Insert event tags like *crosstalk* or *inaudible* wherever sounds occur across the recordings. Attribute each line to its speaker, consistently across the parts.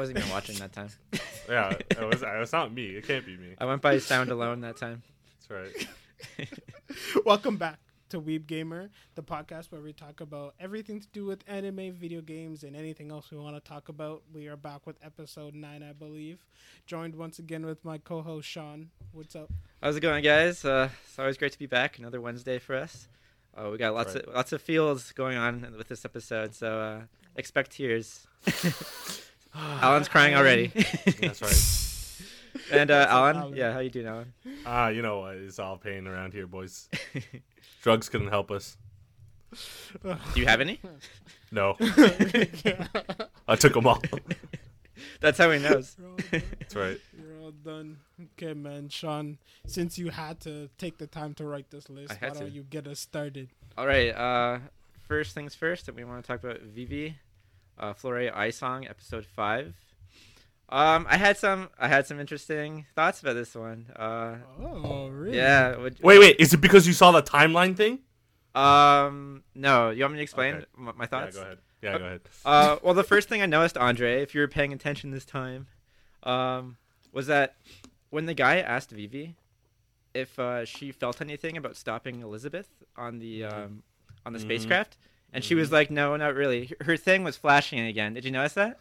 Speaker 1: wasn't even watching that time. *laughs*
Speaker 2: Yeah, it was. It was not me. It can't be me.
Speaker 1: I went by sound alone that time.
Speaker 2: That's right. *laughs*
Speaker 3: Welcome back to Weeb Gamer, the podcast where we talk about everything to do with anime, video games, and anything else we want to talk about. We are back with episode nine, I believe. Joined once again with my co-host Sean. What's up?
Speaker 1: How's it going, guys? Uh, it's always great to be back. Another Wednesday for us. Uh, we got lots
Speaker 2: Right.
Speaker 1: of lots of feels going on with this episode, so uh, expect tears. *laughs* *sighs* Alan's crying already. *laughs*
Speaker 2: That's right. *laughs*
Speaker 1: and uh, Alan,
Speaker 3: Alan?
Speaker 1: yeah, how you doing, Alan?
Speaker 2: Ah, you know what? It's all pain around here, boys. *laughs* Drugs couldn't help us.
Speaker 1: Do you have any?
Speaker 2: No, I took them all.
Speaker 1: That's how he knows.
Speaker 3: You're all done.
Speaker 2: That's right.
Speaker 3: You're all done. Okay, man. Sean, since you had to take the time to write this list,
Speaker 1: I
Speaker 3: why
Speaker 1: had
Speaker 3: don't you get us started?
Speaker 1: All right. Uh, first things first, we want to talk about Vivy, uh, Fluorite Eye Song, episode five. Um, I had some, I had some interesting thoughts about this one. Uh,
Speaker 3: Oh, really?
Speaker 1: yeah. Would,
Speaker 2: Wait, wait. Is it because you saw the timeline thing?
Speaker 1: Um, no. You want me to explain
Speaker 2: Okay.
Speaker 1: m- my thoughts?
Speaker 2: Yeah, go ahead. Yeah, go ahead.
Speaker 1: Uh, well, the first thing I noticed, Andre, if you were paying attention this time, um, was that when the guy asked Vivy if uh, she felt anything about stopping Elizabeth on the
Speaker 2: Mhm.
Speaker 1: um, on the
Speaker 2: Mhm.
Speaker 1: spacecraft, and she was mm-hmm. like, "No, not really." Her thing was flashing again. Did you notice that?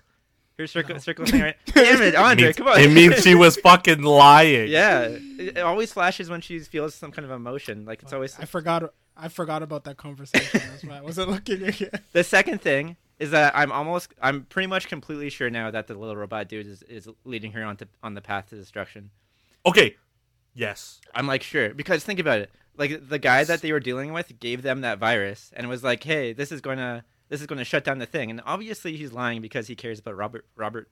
Speaker 1: Her circle,
Speaker 3: No.
Speaker 1: circle thing. Right? *laughs* Damn it, Andre!
Speaker 2: means-
Speaker 1: come on.
Speaker 2: It means she was *laughs* fucking lying.
Speaker 1: yeah, it, it always flashes when she feels some kind of emotion. Like it's always
Speaker 3: I forgot. I forgot about that conversation. That's why I wasn't *laughs* looking again.
Speaker 1: The second thing is that I'm almost, I'm pretty much completely sure now that the little robot dude is, is leading her onto on the path to destruction.
Speaker 2: Okay. Yes.
Speaker 1: I'm like sure because think about it. Like the guy that they were dealing with gave them that virus and was like, "Hey, this is going to this is going to shut down the thing." And obviously he's lying because he cares about Robert Robert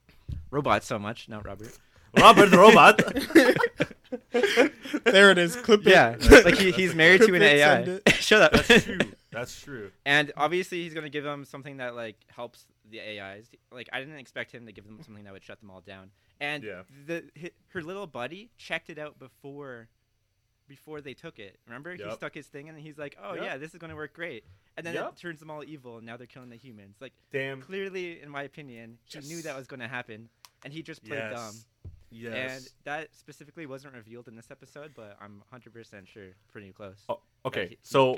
Speaker 1: robot so much, not Robert.
Speaker 2: Robert the robot. *laughs*
Speaker 3: there it is. Clip it.
Speaker 1: Yeah, like he, he's married to an
Speaker 3: Clip it, send
Speaker 1: AI.
Speaker 3: it. *laughs*
Speaker 1: Shut up.
Speaker 2: That's true. That's true.
Speaker 1: And obviously, he's gonna give them something that like helps the AIs. Like I didn't expect him to give them something that would shut them all down. And
Speaker 2: Yeah.
Speaker 1: the her little buddy checked it out before, before they took it. Remember, he stuck his thing and he's like, "Oh
Speaker 2: Yep.
Speaker 1: yeah, this is gonna work great." And then
Speaker 2: Yep.
Speaker 1: it turns them all evil, and now they're killing the humans. Like
Speaker 2: Damn.
Speaker 1: clearly, in my opinion, he knew that was gonna happen, and he just played
Speaker 2: Yes.
Speaker 1: dumb.
Speaker 2: Yes.
Speaker 1: And that specifically wasn't revealed in this episode, but I'm 100% sure, pretty close.
Speaker 2: Oh, okay.
Speaker 1: he-
Speaker 2: So.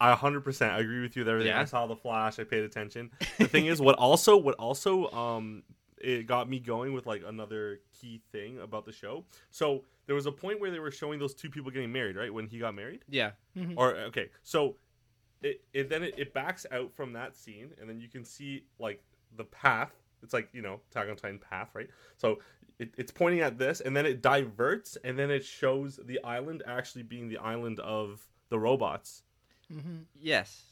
Speaker 2: I 100% agree with you with everything.
Speaker 1: Yeah?
Speaker 2: I saw the flash. I paid attention. The thing is, *laughs* what also, what also, um, it got me going with like another key thing about the show. So there was a point where they were showing those two people getting married, right? When he got married,
Speaker 1: Yeah.
Speaker 3: Mhm.
Speaker 2: or okay, so it, it then it, it backs out from that scene, and then you can see like the path. It's like you know, Attack on Titan path, right? So it, it's pointing at this, and then it diverts, and then it shows the island actually being the island of the robots.
Speaker 3: Mhm.
Speaker 1: Yes.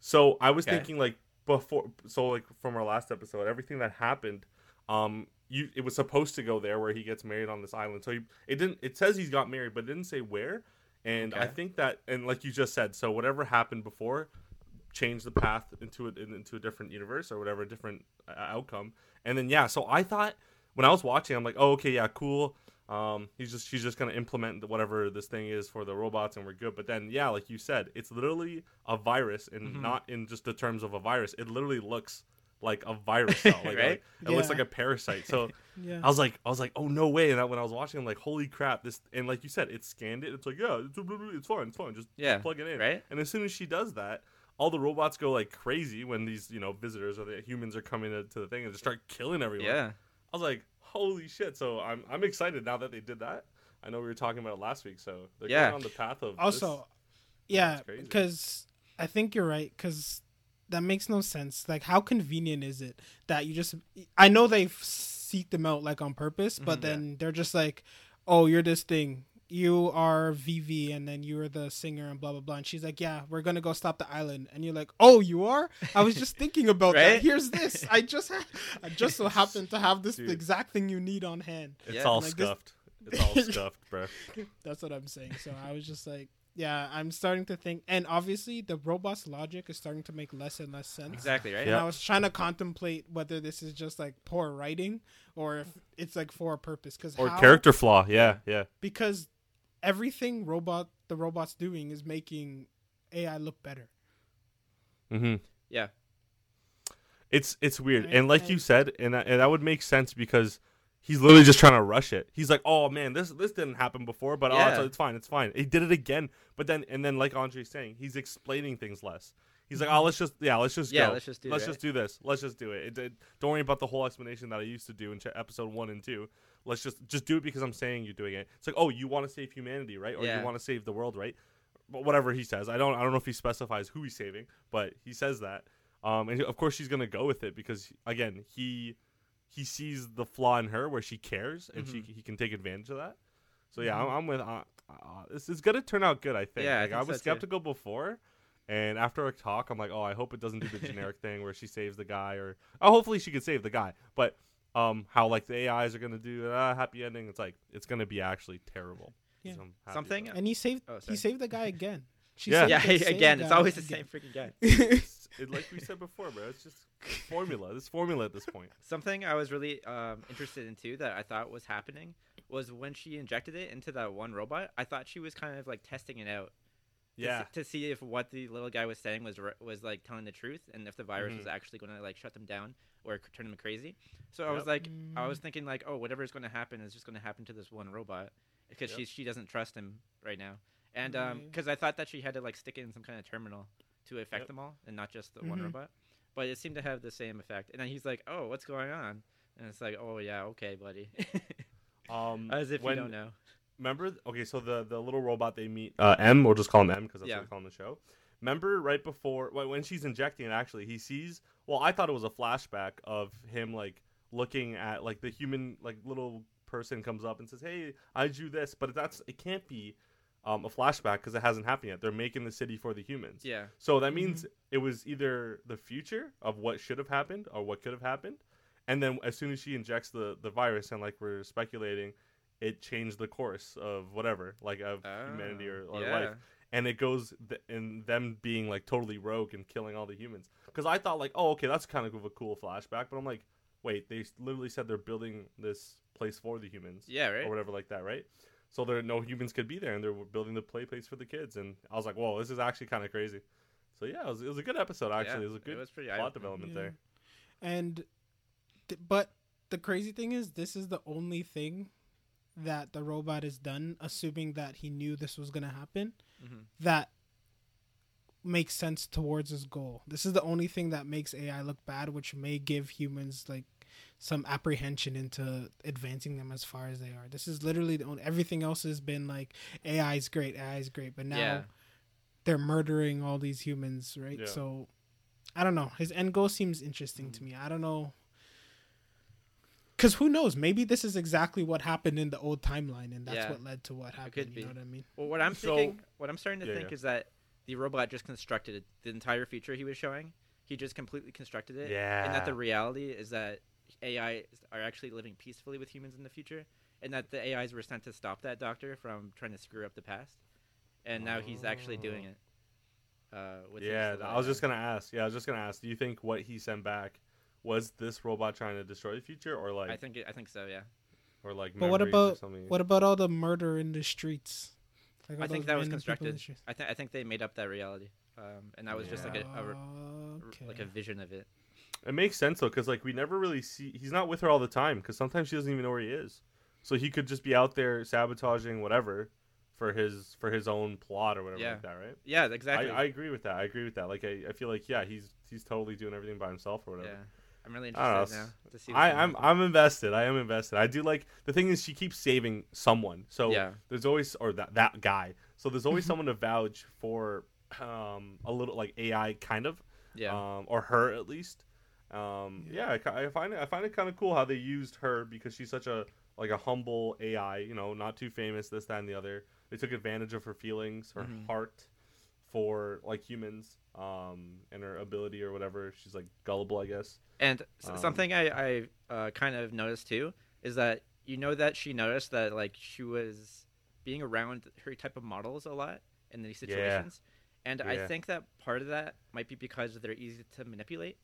Speaker 2: So I was
Speaker 1: Okay.
Speaker 2: thinking like before, so like from our last episode, everything that happened, um, you it was supposed to go there where he gets married on this island. So he, it didn't. It says he's got married, but it didn't say where. And I think that, and like you just said, so whatever happened before, changed the path into it into a different universe or whatever different uh, outcome. And then yeah, so I thought when I was watching, I'm like, oh okay, yeah, cool. Um, he's just she's just gonna implement whatever this thing is for the robots, and we're good. But then, yeah, like you said, it's literally a virus, and
Speaker 1: Mhm.
Speaker 2: not in just the terms of a virus. It literally looks like a virus cell, like, *laughs*
Speaker 1: Right?
Speaker 2: like it looks like a parasite. So *laughs*
Speaker 3: Yeah.
Speaker 2: I was like, I was like, oh no way! And that when I was watching, I'm like, holy crap! This and like you said, it scanned it. It's like, yeah, it's, it's fine, it's fine. Just
Speaker 1: Yeah.
Speaker 2: plug it in,
Speaker 1: Right?
Speaker 2: and as soon as she does that, all the robots go like crazy when these you know visitors or the humans are coming to the thing and just start killing everyone.
Speaker 1: Yeah.
Speaker 2: I was like, holy shit! So I'm I'm excited now that they did that. I know we were talking about it last week, so they're
Speaker 1: Yeah.
Speaker 2: going on the path of
Speaker 3: also, yeah, because I think you're right. Because that makes no sense. Like, how convenient is it that you just? I know they seek them out like on purpose, but
Speaker 1: Mhm.
Speaker 3: then they're just like, "Oh, you're this thing. You are Vivy, and then you're the singer, and blah blah blah." And she's like, "Yeah, we're gonna go stop the island." And you're like, "Oh, you are? I was just thinking about
Speaker 1: Right?
Speaker 3: that. Here's this. I just, ha- I just so *laughs* happen to have this
Speaker 2: Dude.
Speaker 3: exact thing you need on hand."
Speaker 2: It's
Speaker 1: Yeah.
Speaker 2: all
Speaker 3: Like this-
Speaker 2: scuffed. It's all *laughs* scuffed, bro.
Speaker 3: That's what I'm saying. So I was just like, yeah, I'm starting to think, and obviously the robot's logic is starting to make less and less sense.
Speaker 1: Exactly, right?
Speaker 3: And
Speaker 2: Yeah.
Speaker 3: I was trying to contemplate whether this is just like poor writing or if it's like for a purpose. Because
Speaker 2: Or character flaw. Yeah, yeah.
Speaker 3: Because everything robot the robot's doing is making AI look better.
Speaker 2: Mm-hmm.
Speaker 1: Yeah.
Speaker 2: It's it's weird,
Speaker 3: Right,
Speaker 2: and like you said, and that, and that would make sense because he's literally just trying to rush it. He's like, "Oh man, this this didn't happen before, but oh, it's, it's fine, it's fine." He did it again, but then and then like Andre's saying, he's explaining things less. He's like, "Oh, let's just yeah, let's just
Speaker 1: Yeah,
Speaker 2: go.
Speaker 1: let's just do
Speaker 2: let's
Speaker 1: it."
Speaker 2: just do this. Let's just do it. It, it. Don't worry about the whole explanation that I used to do in ch- episode one and two. Let's just just do it because I'm saying you're doing it. It's like, oh, you want to save humanity, right? Or
Speaker 1: Yeah.
Speaker 2: you want to save the world, right? But whatever he says, I don't I don't know if he specifies who he's saving, but he says that. Um, and of course she's gonna go with it because again he he sees the flaw in her where she cares and she he can take advantage of that. So yeah, I'm, I'm with. Uh, uh, this is gonna turn out good. I think.
Speaker 1: Yeah, I
Speaker 2: Like,
Speaker 1: think
Speaker 2: was
Speaker 1: so, too.
Speaker 2: skeptical before, and after a talk, I'm like, oh, I hope it doesn't do the generic *laughs* thing where she saves the guy, or oh, hopefully she could save the guy. But um, how like the AIs are gonna do uh, happy ending? It's like it's gonna be actually terrible.
Speaker 3: Yeah.
Speaker 2: So
Speaker 1: Something-
Speaker 3: And he saved
Speaker 1: Oh,
Speaker 3: he saved the guy again. *laughs* She
Speaker 2: Yeah.
Speaker 1: Yeah, *laughs* again, it's always the
Speaker 3: again.
Speaker 1: same freaking guy.
Speaker 2: It's- it- like we said before, bro. It's just formula. This formula at this point. *laughs*
Speaker 1: Something I was really um, interested in too that I thought was happening was when she injected it into that one robot. I thought she was kind of like testing it out. to
Speaker 2: Yeah.
Speaker 1: To, see if what the little guy was saying was was like telling the truth, and if the virus
Speaker 2: Mhm.
Speaker 1: was actually going to like shut them down or c- turn them crazy. So I was like, I was thinking like, oh, whatever is going to happen is just going to happen to this one robot because
Speaker 2: Yep.
Speaker 1: she she doesn't trust him right now, and um because I thought that she had to like stick it in some kind of terminal to affect
Speaker 2: Yep.
Speaker 1: them all and not just the one
Speaker 3: Mhm.
Speaker 1: robot. But it seemed to have the same effect. And then he's like, "Oh, what's going on?" And it's like, "Oh yeah, okay, buddy." *laughs*
Speaker 2: Um,
Speaker 1: As if
Speaker 2: when,
Speaker 1: you don't know.
Speaker 2: Remember? Okay, so the the little robot they meet, uh, M, we'll just call him M because that's
Speaker 1: Yeah.
Speaker 2: what we call him in the show. Remember right before when when she's injecting it, actually, he sees. Well, I thought it was a flashback of him like looking at like the human like little person comes up and says, "Hey, I do this," but that's it can't be um, a flashback because it hasn't happened yet. They're making the city for the humans.
Speaker 1: Yeah.
Speaker 2: So that means it was either the future of what should have happened or what could have happened. And then as soon as she injects the, the virus and like we're speculating, it changed the course of whatever, like of humanity or,
Speaker 1: Oh,
Speaker 2: or
Speaker 1: yeah.
Speaker 2: life. And it goes th- in them being like totally rogue and killing all the humans. Because I thought like, oh, okay, that's kind of a cool flashback. But I'm like, wait, they literally said they're building this place for the humans
Speaker 1: Yeah, right.
Speaker 2: or whatever like that, right? So there no humans could be there, and they're building the play place for the kids. And I was like, whoa, this is actually kind of crazy. So yeah, it was, it was a good episode actually.
Speaker 1: Yeah,
Speaker 2: it was a good
Speaker 1: was pretty
Speaker 2: plot
Speaker 1: eye-opening.
Speaker 2: development
Speaker 3: Yeah.
Speaker 2: there.
Speaker 3: And, th- but the crazy thing is, this is the only thing that the robot has done, assuming that he knew this was gonna happen,
Speaker 1: Mhm.
Speaker 3: that makes sense towards his goal. This is the only thing that makes AI look bad, which may give humans like some apprehension into advancing them as far as they are. This is literally the only. Everything else has been like AI is great, AI is great, but now
Speaker 1: Yeah.
Speaker 3: they're murdering all these humans, right?
Speaker 2: Yeah.
Speaker 3: So I don't know. His end goal seems interesting to mm. me. I don't know. Cause who knows? Maybe this is exactly what happened in the old timeline, and that's
Speaker 1: Yeah.
Speaker 3: what led to what happened.
Speaker 1: could
Speaker 3: you know what I mean?
Speaker 1: Well, what I'm
Speaker 2: So-
Speaker 1: thinking, what I'm starting to
Speaker 2: Yeah,
Speaker 1: think
Speaker 2: yeah.
Speaker 1: is that the robot just constructed. The entire future he was showing, he just completely constructed it. Yeah. And that the reality is that AI are actually living peacefully with humans in the future, and that the AIs were sent to stop that doctor from trying to screw up the past, and now he's actually doing it. Uh, with
Speaker 2: Yeah, I was just gonna ask. Yeah, I was just gonna ask. Do you think what he sent back was this robot trying to destroy the future, or like,
Speaker 1: I think it, I think so. Yeah.
Speaker 2: or like?
Speaker 3: But what
Speaker 2: memories or
Speaker 3: about
Speaker 2: something?
Speaker 3: what about all the murder in the streets? Like
Speaker 1: I think that was
Speaker 3: random people in the
Speaker 1: constructed. I think I think they made up that reality, um, and that was just like a, a, r- like a vision of it.
Speaker 2: It makes sense though, because like we never really see. He's not with her all the time, because sometimes she doesn't even know where he is. So he could just be out there sabotaging whatever for his for his own plot or whatever
Speaker 1: Yeah.
Speaker 2: like that, right?
Speaker 1: Yeah, exactly.
Speaker 2: I, I agree with that. I agree with that. Like I, I feel like yeah, he's he's totally doing everything by himself or whatever.
Speaker 1: yeah, I'm really
Speaker 2: I don't know,
Speaker 1: interested now to see.
Speaker 2: I,
Speaker 1: gonna
Speaker 2: I'm. I'm invested. I am invested. I do like the thing is she keeps saving someone. So
Speaker 1: Yeah.
Speaker 2: there's always or that that guy. So there's always *laughs* someone to vouch for um a little like AI kind of
Speaker 1: yeah.
Speaker 2: um or her at least. Um yeah, I, I find it I find it kind of cool how they used her because she's such a like a humble AI, you know, not too famous this that and the other. They took advantage of her feelings, her
Speaker 1: Mhm.
Speaker 2: heart for like humans um and her ability or whatever. She's like gullible, I guess.
Speaker 1: And
Speaker 2: Um,
Speaker 1: something I, I uh, kind of noticed too is that you know that she noticed that like she was being around her type of models a lot in these
Speaker 2: Yeah.
Speaker 1: situations, and I think that part of that might be because they're easy to manipulate,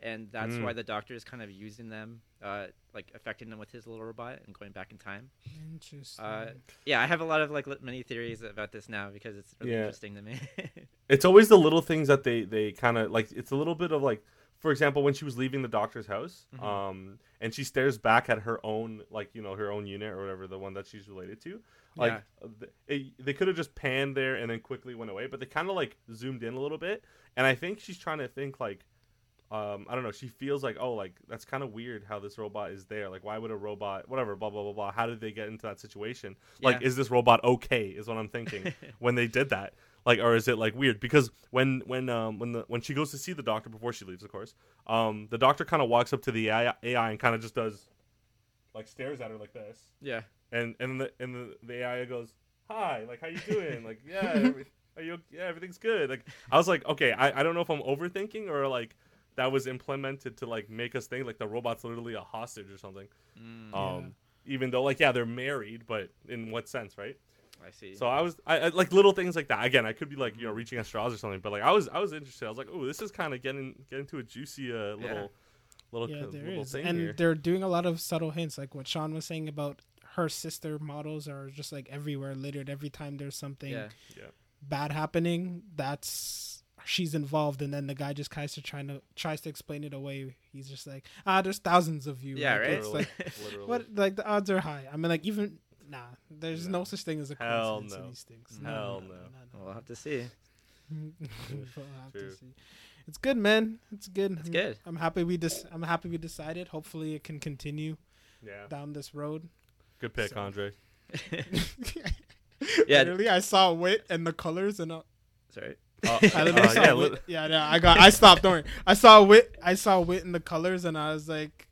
Speaker 1: and that's
Speaker 2: Mm.
Speaker 1: why the doctor is kind of using them, uh, like affecting them with his little robot and going back in time.
Speaker 3: Interesting.
Speaker 1: Uh, Yeah, I have a lot of like many theories about this now because it's really
Speaker 2: Yeah.
Speaker 1: interesting to me. *laughs*
Speaker 2: it's always the little things that they they kind of like it's a little bit of like for example, when she was leaving the doctor's house,
Speaker 1: Mhm.
Speaker 2: um, and she stares back at her own, like you know, her own unit or whatever, the one that she's related to. Like
Speaker 1: Yeah.
Speaker 2: it, they could have just panned there and then quickly went away, but they kind of like zoomed in a little bit, and I think she's trying to think like, um, I don't know. She feels like, oh, like that's kind of weird how this robot is there. Like, why would a robot, whatever, blah blah blah blah. How did they get into that situation? Like,
Speaker 1: Yeah.
Speaker 2: is this robot okay? Is what I'm thinking *laughs* when they did that. Like, or is it like weird? Because when when um when the when she goes to see the doctor before she leaves, of course, um, the doctor kind of walks up to the AI, AI and kind of just does, like, stares at her like this
Speaker 1: Yeah.
Speaker 2: and and the and the, the AI goes, "Hi, like how you *laughs* doing? like yeah, every, are you yeah everything's good." Like I was like, okay, I, I don't know if I'm overthinking or like that was implemented to like make us think like the robot's literally a hostage or something.
Speaker 1: Mm,
Speaker 2: Um, even though like yeah they're married, but in what sense, right?
Speaker 1: I see.
Speaker 2: So I was I, I like little things like that. Again, I could be like you know reaching at straws or something, but like I was I was interested. I was like, oh, this is kind of getting getting to a juicy uh, little
Speaker 1: Yeah.
Speaker 2: little
Speaker 3: yeah,
Speaker 2: co-
Speaker 3: there
Speaker 2: little
Speaker 3: is,
Speaker 2: thing
Speaker 3: and
Speaker 2: here.
Speaker 3: they're doing a lot of subtle hints, like what Sean was saying about her sister models are just like everywhere, littered every time there's something
Speaker 1: yeah.
Speaker 3: bad happening. That's she's involved, and then the guy just tries to trying to tries to explain it away. He's just like, ah, there's thousands of you.
Speaker 1: Yeah,
Speaker 3: Like,
Speaker 1: right?
Speaker 3: It's like *laughs* what? Like the odds are high. I mean, like even nah, there's no,
Speaker 2: No.
Speaker 3: such thing as a
Speaker 2: Hell
Speaker 3: coincidence in
Speaker 2: no.
Speaker 3: these things.
Speaker 2: Hell
Speaker 3: no.
Speaker 1: We'll have to see. *laughs*
Speaker 3: We'll have to see. It's good, man. It's good.
Speaker 1: It's
Speaker 3: I'm-
Speaker 1: good.
Speaker 3: I'm happy we just. I'm happy we decided. Hopefully, it can continue
Speaker 2: yeah,
Speaker 3: down this road.
Speaker 2: good pick,
Speaker 3: So-
Speaker 2: Andre. *laughs*
Speaker 1: Yeah.
Speaker 3: Literally, I saw wit and the colors, and uh,
Speaker 1: Sorry.
Speaker 2: Uh, *laughs*
Speaker 3: I
Speaker 2: uh,
Speaker 3: saw
Speaker 2: yeah,
Speaker 3: wit. yeah, no, I got. I stopped. Don't worry. I saw wit. I saw wit in the colors, and I was like,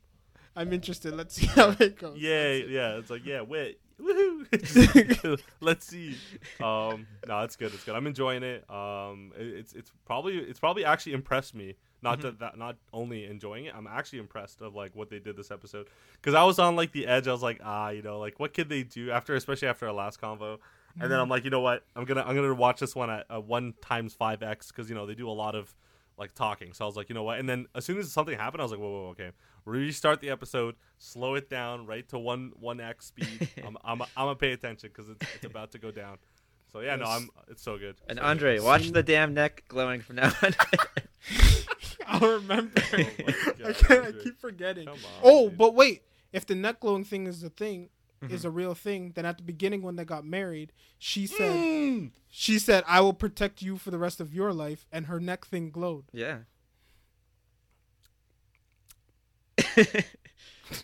Speaker 3: I'm interested. Let's see how it goes.
Speaker 2: Yeah, yeah. It's like, yeah, wit. Woohoo. *laughs* Let's see. Um, no, it's good. It's good. I'm enjoying it. Um, it- it's it's probably it's probably actually impressed me. Not that, that not only enjoying it, I'm actually impressed of like what they did this episode. Because I was on like the edge. I was like, ah, you know, like what could they do after, especially after our last convo. And then I'm like, you know what? I'm gonna I'm gonna watch this one at uh, one times five x because you know they do a lot of like talking. So I was like, you know what? And then as soon as something happened, I was like, whoa, whoa, okay, restart the episode, slow it down right to one one x speed. *laughs* I'm I'm I'm gonna pay attention because it's, it's about to go down. So yeah, no, I'm it's so good.
Speaker 1: And
Speaker 2: So good.
Speaker 1: Andre, watch the damn neck glowing from now on. *laughs*
Speaker 3: I'll remember.
Speaker 2: Oh my *laughs*
Speaker 3: I, can't, I keep forgetting.
Speaker 2: On,
Speaker 3: Oh,
Speaker 2: dude.
Speaker 3: but wait. If the neck glowing thing is a thing, is
Speaker 2: Mm-hmm.
Speaker 3: a real thing, then at the beginning when they got married, she said,
Speaker 2: Mm.
Speaker 3: she said, "I will protect you for the rest of your life," and her neck thing glowed.
Speaker 1: yeah. *laughs*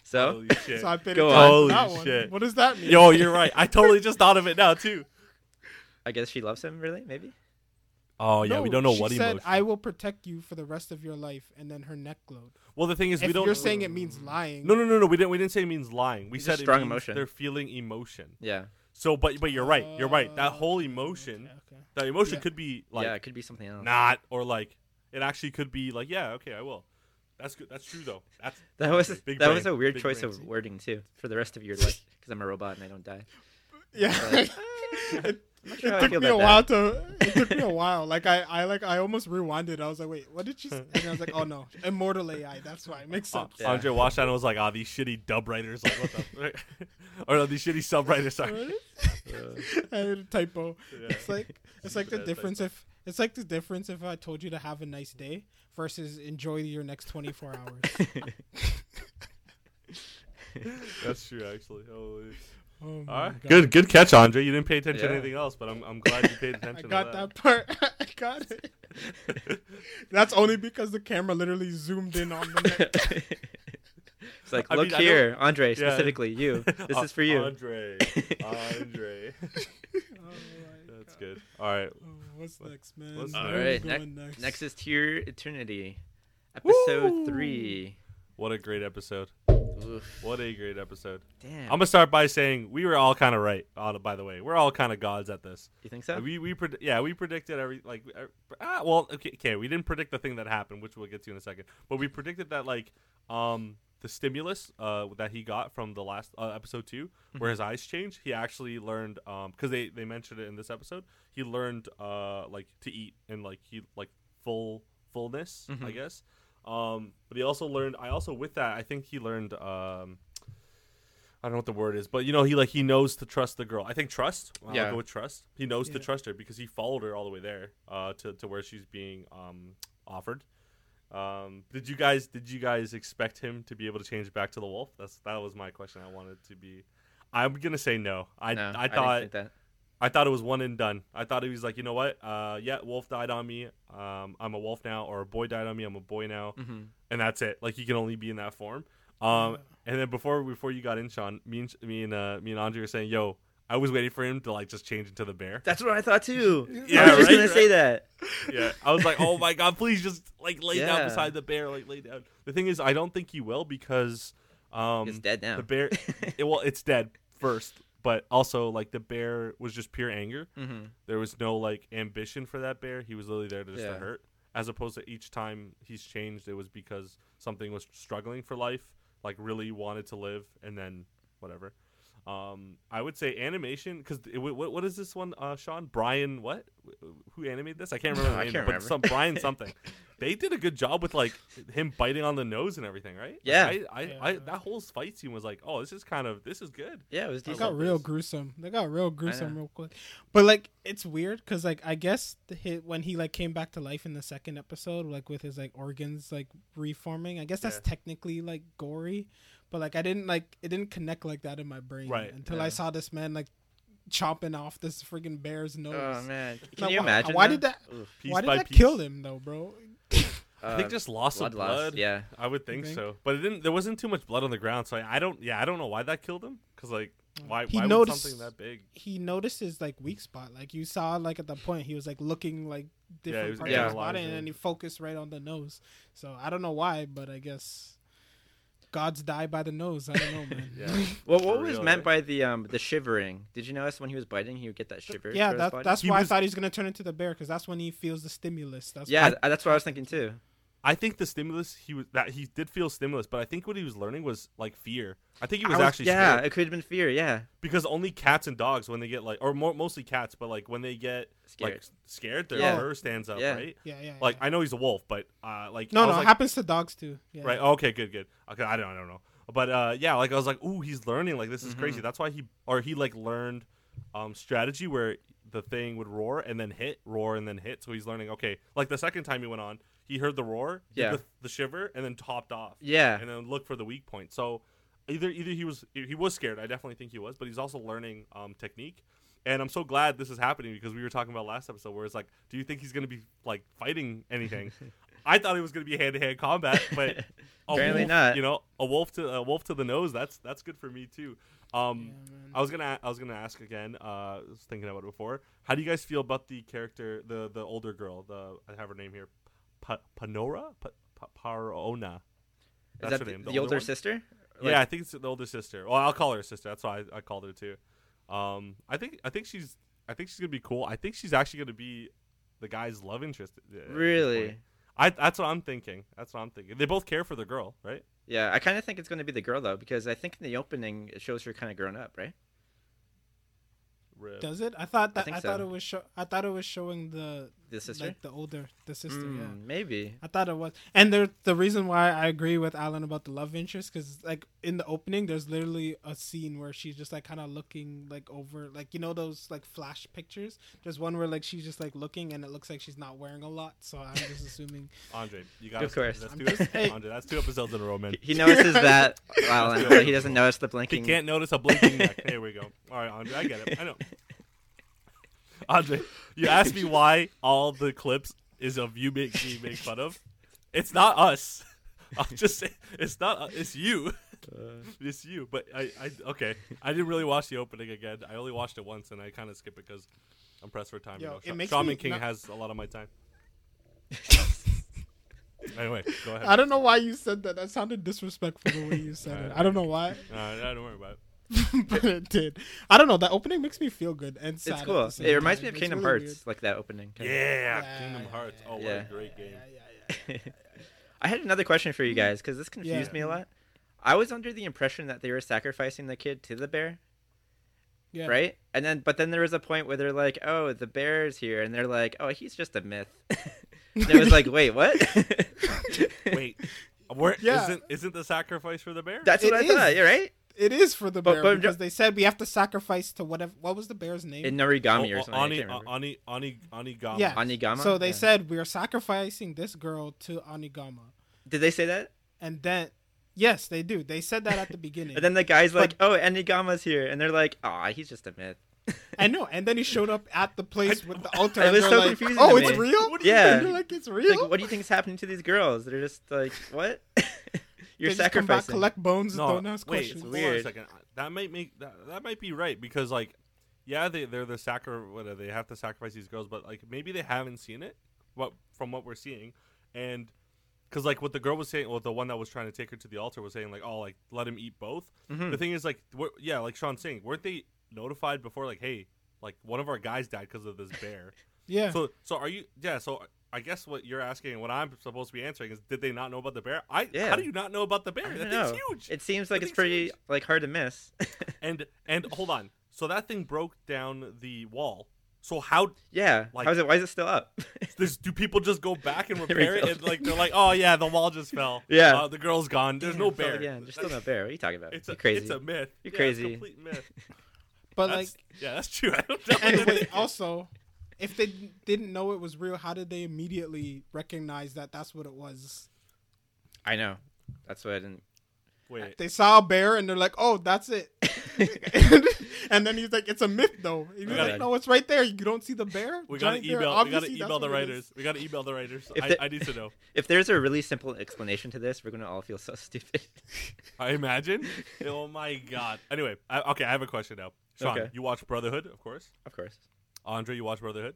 Speaker 1: so
Speaker 2: Holy shit.
Speaker 3: So I paid
Speaker 1: Go on.
Speaker 3: to that
Speaker 2: Holy
Speaker 3: one.
Speaker 2: shit.
Speaker 3: What does that mean?
Speaker 2: Yo, you're right. I totally just thought of it now too.
Speaker 1: I guess she loves him, really? Maybe.
Speaker 2: Oh yeah, we don't know
Speaker 3: she
Speaker 2: what
Speaker 3: said,
Speaker 2: emotion.
Speaker 3: "I will protect you for the rest of your life," and then her neck glowed.
Speaker 2: Well, the thing is, we don't.
Speaker 3: you're saying it means lying,
Speaker 2: No, no, no, no. We didn't. We didn't say it means lying. We
Speaker 1: It's
Speaker 2: said
Speaker 1: just
Speaker 2: it
Speaker 1: strong
Speaker 2: means
Speaker 1: emotion.
Speaker 2: They're feeling emotion.
Speaker 1: Yeah.
Speaker 2: So, but but you're right. You're right. That whole oh, emotion,
Speaker 3: okay, okay.
Speaker 2: that emotion
Speaker 3: Yeah.
Speaker 2: could be like
Speaker 1: yeah, it could be something else.
Speaker 2: not, or like it actually could be like, yeah, okay, I will. That's good. That's true though. That's *laughs*
Speaker 1: That was
Speaker 2: big
Speaker 1: that
Speaker 2: brain,
Speaker 1: was a weird
Speaker 2: big
Speaker 1: choice
Speaker 2: brain.
Speaker 1: of wording too for the rest of your life because I'm a robot and I don't die. *laughs*
Speaker 3: Yeah.
Speaker 1: Like,
Speaker 3: it,
Speaker 1: I'm not sure
Speaker 3: it took me a while
Speaker 1: that.
Speaker 3: to. It took me a *laughs* while. Like I, I like I almost rewinded. I was like, wait, what did she? Say? And I was like, oh no, immortal AI. That's why it makes
Speaker 2: Uh,
Speaker 3: sense.
Speaker 1: Yeah.
Speaker 2: Andre watched that and was like, "Ah, these shitty dub writers, like what the, *laughs* *laughs* or no, these shitty sub writers." Sorry.
Speaker 3: I had a typo.
Speaker 2: Yeah.
Speaker 3: It's like it's like the
Speaker 2: Bad
Speaker 3: difference if it's like the difference if I told you to have a nice day versus enjoy your next 24 hours.
Speaker 2: That's true, actually. Holy.
Speaker 3: Oh
Speaker 2: All right.
Speaker 3: God.
Speaker 2: Good, good catch, Andre. You didn't pay attention to anything else, but I'm, I'm glad you paid *laughs* attention I
Speaker 3: got
Speaker 2: to
Speaker 3: that part. *laughs* I got it. *laughs* That's only because the camera literally zoomed in on the neck.
Speaker 1: it's like,
Speaker 2: I
Speaker 1: look
Speaker 2: mean,
Speaker 1: here,
Speaker 2: don't-
Speaker 1: Andre,
Speaker 2: Yeah.
Speaker 1: specifically you. This
Speaker 2: Uh,
Speaker 1: is for you.
Speaker 2: Andre. Andre.
Speaker 3: Oh
Speaker 2: That's
Speaker 3: God.
Speaker 2: good. All right.
Speaker 3: Oh, what's next, man?
Speaker 2: what's
Speaker 3: Where
Speaker 1: All
Speaker 3: are
Speaker 1: right,
Speaker 3: going next?
Speaker 1: Next is To Your Eternity, episode
Speaker 3: Woo!
Speaker 1: three.
Speaker 2: What a great episode.
Speaker 1: Oof,
Speaker 2: What a great episode.
Speaker 1: damn.
Speaker 2: I'm gonna start by saying we were all kind of right. By the way, we're all kind of gods at this.
Speaker 1: you think so?
Speaker 2: We we pred- yeah we predicted every like uh, ah, well okay okay we didn't predict the thing that happened which we'll get to in a second but we predicted that like um the stimulus uh that he got from the last uh, episode 2 where his eyes changed he actually learned um because they they mentioned it in this episode he learned uh like to eat and like he like full fullness I
Speaker 1: Mhm.
Speaker 2: guess um but he also learned I also with that I think he learned um. I don't know what the word is, but you know, he like he knows to trust the girl. I think trust. I'll
Speaker 1: Yeah.
Speaker 2: go with trust. He knows to trust her because he followed her all the way there, uh, to to where she's being um offered, Um, did you guys did you guys expect him to be able to change back to the wolf? That's that was my question. I wanted to be. I'm gonna say no. I
Speaker 1: No,
Speaker 2: I
Speaker 1: didn't
Speaker 2: thought
Speaker 1: think that.
Speaker 2: I thought it was one and done. I thought he was like, you know what? Uh, yeah, wolf died on me. Um, I'm a wolf now, or a boy died on me. I'm a boy now,
Speaker 1: Mhm.
Speaker 2: and that's it. Like you can only be in that form. Um, and then before before you got in, Sean, me and me and uh, me and Andre were saying, yo, I was waiting for him to like just change into the bear.
Speaker 1: That's what I thought too.
Speaker 2: Yeah,
Speaker 1: I was just
Speaker 2: right,
Speaker 1: gonna say that. *laughs*
Speaker 2: yeah, I was like, oh my god, please just like lay down beside the bear, like lay down. The thing is, I don't think he will because um,
Speaker 1: it's dead now.
Speaker 2: the bear. *laughs* it, well, it's dead first, but also like the bear was just pure anger.
Speaker 1: hmm
Speaker 2: There was no like ambition for that bear. He was literally there to just to
Speaker 1: Yeah.
Speaker 2: hurt. As opposed to each time he's changed, it was because something was struggling for life, like really wanted to live, and then whatever. Um, I would say animation because what, what is this one, uh, Sean? Brian, what? Who animated this? I can't remember. *laughs*
Speaker 1: I
Speaker 2: the name,
Speaker 1: can't
Speaker 2: but
Speaker 1: remember.
Speaker 2: some Brian *laughs* something. they did a good job with like him biting on the nose and everything, right?
Speaker 1: Yeah.
Speaker 2: I, I, I,
Speaker 3: Yeah.
Speaker 2: that whole fight scene was like, oh, this is kind of this is good.
Speaker 1: Yeah, it was
Speaker 3: They got real
Speaker 2: this.
Speaker 3: gruesome. They got real gruesome real quick. But like it's weird because like I guess the hit when he like came back to life in the second episode, like with his like organs like reforming. I guess that's
Speaker 2: Yeah.
Speaker 3: technically like gory, but like I didn't like it didn't connect like that in my brain
Speaker 2: Right.
Speaker 3: until
Speaker 1: Yeah.
Speaker 3: I saw this man like chopping off this freaking bear's nose.
Speaker 1: Oh man, can
Speaker 3: Now,
Speaker 1: you
Speaker 3: why-
Speaker 1: imagine?
Speaker 3: why
Speaker 1: though?
Speaker 3: did that-
Speaker 1: Oof.
Speaker 2: Piece
Speaker 3: Why did
Speaker 2: by
Speaker 3: that
Speaker 2: piece.
Speaker 3: kill him though, bro?
Speaker 2: I think
Speaker 1: Uh,
Speaker 2: just loss
Speaker 1: blood
Speaker 2: of
Speaker 1: loss.
Speaker 2: blood.
Speaker 1: Yeah,
Speaker 2: I would think,
Speaker 3: think?
Speaker 2: so, but it didn't. There wasn't too much blood on the ground, so I, I don't. Yeah, I don't know why that killed him. Because like, why?
Speaker 3: He
Speaker 2: why
Speaker 3: noticed-
Speaker 2: would something that big?
Speaker 3: He noticed his like weak spot. Like you saw, like at the point, he was like looking like different
Speaker 2: was
Speaker 3: parts of his
Speaker 2: analyzing.
Speaker 3: body, and then he focused right on the nose. So I don't know why, but I guess gods die by the nose. I don't know, man. *laughs*
Speaker 2: Yeah.
Speaker 1: Well, *laughs*
Speaker 2: For
Speaker 1: what was
Speaker 2: real,
Speaker 1: meant
Speaker 2: eh?
Speaker 1: by the um the shivering? Did you notice when he was biting, he would get that shiver?
Speaker 3: yeah,
Speaker 1: through
Speaker 3: that, that's
Speaker 2: He
Speaker 3: why
Speaker 2: was-
Speaker 3: I thought he was gonna turn into the bear because that's when he feels the stimulus. That's
Speaker 1: yeah,
Speaker 3: why-
Speaker 1: th- that's what I was thinking too.
Speaker 2: I think the stimulus he was that he did feel stimulus, but I think what he was learning was like fear. I think he was,
Speaker 1: I
Speaker 2: actually
Speaker 1: yeah,
Speaker 2: scared
Speaker 1: it could have been fear. Yeah,
Speaker 2: because only cats and dogs when they get like, or more, mostly cats, but like when they get
Speaker 1: scared.
Speaker 2: like scared, their
Speaker 1: Yeah.
Speaker 2: fur stands up,
Speaker 1: Yeah.
Speaker 2: right?
Speaker 3: yeah, yeah.
Speaker 2: Like
Speaker 3: yeah.
Speaker 2: I know he's a wolf, but uh, like
Speaker 3: no, no,
Speaker 2: was
Speaker 3: it happens to dogs too. Yeah.
Speaker 2: Right. Okay. Good. Good. Okay. I don't. I don't know. But uh, yeah, like I was like, ooh, he's learning. Like this is crazy.
Speaker 1: Mhm.
Speaker 2: That's why he or he like learned um strategy where the thing would roar and then hit, roar and then hit. So he's learning. Okay. Like the second time he went on, he heard the roar,
Speaker 1: Yeah.
Speaker 2: the, the shiver, and then topped off,
Speaker 1: yeah,
Speaker 2: and then looked for the weak point. So either either he was he was scared. I definitely think he was, but he's also learning um technique. And I'm so glad this is happening because we were talking about last episode where it's like, do you think he's gonna be like fighting anything? *laughs* I thought it was gonna be hand to hand combat, but *laughs*
Speaker 1: Apparently
Speaker 2: wolf,
Speaker 1: not.
Speaker 2: You know, a wolf to a wolf to the nose. That's that's good for me too. Um,
Speaker 3: Yeah.
Speaker 2: I was gonna I was gonna ask again. Uh, I was thinking about it before. How do you guys feel about the character, the the older girl? The I have her name here, pa- Panora, pa- pa- Parona.
Speaker 1: is
Speaker 2: That's
Speaker 1: that
Speaker 2: her
Speaker 1: the,
Speaker 2: name.
Speaker 1: the older
Speaker 2: one?
Speaker 1: sister?
Speaker 2: yeah, I think it's the older sister. Well, I'll call her sister. That's why I, I called her too. Um, I think I think she's I think she's gonna be cool. I think she's actually gonna be the guy's love interest.
Speaker 1: really?
Speaker 2: I that's what I'm thinking. That's what I'm thinking. They both care for the girl, right?
Speaker 1: Yeah, I kind of think it's going to be the girl though, because I think in the opening it shows her kind of grown up, right?
Speaker 2: Rip.
Speaker 3: Does it? I thought that I,
Speaker 1: think
Speaker 3: thought
Speaker 1: so.
Speaker 3: it was show. I thought it was showing the
Speaker 1: The sister.
Speaker 3: like the older the sister.
Speaker 1: Mm,
Speaker 3: Yeah.
Speaker 1: Maybe.
Speaker 3: I thought it was, and there, the reason why I agree with Alan about the love interest, because like in the opening, there's literally a scene where she's just like kind of looking like over, like you know those like flash pictures. There's one where like she's just like looking, and it looks like she's not wearing a lot. So I'm just *laughs* assuming.
Speaker 2: Andre, you got
Speaker 1: Of course.
Speaker 2: That's two,
Speaker 3: just- hey.
Speaker 2: Andre, that's two episodes in a row, man.
Speaker 1: He notices that, *laughs* Alan, but he doesn't notice the blinking.
Speaker 2: He can't notice a blinking neck. There we go. All right, Andre, I get it. I know. *laughs* Andre, you asked me why all the clips is of you make me make fun of. It's not us. *laughs* I'll just say it's not. It's you.
Speaker 1: Uh, *laughs*
Speaker 2: It's you. But I, I okay. I didn't really watch the opening again. I only watched it once, and I kind of skip it because I'm pressed for time.
Speaker 3: Yo,
Speaker 2: you know.
Speaker 3: makes
Speaker 2: Shaman King
Speaker 3: not-
Speaker 2: has a lot of my time. anyway, go ahead.
Speaker 3: I don't know why you said that. That sounded disrespectful the way you said it. I don't know why,
Speaker 2: Uh, don't worry about it. *laughs*
Speaker 3: but it did. I don't know. That opening makes me feel good and sad.
Speaker 1: it's cool. It reminds
Speaker 3: time.
Speaker 1: me of Kingdom
Speaker 3: really
Speaker 1: Hearts, like that opening. kind
Speaker 2: Yeah,
Speaker 3: Yeah,
Speaker 2: Kingdom
Speaker 3: yeah,
Speaker 2: Hearts.
Speaker 3: yeah,
Speaker 2: Oh, what
Speaker 1: yeah.
Speaker 2: a great
Speaker 3: weird.
Speaker 2: game.
Speaker 3: Yeah, yeah, yeah. *laughs*
Speaker 1: I had another question for you mm-hmm. guys because this confused
Speaker 3: Yeah.
Speaker 1: me a lot. I was under the impression that they were sacrificing the kid to the bear,
Speaker 3: Yeah.
Speaker 1: right? And then, but then there was a point where they're like, "Oh, the bear's here," and they're like, "Oh, he's just a myth." *laughs* and it was like, "Wait, what?"
Speaker 2: Wait, where
Speaker 3: Yeah.
Speaker 2: not isn't the sacrifice for the bear?
Speaker 1: That's what
Speaker 3: It
Speaker 1: I
Speaker 3: is.
Speaker 1: thought. You're right.
Speaker 3: It is for the
Speaker 1: But-
Speaker 3: bear
Speaker 1: but-
Speaker 3: because they said we have to sacrifice to whatever. What was the bear's name?
Speaker 1: In origami or
Speaker 2: Oh,
Speaker 1: something. I
Speaker 2: Ani,
Speaker 1: can't remember.
Speaker 2: Ani, Ani, Anigama.
Speaker 3: Yeah.
Speaker 1: Oniguma.
Speaker 3: so they
Speaker 1: Yeah.
Speaker 3: said we are sacrificing this girl to Oniguma,
Speaker 1: Did they say that?
Speaker 3: and then yes, they do. They said that at the beginning. *laughs*
Speaker 1: And then the guy's like,
Speaker 3: But-
Speaker 1: "Oh, Oniguma's here," and they're like, "Ah, he's just a myth." *laughs*
Speaker 3: I know, and then he showed up at the place with the altar.
Speaker 1: It
Speaker 3: and
Speaker 1: was
Speaker 3: they're
Speaker 1: so
Speaker 3: like,
Speaker 1: confusing
Speaker 3: Oh,
Speaker 1: to
Speaker 3: it's
Speaker 1: me.
Speaker 3: real.
Speaker 1: Yeah. *laughs*
Speaker 3: and you're like it's real.
Speaker 1: Like, what do you think is happening to these girls? They're just like, what? You're
Speaker 3: they just come back,
Speaker 1: sacrificing.
Speaker 3: collect bones,
Speaker 2: No,
Speaker 3: and don't ask
Speaker 2: wait,
Speaker 3: questions.
Speaker 2: hold on a second. That might make that, that might be right because like, yeah, they they're the sacri what are they have to sacrifice these girls, but like maybe they haven't seen it. What from what we're seeing, and because like what the girl was saying, well, the one that was trying to take her to the altar was saying like, oh, like let him eat both.
Speaker 1: Mhm.
Speaker 2: The thing is like, we're- yeah, like Sean's saying, weren't they notified before? Like, hey, like one of our guys died because of this bear. *laughs*
Speaker 3: Yeah.
Speaker 2: So so are you? Yeah. So I guess what you're asking and what I'm supposed to be answering is, did they not know about the bear? I
Speaker 1: Yeah.
Speaker 2: how do you not know about the bear?
Speaker 1: I
Speaker 2: That
Speaker 1: don't
Speaker 2: thing's huge.
Speaker 1: It seems like
Speaker 2: That
Speaker 1: it's pretty
Speaker 2: huge.
Speaker 1: like hard to miss. *laughs*
Speaker 2: And and hold on. So that thing broke down the wall. So how
Speaker 1: yeah.
Speaker 2: Like-
Speaker 1: How's it? Why is it still up? *laughs*
Speaker 2: does do people just go back and *laughs* repair it? And like they're like, oh yeah, the wall just fell.
Speaker 1: Yeah.
Speaker 2: uh, the girl's gone. There's no bear.
Speaker 1: Yeah, there's still no bear. What are you talking about?
Speaker 2: It's
Speaker 1: you
Speaker 2: a
Speaker 1: crazy.
Speaker 2: It's a myth.
Speaker 1: You're
Speaker 2: Yeah,
Speaker 1: crazy.
Speaker 2: It's a complete myth.
Speaker 3: but
Speaker 2: That's-
Speaker 3: like,
Speaker 2: yeah, that's true. I don't know.
Speaker 3: and wait, also, if they didn't know it was real, how did they immediately recognize that that's what it was?
Speaker 1: I know. That's what I didn't.
Speaker 2: Wait.
Speaker 3: They saw a bear and they're like, "Oh, that's it." *laughs* and then he's like, "It's a myth, though." And he's like,
Speaker 2: gotta-
Speaker 3: "No, it's right there. You don't see the bear."
Speaker 2: We gotta
Speaker 3: Giant bear?
Speaker 2: email. We gotta email the
Speaker 3: what it is."
Speaker 2: writers. We gotta email the writers. I,
Speaker 1: the-
Speaker 2: I need to know.
Speaker 1: If there's a really simple explanation to this, we're gonna all feel so stupid.
Speaker 2: I imagine. oh my god. Anyway, I, okay, I have a question now. Sean,
Speaker 1: Okay.
Speaker 2: you watch Brotherhood, of course.
Speaker 1: of course.
Speaker 2: Andre, you watch Brotherhood.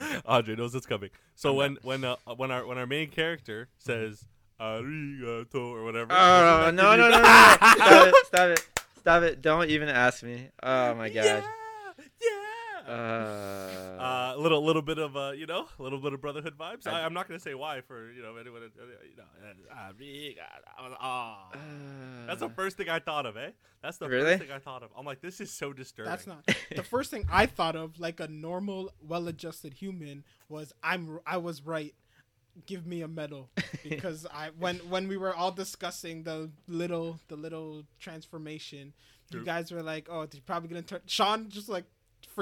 Speaker 2: *laughs* Andre knows it's coming. So when when uh, when our when our main character says "arigato" or whatever.
Speaker 1: Oh
Speaker 2: doesn't *laughs*
Speaker 1: no no no! no. *laughs* Stop it! Stop it! Stop it! Don't even ask me. Oh my god.
Speaker 2: Yeah.
Speaker 1: Uh,
Speaker 2: Uh, little little bit of uh, you know, a little bit of Brotherhood vibes. I, I'm not gonna say why for you know anyone. Uh, you know, uh. Ah. That's the first thing I thought of, eh? That's the
Speaker 1: Really?
Speaker 2: first thing I thought of. I'm like, this is so disturbing.
Speaker 3: That's not the first thing I thought of. Like a normal, well-adjusted human was I'm. I was right. Give me a medal because I when when we were all discussing the little the little transformation, you guys were like, "Oh, he's probably gonna turn." Sean just like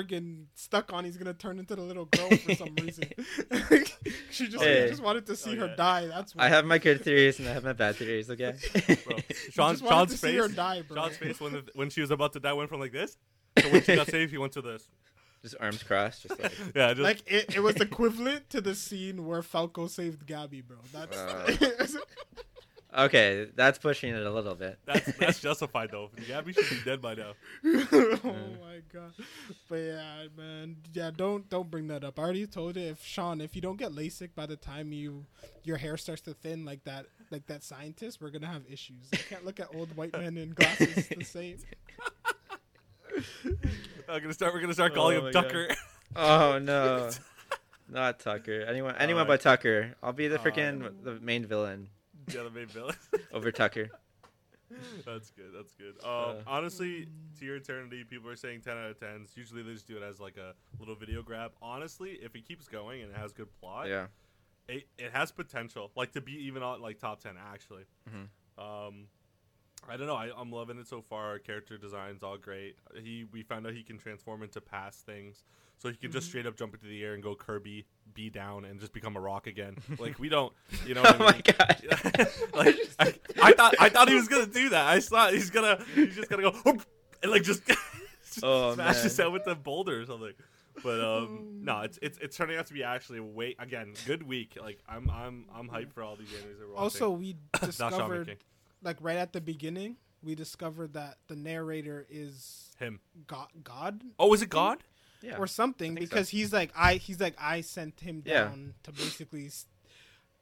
Speaker 3: friggin' stuck on. He's gonna turn into the little girl for some reason. *laughs* *laughs* she just
Speaker 1: Hey.
Speaker 3: just wanted to see
Speaker 2: Oh,
Speaker 3: her die. That's why.
Speaker 1: I have my good theories and I have my bad theories. Okay. *laughs*
Speaker 2: Bro, Sean,
Speaker 3: just
Speaker 2: Sean's
Speaker 3: to see her
Speaker 2: face.
Speaker 3: die, bro.
Speaker 2: Sean's face when the, when she was about to die went from like this. So when she got saved, he went to this.
Speaker 1: just arms crossed, just like.
Speaker 2: Yeah, just
Speaker 3: like it, it was equivalent to the scene where Falco saved Gabi, bro. That's uh.
Speaker 1: Okay, that's pushing it a little bit.
Speaker 2: that's *laughs* that's justified though. Gabi should be dead by now. *laughs*
Speaker 3: oh my god. But yeah, man. Yeah, don't don't bring that up. I already told you if Sean, if you don't get LASIK by the time you your hair starts to thin like that like that scientist, we're gonna have issues. You can't look at old white men in glasses the *laughs* same.
Speaker 2: I'm gonna start. We're gonna start calling
Speaker 1: Oh
Speaker 2: him
Speaker 1: my God.
Speaker 2: Tucker.
Speaker 1: Oh no, not Tucker. Anyone, anyone
Speaker 2: Alright.
Speaker 1: but Tucker. I'll be the
Speaker 2: Uh,
Speaker 1: freaking the main villain
Speaker 2: yeah, the main villain. *laughs*
Speaker 1: over Tucker.
Speaker 2: that's good. That's good. Um,
Speaker 1: Uh.
Speaker 2: honestly, to your eternity, people are saying 10 out of 10s. Usually they just do it as like a little video grab. Honestly, if it keeps going and it has good plot,
Speaker 1: Yeah.
Speaker 2: it, it has potential, like to be even on like top 10 actually.
Speaker 1: Mhm.
Speaker 2: Um, I don't know. I, I'm loving it so far. Character design's all great. He we found out he can transform into past things, so he can just straight up jump into the air and go Kirby, be down, and just become a rock again. *laughs* like we don't, you know.
Speaker 1: Oh
Speaker 2: What I
Speaker 1: my god. *laughs*
Speaker 2: like I, I thought I thought he was gonna do that. I thought he's gonna he's just gonna go and like just *laughs*
Speaker 1: Oh,
Speaker 2: smash
Speaker 1: man.
Speaker 2: his head with the boulder or something. But um, no, it's it's it's turning out to be actually way again good week. Like I'm I'm I'm hyped for all these animes that we're
Speaker 3: Also,
Speaker 2: watching.
Speaker 3: we *coughs*
Speaker 2: Not Shaman
Speaker 3: discovered like right at the beginning, we discovered that the narrator is
Speaker 2: him.
Speaker 3: God, God
Speaker 2: Oh, is it God?
Speaker 1: Yeah.
Speaker 3: or something
Speaker 1: think so.
Speaker 3: because he's like I he's like I sent him
Speaker 1: Yeah.
Speaker 3: down to basically. s-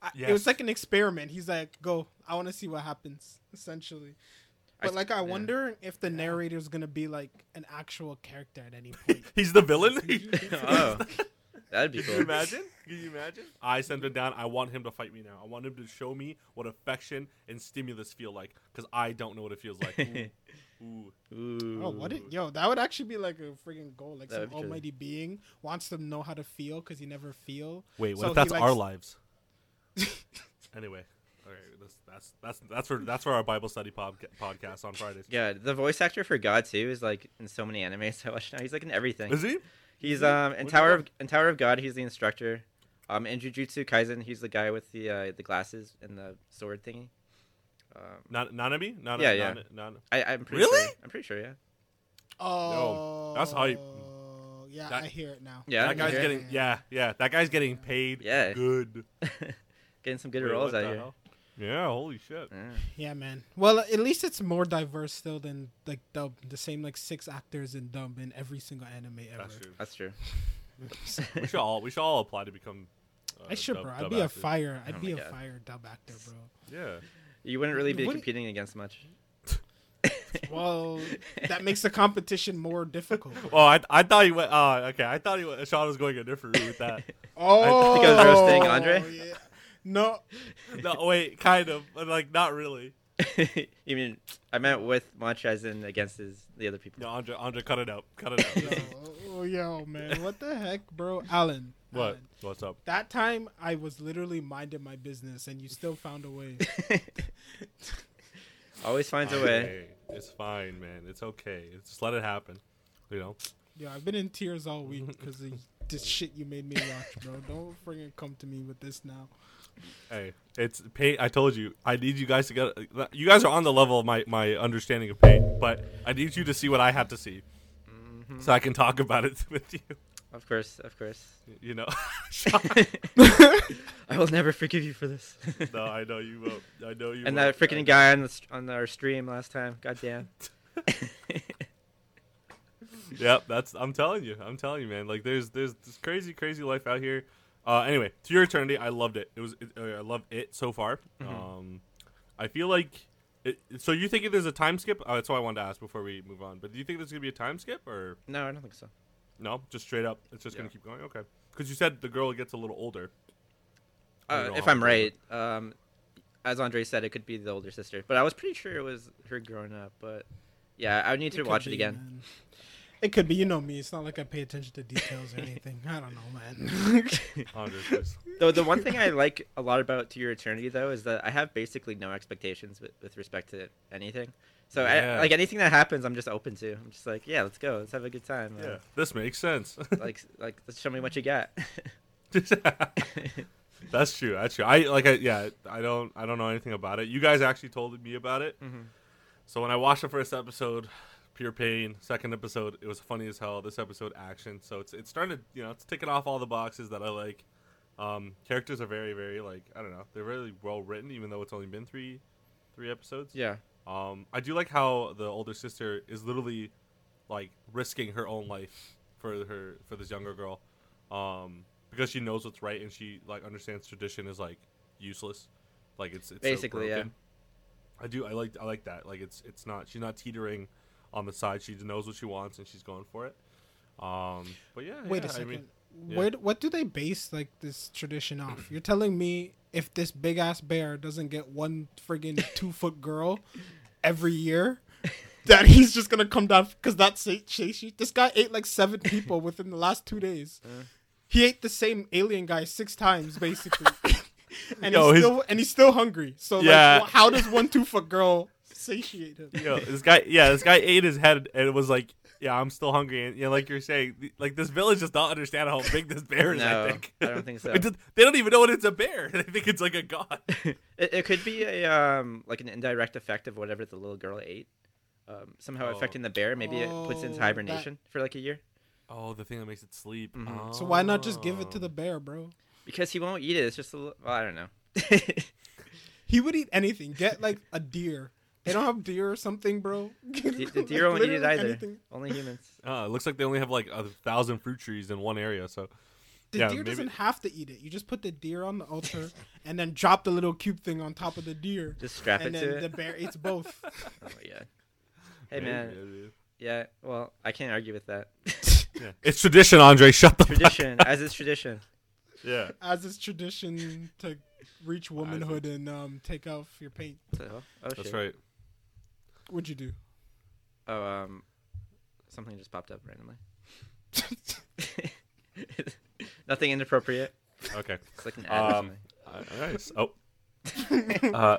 Speaker 3: I, It
Speaker 2: Yes.
Speaker 3: was like an experiment. He's like, "Go, I want to see what happens." Essentially, but
Speaker 1: s-
Speaker 3: like I
Speaker 1: yeah.
Speaker 3: wonder if the narrator's gonna be like an actual character at any *laughs* point.
Speaker 2: He's the villain. *laughs* *laughs*
Speaker 1: oh, that'd be cool.
Speaker 2: Can you imagine? Can you imagine? I sent him down. I want him to fight me now. I want him to show me what affection and stimulus feel like because I don't know what it feels like. *laughs* Ooh. Ooh.
Speaker 1: Ooh.
Speaker 3: Oh, what? It, yo, that would actually be like a freaking goal. Like
Speaker 1: That
Speaker 3: some
Speaker 1: would be true.
Speaker 3: almighty being wants to know how to feel because he never feel.
Speaker 2: Wait, what
Speaker 3: So
Speaker 2: if that's
Speaker 3: he
Speaker 2: our lives? *laughs* anyway, Okay, this, that's that's that's for that's for our Bible study podca- podcast on Fridays.
Speaker 1: Yeah, the voice actor for God too is like in so many animes I watch now. He's like in everything.
Speaker 2: Is he?
Speaker 1: He's um in
Speaker 2: What's
Speaker 1: Tower of in Tower of God. He's the instructor. Um, in Jujutsu Kaisen, he's the guy with the uh, the glasses and the sword thingy. Um,
Speaker 2: Not Nanami? Nana,
Speaker 1: Yeah, yeah.
Speaker 2: Nana, Nana.
Speaker 1: I, I'm pretty
Speaker 2: Really?
Speaker 1: Sure. I'm pretty sure. Yeah.
Speaker 3: Oh, No,
Speaker 2: that's hype.
Speaker 3: Yeah,
Speaker 2: That-
Speaker 3: I hear it now.
Speaker 1: Yeah.
Speaker 2: that guy's
Speaker 1: okay.
Speaker 2: getting yeah yeah. That guy's getting paid.
Speaker 1: Yeah.
Speaker 2: good. *laughs*
Speaker 1: Getting some good
Speaker 2: Wait,
Speaker 1: roles
Speaker 2: what
Speaker 1: out
Speaker 2: the
Speaker 1: here.
Speaker 2: hell? Yeah, holy shit.
Speaker 1: Yeah.
Speaker 3: Yeah, man. Well, at least it's more diverse still than like dub. The same like six actors in dub in every single anime ever.
Speaker 2: That's true.
Speaker 1: That's true. *laughs*
Speaker 2: We should all we should all apply to become. Uh,
Speaker 3: I should,
Speaker 2: dub-
Speaker 3: bro. I'd
Speaker 2: dub
Speaker 3: be a fire. I'd
Speaker 1: Oh
Speaker 3: be a
Speaker 1: God.
Speaker 3: fire dub actor, bro.
Speaker 2: Yeah.
Speaker 1: You wouldn't really be
Speaker 3: What-
Speaker 1: competing against much. *laughs*
Speaker 3: Well, that makes the competition more difficult.
Speaker 2: Well, *laughs* I, I thought you went. Uh, okay, I thought you went, Sean was going a different route with that.
Speaker 3: Oh, I
Speaker 1: think I was roasting Andre?
Speaker 3: Yeah. No, *laughs*
Speaker 2: no, wait, kind of, but like not really. *laughs*
Speaker 1: you mean I meant with much as in against his the other people.
Speaker 2: No, Andre, Andre, cut it out, cut it out. *laughs*
Speaker 3: yo, oh, yo, man, what the heck, bro? Alan,
Speaker 2: what?
Speaker 3: Alan,
Speaker 2: What's up?
Speaker 3: That time I was literally minding my business, and you still found a way.
Speaker 1: Always finds a way.
Speaker 2: Andre, It's fine, man. It's okay. Just let it happen. You know.
Speaker 3: Yeah, I've been in tears all week because of this shit you made me watch, bro. Don't freaking come to me with this now.
Speaker 2: Hey, it's pain. I told you, I need you guys to get. You guys are on the level of my my understanding of pain, but I need you to see what I have to see,
Speaker 1: Mhm.
Speaker 2: so I can talk about it *laughs* with you.
Speaker 1: Of course, of course.
Speaker 2: You know. *laughs* *laughs*
Speaker 1: I will never forgive you for this.
Speaker 2: no, I know you won't. I know you.
Speaker 1: and
Speaker 2: won't.
Speaker 1: that freaking guy on the on our stream last time. God damn.
Speaker 2: Yep, that's. I'm telling you. I'm telling you, man. Like, there's there's this crazy, crazy life out here. Uh, anyway, to your eternity, I loved it. It was. It, uh, I loved it so far.
Speaker 1: Mhm.
Speaker 2: Um, I feel like. It, so you think there's a time skip? Uh, that's what I wanted to ask before we move on. But do you think there's gonna be a time skip or
Speaker 1: no, I don't think so.
Speaker 2: no? Just straight up, it's just gonna keep going. Okay. Because you said the girl gets a little older.
Speaker 1: Uh, if I'm
Speaker 2: old
Speaker 1: right, um, as Andre said, it could be the older sister, but I was pretty sure it was her growing up. But yeah, I would need to
Speaker 3: could
Speaker 1: watch it
Speaker 3: be,
Speaker 1: again.
Speaker 3: man. It could be. You know me. It's not like I pay attention to details or anything. I don't know, man. *laughs*
Speaker 2: Andre, please.
Speaker 1: Though the one thing I like a lot about To Your Eternity though is that I have basically no expectations with, with respect to anything. So
Speaker 2: Yeah.
Speaker 1: I, like anything that happens, I'm just open to. I'm just like, yeah, let's go, let's have a good time.
Speaker 2: yeah,
Speaker 1: Uh,
Speaker 2: this makes sense. *laughs*
Speaker 1: like like let's show me what you got. *laughs*
Speaker 2: That's true. That's true. I like. I, yeah. I don't. I don't know anything about it. You guys actually told me about it.
Speaker 1: Mhm.
Speaker 2: So when I watched the first episode, pure pain. Second episode, it was funny as hell. This episode, action. So it's it started. You know, it's ticking off all the boxes that I like. Um, characters are very, very like I don't know. They're really well written, even though it's only been three, three episodes.
Speaker 1: Yeah,
Speaker 2: Um, I do like how the older sister is literally like risking her own life for her for this younger girl, um, because she knows what's right and she like understands tradition is like useless, like it's, it's so
Speaker 1: Basically, yeah.
Speaker 2: broken. I do. I like. I like that. Like it's it's not. She's not teetering on the side. She knows what she wants and she's going for it. Um, but yeah.
Speaker 3: Wait
Speaker 2: yeah,
Speaker 3: a second.
Speaker 2: I mean, yeah.
Speaker 3: Where? What do they base like this tradition off? You're telling me if this big ass bear doesn't get one friggin' *laughs* two foot girl every year, *laughs* that he's just gonna come down because that's Shashi. This guy ate like seven *laughs* people within the last two days.
Speaker 1: Uh.
Speaker 3: He ate the same alien guy six times basically, and
Speaker 2: Yo,
Speaker 3: he's
Speaker 2: his-
Speaker 3: still and he's still hungry. So
Speaker 2: Yeah.
Speaker 3: like, wh- how does one two foot girl satiate him?
Speaker 2: Yo, this guy, yeah, this guy ate his head and it was like, yeah, I'm still hungry. And yeah, like you're saying, like this village does not understand how big this bear is.
Speaker 1: No,
Speaker 2: I think.
Speaker 1: I don't think so. *laughs*
Speaker 2: It they don't even know what it's a bear. *laughs* They think it's like a god. *laughs*
Speaker 1: it, it could be a um like an indirect effect of whatever the little girl ate, um, somehow
Speaker 2: Oh.
Speaker 1: affecting the bear. Maybe it puts it
Speaker 3: Oh,
Speaker 1: into
Speaker 3: that-
Speaker 1: hibernation for like a year
Speaker 2: Oh, the thing that makes it sleep.
Speaker 1: Mhm.
Speaker 3: So why not just give it to
Speaker 2: Oh.
Speaker 3: the bear, bro?
Speaker 1: because he won't eat it. It's just a little. Well, I don't know.
Speaker 3: He would eat anything. Get like a deer. They don't have deer or something, bro. *laughs*
Speaker 1: the, the
Speaker 3: Like,
Speaker 1: deer won't eat it either.
Speaker 3: anything.
Speaker 1: Only humans.
Speaker 2: Oh, *laughs* it looks like they only have like a thousand fruit trees in one area. So
Speaker 3: The
Speaker 2: Yeah,
Speaker 3: deer
Speaker 2: maybe-
Speaker 3: doesn't have to eat it. You just put the deer on the altar *laughs* and then drop the little cube thing on top of the deer,
Speaker 1: Just strap
Speaker 3: and
Speaker 1: it
Speaker 3: then
Speaker 1: to
Speaker 3: the
Speaker 1: it.
Speaker 3: bear eats both.
Speaker 1: Oh yeah. Hey
Speaker 2: Maybe,
Speaker 1: man.
Speaker 2: maybe.
Speaker 1: Yeah. Well, I can't argue with that.
Speaker 2: Yeah. it's tradition, Andre. Shut the fuck
Speaker 1: tradition, as is tradition.
Speaker 2: Yeah.
Speaker 3: As is tradition to reach womanhood and um, take off your paint.
Speaker 1: So, oh
Speaker 2: That's
Speaker 1: shit.
Speaker 2: right.
Speaker 3: What'd you do?
Speaker 1: Oh um, something just popped up randomly. *laughs* Nothing inappropriate.
Speaker 2: Okay.
Speaker 1: It's like an ad.
Speaker 2: Um,
Speaker 1: something.
Speaker 2: Uh, nice. Oh, *laughs* Uh,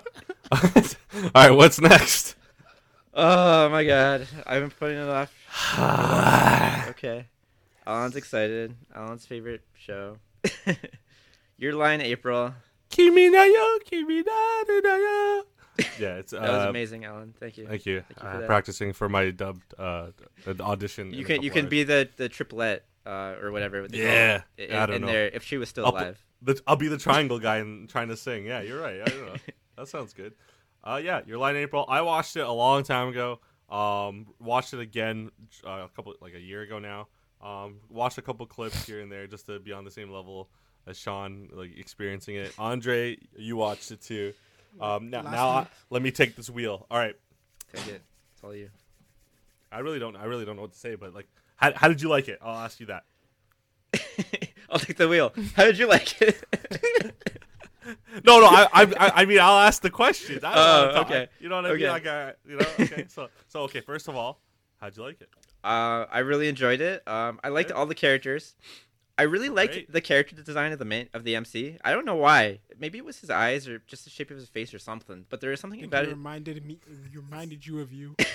Speaker 2: *laughs* all right, what's next?
Speaker 1: Oh my god, I've been putting it off. *sighs* okay, Alan's excited. Alan's favorite show. Your Lie in April.
Speaker 2: Kimi na yo, kimi na na na yo. *laughs* Yeah, it's uh,
Speaker 1: That was amazing, Alan. Thank you.
Speaker 2: Thank you.
Speaker 1: Thank you for
Speaker 2: uh, practicing for my dubbed uh, uh, audition.
Speaker 1: You can you can
Speaker 2: hours.
Speaker 1: be the the triplet uh, or whatever.
Speaker 2: Yeah,
Speaker 1: it,
Speaker 2: I
Speaker 1: in,
Speaker 2: don't
Speaker 1: in
Speaker 2: know.
Speaker 1: there if she was still
Speaker 2: I'll
Speaker 1: alive.
Speaker 2: The, I'll be the triangle guy and *laughs* trying to sing. Yeah, you're right. I don't know. *laughs* that sounds good. Uh, yeah, your Lie in April. I watched it a long time ago. Um, watched it again uh, a couple like a year ago now. Um, watched a couple clips here and there just to be on the same level as Sean, like experiencing it. Andre, you watched it too. Um, now,
Speaker 3: Last
Speaker 2: now I, let me take this wheel. All right,
Speaker 1: Take it. It's all you.
Speaker 2: I really don't. I really don't know what to say, but like, how, how did you like it? I'll ask you that. *laughs*
Speaker 1: I'll take the wheel. How did you like it? *laughs*
Speaker 2: No, no. I, I, I- I mean, I'll ask the questions. I don't
Speaker 1: Oh,
Speaker 2: wanna
Speaker 1: okay.
Speaker 2: You know what I
Speaker 1: Okay.
Speaker 2: mean? Like, I, you know. Okay. *laughs* So, so okay. First of all, how'd you like it?
Speaker 1: Uh, I really enjoyed it. Um, I liked
Speaker 2: Okay.
Speaker 1: all the characters. I really liked
Speaker 2: Great.
Speaker 1: the character design of the main of the MC. I don't know why. Maybe it was his eyes or just the shape of his face or something. But there is was something
Speaker 3: He
Speaker 1: about it.
Speaker 3: reminded me. Reminded you of you. *laughs*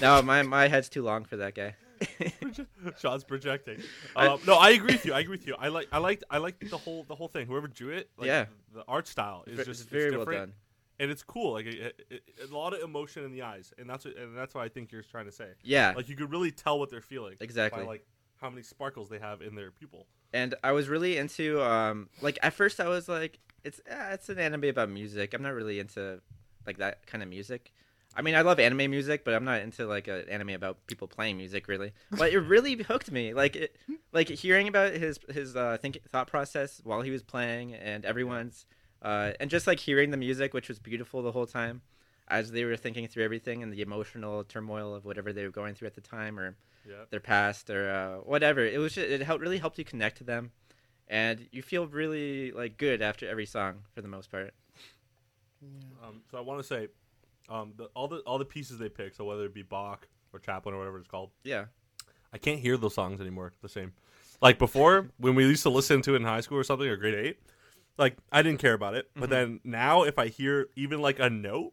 Speaker 1: No, my my head's too long for that guy. *laughs*
Speaker 2: Sean's projecting.
Speaker 1: I-
Speaker 2: Um, no, I agree with you. I agree with you. I like, I liked, I liked the whole, the whole thing. Whoever drew it, like,
Speaker 1: Yeah.
Speaker 2: the art style is
Speaker 1: It's
Speaker 2: just it's
Speaker 1: very well
Speaker 2: different,
Speaker 1: done.
Speaker 2: and it's cool. Like, it, it, it- a lot of emotion in the eyes, and that's what, and that's what I think you're trying to say.
Speaker 1: Yeah,
Speaker 2: Like, you could really tell what they're feeling
Speaker 1: exactly.
Speaker 2: by like how many sparkles they have in their pupil.
Speaker 1: and I was really into um like at first I was like it's eh, it's an anime about music. I'm not really into like that kind of music. I mean, I love anime music, but I'm not into like an anime about people playing music really. But it really *laughs* hooked me. Like it, like hearing about his his uh, think thought process while he was playing and everyone's uh and just like hearing the music which was beautiful the whole time as they were thinking through everything and the emotional turmoil of whatever they were going through at the time or
Speaker 2: Yeah.
Speaker 1: their past or uh, whatever. It was just, it helped really helped you connect to them, and you feel really like good after every song for the most part.
Speaker 3: Yeah.
Speaker 2: Um, so I want to say, um, the, all the all the pieces they pick, so whether it be Bach or Chopin or whatever it's called,
Speaker 1: Yeah,
Speaker 2: I can't hear those songs anymore the same. Like before, *laughs* when we used to listen to it in high school or something or grade eight, like I didn't care about it. But
Speaker 1: Mhm.
Speaker 2: then now, if I hear even like a note,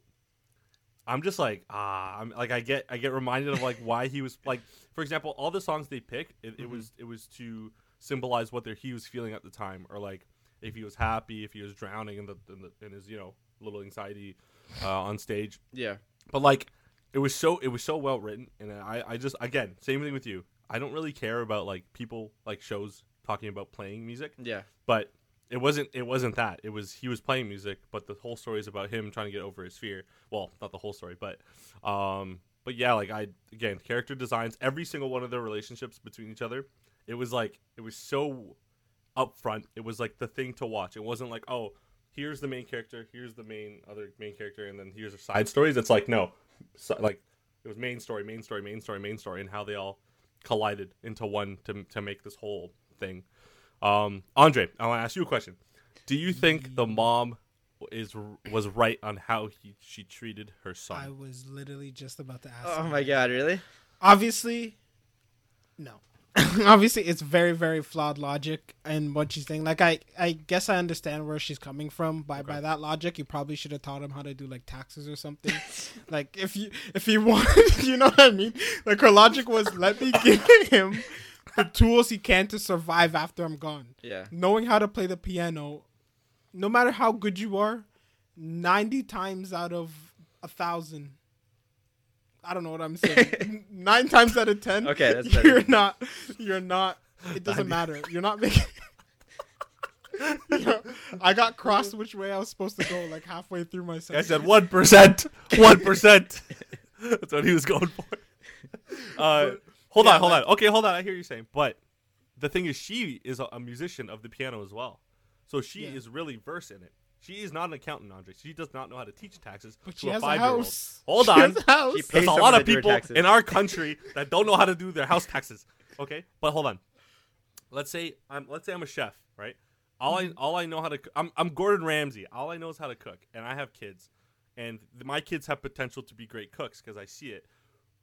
Speaker 2: I'm just like ah, I'm like I get I get reminded of like why he was like, for example, all the songs they pick, it, it
Speaker 1: Mhm.
Speaker 2: was it was to symbolize what their, he was feeling at the time, or like if he was happy, if he was drowning in the in, the, in his you know little anxiety uh, on stage.
Speaker 1: Yeah,
Speaker 2: but like it was so it was so well written and i i just again same thing with you. I don't really care about like people like shows talking about playing music.
Speaker 1: Yeah,
Speaker 2: but it wasn't it wasn't that. It was he was playing music but the whole story is about him trying to get over his fear. Well not the whole story but um but yeah like i again character designs every single one of their relationships between each other it was like it was so upfront. It was like the thing to watch. It wasn't like oh here's the main character here's the main other main character and then here's the side stories. It's like no so, like it was main story main story main story main story and how they all collided into one to, to make this whole thing um, Andre, I want to ask you a question. Do you think the mom is was right on how he she treated her son?
Speaker 3: I was literally just about to ask.
Speaker 1: Oh
Speaker 3: you
Speaker 1: my god, really?
Speaker 3: Obviously, no. *laughs* Obviously, it's very, very flawed logic and what she's saying. Like, I, I guess I understand where she's coming from. By by that logic, you probably should have taught him how to do like taxes or something. *laughs* like, if you if you *laughs* want, you know what I mean. Like, her logic was, let me give him *laughs* the tools he can to survive after I'm gone.
Speaker 1: Yeah,
Speaker 3: Knowing how to play the piano, no matter how good you are, ninety times out of a thousand. I don't know what I'm saying. *laughs* Nine times out of ten,
Speaker 1: Okay, that's *laughs* better.
Speaker 3: you're not. You're not. It doesn't matter. You're not making. You know, I got crossed which way I was supposed to go, like halfway through my
Speaker 2: I said one percent, one percent. That's what he was going for. Uh, hold
Speaker 3: yeah,
Speaker 2: on, hold
Speaker 3: like-
Speaker 2: on. Okay, hold on. I hear you saying, but the thing is, she is a, a musician of the piano as well, so she
Speaker 3: Yeah.
Speaker 2: is really versed in it. She is not an accountant, Andre. She does not know how to teach taxes
Speaker 3: But
Speaker 2: to
Speaker 3: she
Speaker 2: a five-year-old. Hold
Speaker 3: She
Speaker 2: on.
Speaker 3: has a house.
Speaker 1: She pays
Speaker 2: There's a lot of people in our country *laughs* that don't know how to do their house taxes. Okay, but hold on. Let's say I'm let's say I'm a chef, right? All
Speaker 3: Mm-hmm.
Speaker 2: I all I know how to c- I'm I'm Gordon Ramsay. All I know is how to cook, and I have kids, and my kids have potential to be great cooks because I see it,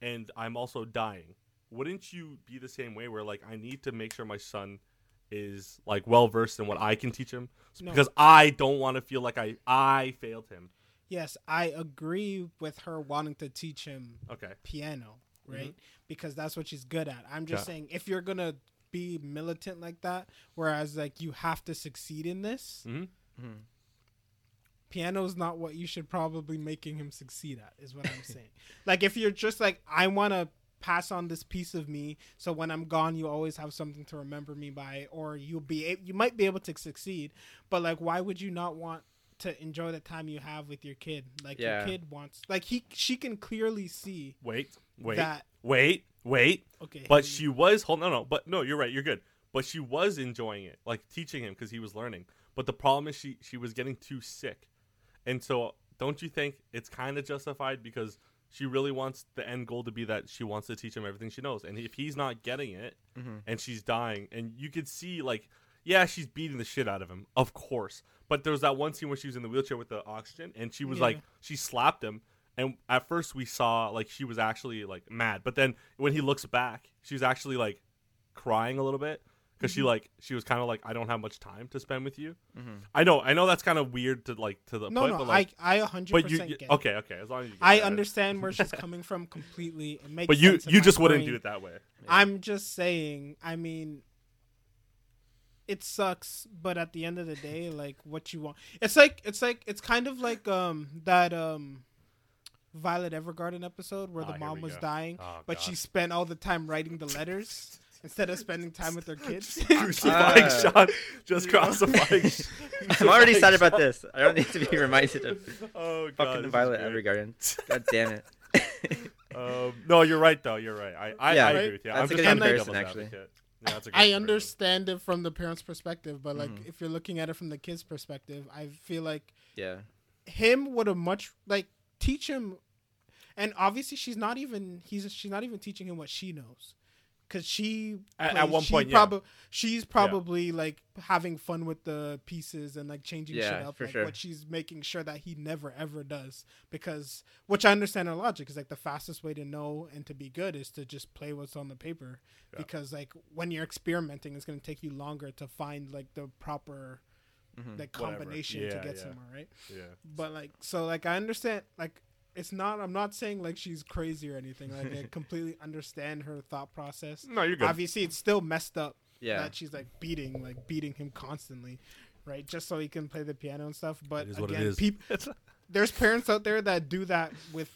Speaker 2: and I'm also dying. Wouldn't you be the same way where like I need to make sure my son is like well versed in what I can teach him
Speaker 3: No.
Speaker 2: because I don't want to feel like I I failed him.
Speaker 3: Yes, I agree with her wanting to teach him
Speaker 2: Okay.
Speaker 3: piano, right? Because that's what she's good at. I'm just
Speaker 2: Mm-hmm. Yeah.
Speaker 3: saying if you're gonna be militant like that, whereas like you have to succeed in this,
Speaker 2: hmm
Speaker 3: is not what you should probably making him succeed at, is what I'm saying. *laughs* like if you're just like I wanna pass on this piece of me so when I'm gone you always have something to remember me by or you'll be you might be able to succeed, but like why would you not want to enjoy the time you have with your kid? Like
Speaker 1: Yeah.
Speaker 3: your kid wants like he she can clearly see
Speaker 2: Wait, wait,
Speaker 3: that
Speaker 2: wait, wait.
Speaker 3: okay.
Speaker 2: But she was hold no no. But no, you're right. You're good. But she was enjoying it, like teaching him because he was learning. But the problem is she she was getting too sick, and so don't you think it's kind of justified because she really wants the end goal to be that she wants to teach him everything she knows, and if he's not getting it,
Speaker 1: Mhm.
Speaker 2: and she's dying, and you could see like yeah she's beating the shit out of him, of course. But there was that one scene where she was in the wheelchair with the oxygen, and she was
Speaker 3: Yeah.
Speaker 2: like she slapped him, and at first we saw like she was actually like mad, but then when he looks back, she's actually like crying a little bit because she like she was kind of like I don't have much time to spend with you.
Speaker 1: Mhm.
Speaker 2: I know, I know that's kind of weird to like to the point.
Speaker 3: no,
Speaker 2: put,
Speaker 3: no,
Speaker 2: but like,
Speaker 3: I I a hundred
Speaker 2: but you,
Speaker 3: percent
Speaker 2: you
Speaker 3: get. it.
Speaker 2: okay, okay, as long as you get
Speaker 3: I
Speaker 2: that.
Speaker 3: understand where she's *laughs* coming from completely. It makes
Speaker 2: but you
Speaker 3: sense
Speaker 2: you
Speaker 3: my
Speaker 2: just wouldn't do it that way.
Speaker 3: I'm just saying. I mean, it sucks, but at the end of the day, like what you want, it's like it's like it's kind of like um that um Violet Evergarden episode where
Speaker 2: Ah,
Speaker 3: the
Speaker 2: here
Speaker 3: mom was
Speaker 2: go.
Speaker 3: dying,
Speaker 2: Oh,
Speaker 3: but
Speaker 2: God.
Speaker 3: she spent all the time writing the letters *laughs* instead of spending time with their *laughs* kids.
Speaker 2: Crucifying
Speaker 1: Uh,
Speaker 2: Sean, just crucifying.
Speaker 1: I'm already sad about this. I don't need to be *laughs* reminded of
Speaker 2: Oh god,
Speaker 1: fucking
Speaker 2: this is
Speaker 1: Violet
Speaker 2: great.
Speaker 1: Evergarden. God damn it. *laughs*
Speaker 2: Um, no, you're right though. You're right. I I,
Speaker 1: Yeah.
Speaker 2: I
Speaker 3: Right?
Speaker 2: agree with you.
Speaker 1: That's
Speaker 2: I'm
Speaker 1: a good
Speaker 2: trying to be
Speaker 3: comparison,
Speaker 1: actually.
Speaker 2: Yeah, that's a good
Speaker 3: I understand it from the parents' perspective, but like
Speaker 1: Mhm.
Speaker 3: if you're looking at it from the kids' perspective, I feel like
Speaker 1: yeah.
Speaker 3: him would have much like teach him and obviously she's not even he's she's not even teaching him what she knows because she
Speaker 2: At- at one
Speaker 3: she
Speaker 2: point, yeah.
Speaker 3: she's probably like having fun with the pieces and like changing shit up
Speaker 1: for
Speaker 3: like
Speaker 1: sure.
Speaker 3: what she's making sure that he never ever does because which i understand her logic is like the fastest way to know and to be good is to just play what's on the paper
Speaker 2: Yeah.
Speaker 3: because like when you're experimenting it's going to take you longer to find like the proper
Speaker 1: Mhm.
Speaker 3: like combination
Speaker 2: Yeah,
Speaker 3: to get
Speaker 2: yeah.
Speaker 3: somewhere right
Speaker 2: Yeah.
Speaker 3: but like so like i understand like it's not i'm not saying like she's crazy or anything like i *laughs* completely understand her thought process
Speaker 2: No, you're good.
Speaker 3: obviously it's still messed up
Speaker 1: Yeah.
Speaker 3: that she's like beating like beating him constantly right just so he can play the piano and stuff but
Speaker 2: It is what it
Speaker 3: again peop- there's parents out there that do that with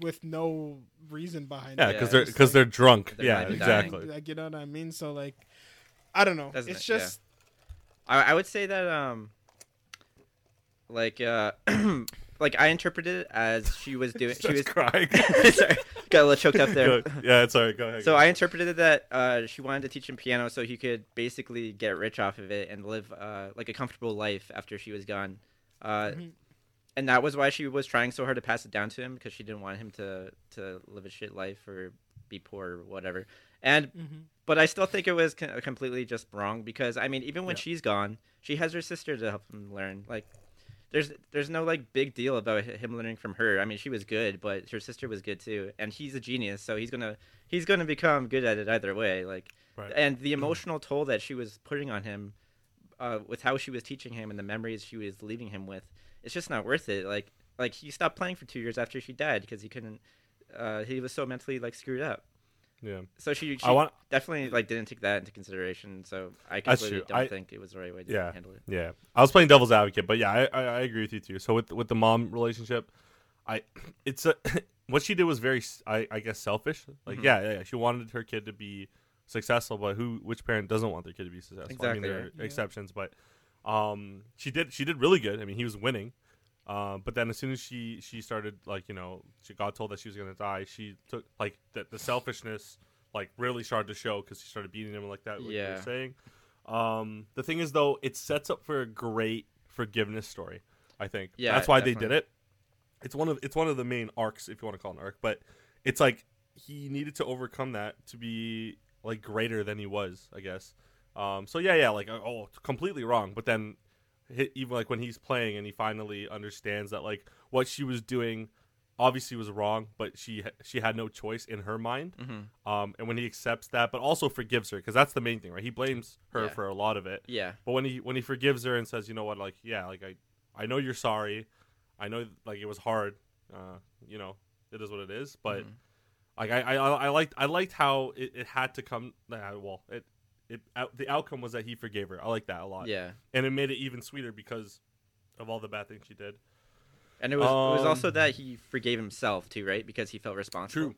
Speaker 3: with no reason behind
Speaker 2: yeah,
Speaker 3: it
Speaker 2: because they're
Speaker 3: It's
Speaker 2: because
Speaker 3: like-
Speaker 2: they're drunk.
Speaker 1: They're
Speaker 2: yeah,
Speaker 1: not even
Speaker 2: exactly.
Speaker 3: like you know what i mean so like i don't know
Speaker 1: Doesn't
Speaker 3: it's
Speaker 1: it? Yeah.
Speaker 3: just
Speaker 1: I, I would say that um like uh *clears throat* like I interpreted it as she was doing she was
Speaker 2: crying. *laughs*
Speaker 1: sorry got a little choked up there.
Speaker 2: Go- yeah, it's alright. Go ahead.
Speaker 1: So I interpreted that uh, she wanted to teach him piano so he could basically get rich off of it and live uh, like a comfortable life after she was gone. Uh,
Speaker 3: Mhm.
Speaker 1: And that was why she was trying so hard to pass it down to him because she didn't want him to to live a shit life or be poor or whatever. And
Speaker 3: mhm.
Speaker 1: but I still think it was co- completely just wrong because I mean even when
Speaker 2: Yeah.
Speaker 1: she's gone, she has her sister to help him learn. Like there's there's no like big deal about him learning from her. I mean she was good, but her sister was good too, and he's a genius, so he's gonna he's gonna become good at it either way. Like
Speaker 2: Right.
Speaker 1: and the emotional toll that she was putting on him uh, with how she was teaching him and the memories she was leaving him with, it's just not worth it. Like like he stopped playing for two years after she died because he couldn't. Uh, he was so mentally like screwed up.
Speaker 2: Yeah.
Speaker 1: So she, she
Speaker 2: want.
Speaker 1: definitely like didn't take that into consideration. So I completely don't
Speaker 2: I-
Speaker 1: think it was the right way to
Speaker 2: Yeah.
Speaker 1: handle it.
Speaker 2: Yeah, I was playing devil's advocate, but yeah, I, I, I agree with you too. So with with the mom relationship, I *clears throat* it's a *clears throat* what she did was very I, I guess selfish. Like
Speaker 1: Mhm.
Speaker 2: yeah, yeah, yeah, she wanted her kid to be successful, but who which parent doesn't want their kid to be successful? I mean, there are
Speaker 3: Yeah.
Speaker 2: exceptions, but um, she did she did really good. I mean, he was winning. Uh, but then as soon as she she started like you know she got told that she was gonna die, she took like the, the selfishness like really started to show because she started beating him like that. Like you
Speaker 1: Yeah.
Speaker 2: were saying. Um, the thing is though, it sets up for a great forgiveness story. I think.
Speaker 1: Yeah,
Speaker 2: that's why they did it. It's one of it's one of the main arcs, if you want to call it an arc. But it's like he needed to overcome that to be like greater than he was, I guess. Um, so yeah, yeah, like oh, completely wrong. But then even like when he's playing and he finally understands that like what she was doing obviously was wrong, but she she had no choice in her mind.
Speaker 1: hmm
Speaker 2: Um, and when he accepts that, but also forgives her, because that's the main thing, right? He blames her
Speaker 1: Yeah.
Speaker 2: for a lot of it.
Speaker 1: Yeah.
Speaker 2: But when he when he forgives her and says, you know what, like yeah, like I I know you're sorry, I know like it was hard, uh, you know, it is what it is. But
Speaker 1: Mhm.
Speaker 2: like I I, I liked I liked how it, it had to come. Well, it it out, the outcome was that he forgave her. I like that a lot.
Speaker 1: Yeah.
Speaker 2: and it made it even sweeter because of all the bad things she did.
Speaker 1: And it was it was
Speaker 2: Um,
Speaker 1: also that he forgave himself too, right? Because he felt responsible.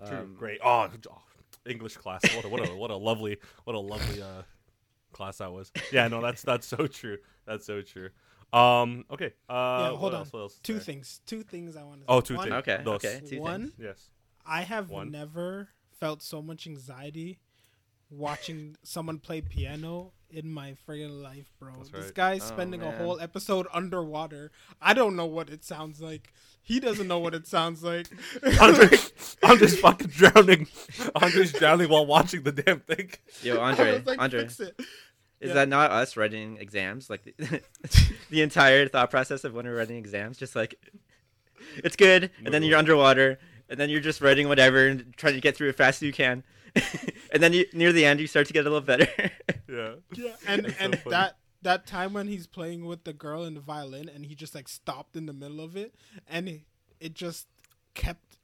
Speaker 2: True. True.
Speaker 1: Um,
Speaker 2: Great. Oh, oh, English class. What a, what a what a lovely what a lovely uh class that was. Yeah, no, that's that's so true. That's so true. Um. Okay. Uh.
Speaker 3: Yeah,
Speaker 2: what
Speaker 3: hold on.
Speaker 2: else? What else?
Speaker 3: Two
Speaker 2: Sorry.
Speaker 3: things. Two things I want to.
Speaker 2: Oh, two
Speaker 3: One,
Speaker 2: things.
Speaker 1: Okay.
Speaker 2: Those.
Speaker 1: Okay. Two
Speaker 3: One,
Speaker 1: things.
Speaker 2: Yes.
Speaker 3: I have
Speaker 2: One.
Speaker 3: never felt so much anxiety watching someone play piano in my friggin' life, bro.
Speaker 2: That's
Speaker 3: This
Speaker 2: right.
Speaker 3: guy's
Speaker 1: Oh,
Speaker 3: spending a whole episode underwater. I don't know what it sounds like. He doesn't know what it sounds like. *laughs*
Speaker 2: Andre, *laughs* I'm just fucking drowning. Andre's drowning while watching the damn thing.
Speaker 1: Yo, *laughs* Andre,
Speaker 3: was like,
Speaker 1: Andre,
Speaker 3: fix it.
Speaker 1: is
Speaker 3: Yeah.
Speaker 1: that not us writing exams? Like the, the entire thought process of when we're writing exams, just like it's good, and then you're underwater, and then you're just writing whatever and trying to get through it as fast as you can, *laughs* and then you, near the end you start to get a little better.
Speaker 2: Yeah.
Speaker 3: Yeah, *laughs* and
Speaker 2: It's so
Speaker 3: and
Speaker 2: funny.
Speaker 3: that that time when he's playing with the girl in the violin, and he just like stopped in the middle of it, and it, it just kept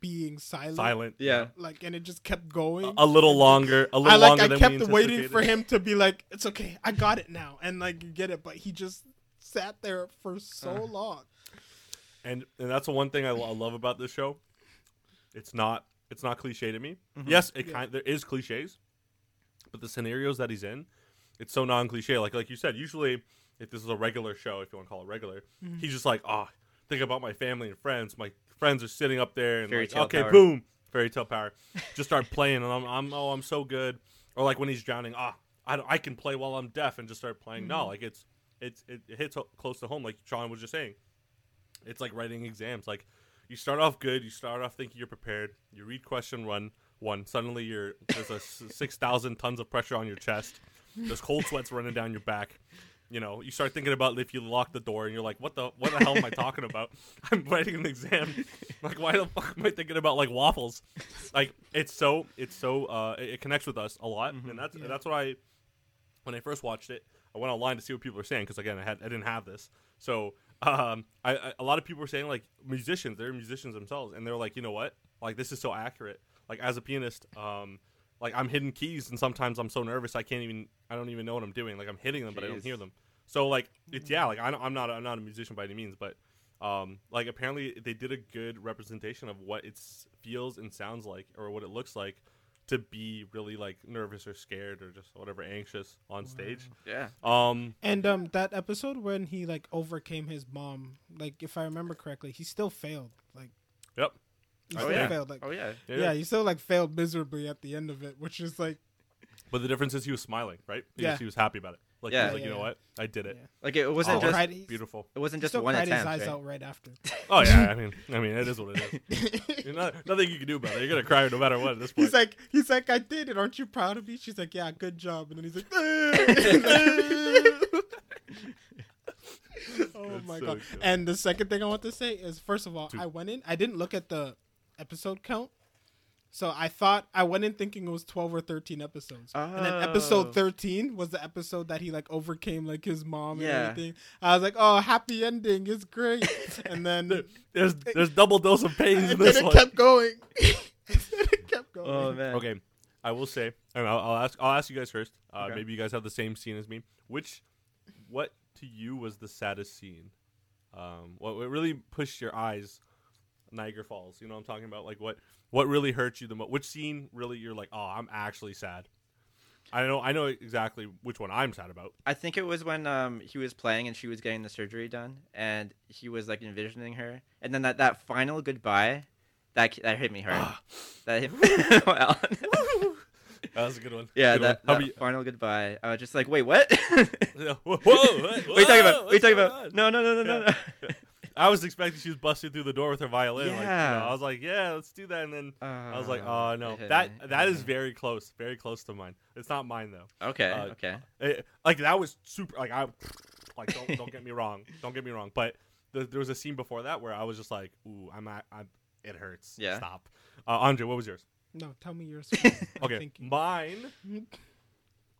Speaker 3: being silent.
Speaker 2: Silent.
Speaker 1: yeah.
Speaker 3: Like, and it just kept going.
Speaker 2: A, a little longer. A little
Speaker 3: I like.
Speaker 2: longer
Speaker 3: I
Speaker 2: than
Speaker 3: kept
Speaker 2: we
Speaker 3: waiting for him to be like, *laughs* "It's okay, I got it now," and like get it, but he just sat there for so
Speaker 1: Uh.
Speaker 3: long.
Speaker 2: and and that's the one thing I, lo- I love about this show. It's not it's not cliche to me.
Speaker 1: Mhm.
Speaker 2: Yes, it
Speaker 3: Yeah.
Speaker 2: kind there is cliches, but the scenarios that he's in, it's so non cliche. Like like you said, usually if this is a regular show, if you want to call it regular,
Speaker 3: Mhm.
Speaker 2: he's just like, oh, think about my family and friends. My friends are sitting up there and
Speaker 1: Fairy
Speaker 2: like, okay,
Speaker 1: power.
Speaker 2: boom, fairy tale power. just start playing, and I'm, I'm oh I'm so good. Or like when he's drowning, ah, I, I can play while I'm deaf and just start playing. No,
Speaker 3: Mhm.
Speaker 2: like it's it's it, it hits close to home, like Sean was just saying. It's like writing exams. Like you start off good, you start off thinking you're prepared. You read question one, one. Suddenly you're there's a *laughs* six thousand tons of pressure on your chest. There's cold sweats running down your back. You know, you start thinking about if you lock the door, and you're like, "What the what the hell am I talking about? *laughs* I'm writing an exam. Like, why the fuck am I thinking about like waffles? Like, it's so it's so uh, it, it connects with us a lot,
Speaker 1: Mhm.
Speaker 2: and that's
Speaker 3: Yeah.
Speaker 2: that's why I when I first watched it, I went online to see what people were saying because again, I had I didn't have this, so um, I, I a lot of people were saying like musicians, they're musicians themselves, and they're like, you know what, like this is so accurate. Like as a pianist, um, like I'm hitting keys, and sometimes I'm so nervous I can't even I don't even know what I'm doing. Like I'm hitting them, but I don't hear them. So like it's yeah, like I don't- I'm not I'm not a musician by any means, but um, like apparently they did a good representation of what it feels and sounds like, or what it looks like to be really like nervous or scared or just whatever anxious on stage.
Speaker 1: Yeah.
Speaker 2: Um,
Speaker 3: And um, that episode when he like overcame his mom, like if I remember correctly, he still failed. Like,
Speaker 2: Yep.
Speaker 3: he
Speaker 2: Oh,
Speaker 3: still
Speaker 2: yeah.
Speaker 3: failed. Like,
Speaker 1: Oh yeah.
Speaker 3: yeah. he still like failed miserably at the end of it, which is like,
Speaker 2: But the difference is he was smiling, right? He,
Speaker 3: Yeah.
Speaker 2: was, he was happy about it. Like, he
Speaker 1: Yeah.
Speaker 2: was like you know what? I did it.
Speaker 3: Yeah.
Speaker 1: Like it wasn't
Speaker 2: Oh,
Speaker 1: just
Speaker 3: cried,
Speaker 2: Beautiful.
Speaker 1: it wasn't just
Speaker 3: still
Speaker 1: one
Speaker 3: cried
Speaker 1: attempt.
Speaker 3: his eyes
Speaker 1: right?
Speaker 3: out right after. *laughs*
Speaker 2: Oh yeah, I mean, I mean, it is what it is. *laughs* You're not, nothing you can do about it. You're gonna cry no matter what at this point.
Speaker 3: He's like, he's like, I did it. Aren't you proud of me? She's like, yeah, good job. And then he's like, *laughs* oh
Speaker 2: That's
Speaker 3: my
Speaker 2: so
Speaker 3: god.
Speaker 2: good.
Speaker 3: And the second thing I want to say is, first of all,
Speaker 2: Dude.
Speaker 3: I went in. I didn't look at the episode count, so I thought I went in thinking it was twelve or thirteen episodes. And then
Speaker 1: Oh.
Speaker 3: episode thirteen was the episode that he like overcame like his mom and everything. I was like, oh, happy ending, it's great. *laughs* and then
Speaker 2: there's there's double dose of pains *laughs* in
Speaker 3: and
Speaker 2: this
Speaker 3: then it
Speaker 2: one.
Speaker 3: kept going. *laughs* it kept going.
Speaker 1: Oh man.
Speaker 2: Okay, I will say, and I'll, I'll ask I'll ask you guys first. Uh,
Speaker 1: Okay.
Speaker 2: Maybe you guys have the same scene as me. Which, what to you was the saddest scene? Um, what, what really pushed your eyes? Niagara Falls. You know what I'm talking about? Like what what really hurt you the most? Which scene really you're like, oh, I'm actually sad. I know I know exactly which one I'm sad about.
Speaker 1: I think it was when um he was playing and she was getting the surgery done, and he was like envisioning her, and then that, that final goodbye, that that hit me hard. *laughs* that hit oh, Alan. *laughs* *laughs*
Speaker 2: That was a good one.
Speaker 1: yeah,
Speaker 2: Good
Speaker 1: that,
Speaker 2: one.
Speaker 1: That
Speaker 2: about
Speaker 1: final goodbye. I was just like, wait, what?
Speaker 2: you? Whoa, whoa, what,
Speaker 1: are you talking about? What are you talking about? No, no, no, no, no, no.
Speaker 2: I was expecting she was busting through the door with her violin. Like, you know,
Speaker 1: Yeah.
Speaker 2: I was like, yeah, let's do that, and then I was like,
Speaker 1: Uh,
Speaker 2: oh no,
Speaker 1: it
Speaker 2: that
Speaker 1: me.
Speaker 2: that
Speaker 1: It
Speaker 2: is
Speaker 1: hit me.
Speaker 2: very close, very close to mine. It's not mine though.
Speaker 1: okay.
Speaker 2: uh,
Speaker 1: okay.
Speaker 2: It- like that was super. Like I, *laughs* like don't don't get me wrong, don't get me wrong, but the, there was a scene before that where I was just like, "Ooh, I'm at, I'm, it hurts."
Speaker 1: Yeah.
Speaker 2: Stop. Uh, Andre, what was yours?
Speaker 3: No, tell me yours. *laughs*
Speaker 2: Okay,
Speaker 3: thinking.
Speaker 2: mine. *laughs*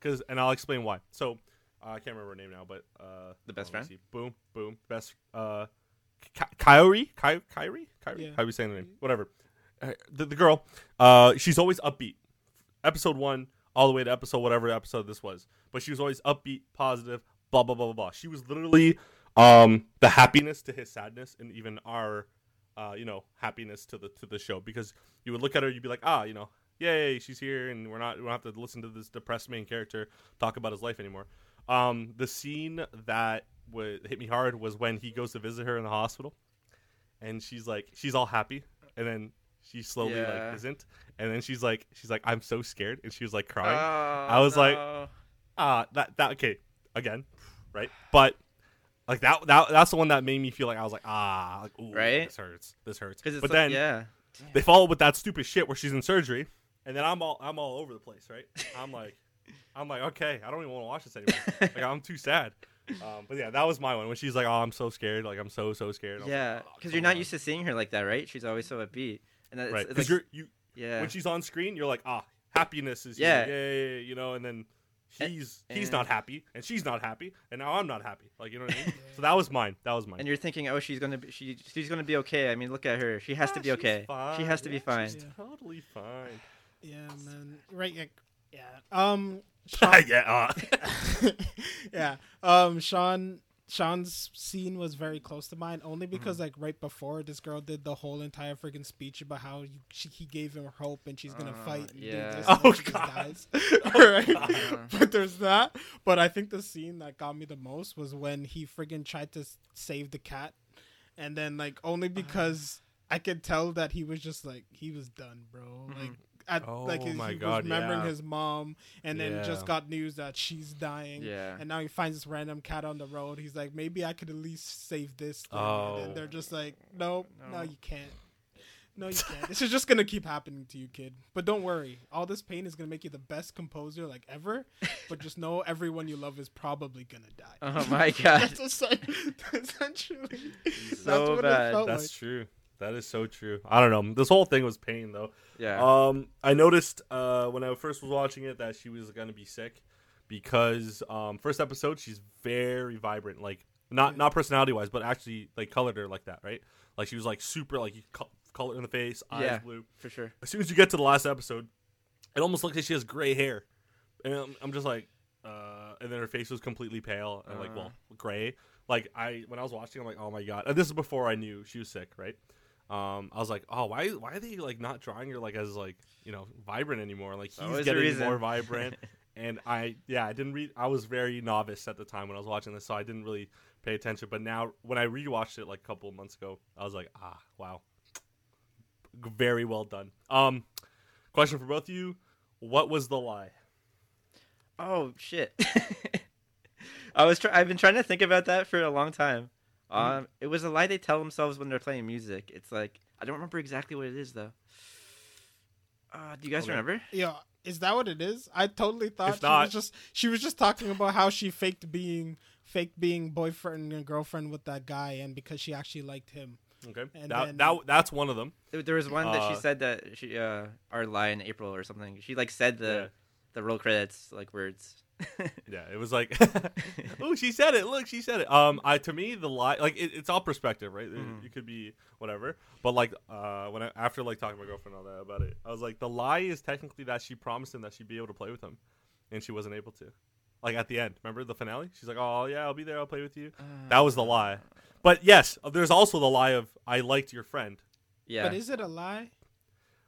Speaker 2: Because and I'll explain why. So uh, I can't remember her name now, but uh,
Speaker 1: The best
Speaker 2: let
Speaker 1: friend?
Speaker 2: see. Boom, boom, best. Uh, Ky- Kyrie, Ky- Kyrie, Kyrie.
Speaker 3: Yeah.
Speaker 2: How are we saying the name? Whatever. Uh, The, the girl. Uh, she's always upbeat. Episode one all the way to episode whatever episode this was, but she was always upbeat, positive. Blah blah blah blah blah. She was literally um the happiness to his sadness, and even our. Uh, you know, happiness to the to the show because you would look at her, you'd be like, ah, you know, yay, she's here, and we're not we don't have to listen to this depressed main character talk about his life anymore. Um, the scene that would hit me hard was when he goes to visit her in the hospital, and she's like, she's all happy, and then she slowly
Speaker 1: Yeah.
Speaker 2: like isn't, and then she's like, she's like, I'm so scared, and she was like
Speaker 1: Oh,
Speaker 2: crying. I was like- Ah, that that okay, again, right? But like that that that's the one that made me feel like I was like, ah, like ooh,
Speaker 1: Right?
Speaker 2: this hurts, this hurts.
Speaker 1: it's
Speaker 2: but
Speaker 1: like,
Speaker 2: then
Speaker 1: yeah,
Speaker 2: they follow with that stupid shit where she's in surgery, and then I'm all I'm all over the place, right? I'm like, I'm like, okay, I don't even want to watch this anymore. *laughs* like I'm too sad. Um, but yeah, that was my one when she's like, oh, I'm so scared, like I'm so so scared. I was
Speaker 1: yeah,
Speaker 2: like, "Oh,
Speaker 1: because you're not
Speaker 2: on."
Speaker 1: used to seeing her like that, right? She's always so upbeat, and that- it's,
Speaker 2: right because
Speaker 1: like,
Speaker 2: you're
Speaker 1: yeah,
Speaker 2: when she's on screen, you're like, ah, happiness is
Speaker 1: Yeah.
Speaker 2: here, yay, you know, and then. He's he's not happy, and she's not happy, and now I'm not happy. Like you know what I mean? so that was mine. That was mine.
Speaker 1: and you're thinking, oh, she's gonna be, she, she's gonna be okay. I mean, look at her. She has
Speaker 2: Ah,
Speaker 1: to be
Speaker 2: she's
Speaker 1: okay. She has to be fine.
Speaker 2: she's totally fine.
Speaker 3: Yeah, man. Right. Yeah. yeah. Um. Sean, *laughs*
Speaker 2: yeah. Uh, *laughs*
Speaker 3: yeah. Um. Sean. Sean's scene was very close to mine, only
Speaker 2: Mm-hmm.
Speaker 3: because like right before this girl did the whole entire freaking speech about how you, she, he gave him hope and she's gonna
Speaker 1: Uh,
Speaker 3: fight and
Speaker 1: yeah.
Speaker 3: do this
Speaker 2: Oh,
Speaker 3: and then she just
Speaker 2: God.
Speaker 3: dies. *laughs*
Speaker 2: Oh,
Speaker 3: right?
Speaker 2: God.
Speaker 3: But there's that. But I think the scene that got me the most was when he friggin' tried to save the cat, and then like only
Speaker 2: Uh-huh.
Speaker 3: because I could tell that he was just like he was done, bro. Like. At, oh like
Speaker 2: Oh
Speaker 3: his,
Speaker 2: my
Speaker 3: he
Speaker 2: God,
Speaker 3: was remembering
Speaker 2: yeah.
Speaker 3: his mom, and then
Speaker 2: Yeah.
Speaker 3: just got news that she's dying.
Speaker 1: Yeah.
Speaker 3: And now he finds this random cat on the road. He's like, maybe I could at least save this. Thing. And
Speaker 2: Oh.
Speaker 3: then they're just like, nope, no.
Speaker 1: No.
Speaker 3: you can't. No, you can't. this is just gonna keep happening to you, kid. But don't worry, all this pain is gonna make you the best composer like ever. But just know everyone you love is probably gonna die.
Speaker 1: Oh my god. *laughs*
Speaker 3: that's essen- *laughs* essentially. that's
Speaker 1: So
Speaker 3: what
Speaker 1: bad.
Speaker 3: it felt
Speaker 2: That's
Speaker 3: like.
Speaker 2: true. That is so true. I don't know. This whole thing was pain though.
Speaker 1: yeah.
Speaker 2: Um, I noticed uh, when I first was watching it that she was gonna be sick because um, first episode she's very vibrant, like not not personality wise, but actually like colored her like that, right? Like she was like super like you co- color in the face, eyes
Speaker 1: Yeah.
Speaker 2: blue.
Speaker 1: for sure.
Speaker 2: As soon as you get to the last episode, it almost looks like she has gray hair, and I'm, I'm just like, uh, and then her face was completely pale and like
Speaker 1: Uh.
Speaker 2: well gray. Like I when I was watching, I'm like, oh my god. And this is before I knew she was sick, right? Um, I was like, oh, why why are they like not drawing her like as like you know vibrant anymore? Like he's getting more vibrant. *laughs* and I yeah I didn't read. I was very novice at the time when I was watching this, so I didn't really pay attention. But now when I rewatched it like a couple of months ago, I was like, ah, wow, very well done. Um, question for both of you: What was the lie?
Speaker 1: Oh shit. *laughs* I was. Try- I've been trying to think about that for a long time. Um, it was a lie they tell themselves when they're playing music. It's like I don't remember exactly what it is though. Uh, do you guys
Speaker 2: Okay.
Speaker 1: remember?
Speaker 3: Yeah, is that what it is? I totally thought
Speaker 2: If
Speaker 3: she
Speaker 2: not-
Speaker 3: was just she was just talking about how she faked being faked being boyfriend and girlfriend with that guy, and because she actually liked him.
Speaker 2: Okay,
Speaker 3: And
Speaker 2: that,
Speaker 3: then-
Speaker 2: that that's one of them.
Speaker 1: There, there was one that
Speaker 2: Uh,
Speaker 1: she said that she uh our lie in April or something. She like said the
Speaker 2: Yeah.
Speaker 1: the roll credits like words. *laughs*
Speaker 2: Yeah, it was like, *laughs* oh, she said it. Look, she said it. Um, I to me the lie, like it, it's all perspective, right? It-
Speaker 1: Mhm.
Speaker 2: It, could be whatever, but like, uh, when I after like talking to my girlfriend and all that about it, I was like, the lie is technically that she promised him that she'd be able to play with him, and she wasn't able to. Like at the end, remember the finale? She's like, oh yeah, I'll be there, I'll play with you. That was the lie. But yes, there's also the lie of I liked your friend.
Speaker 1: Yeah.
Speaker 3: But is it a lie?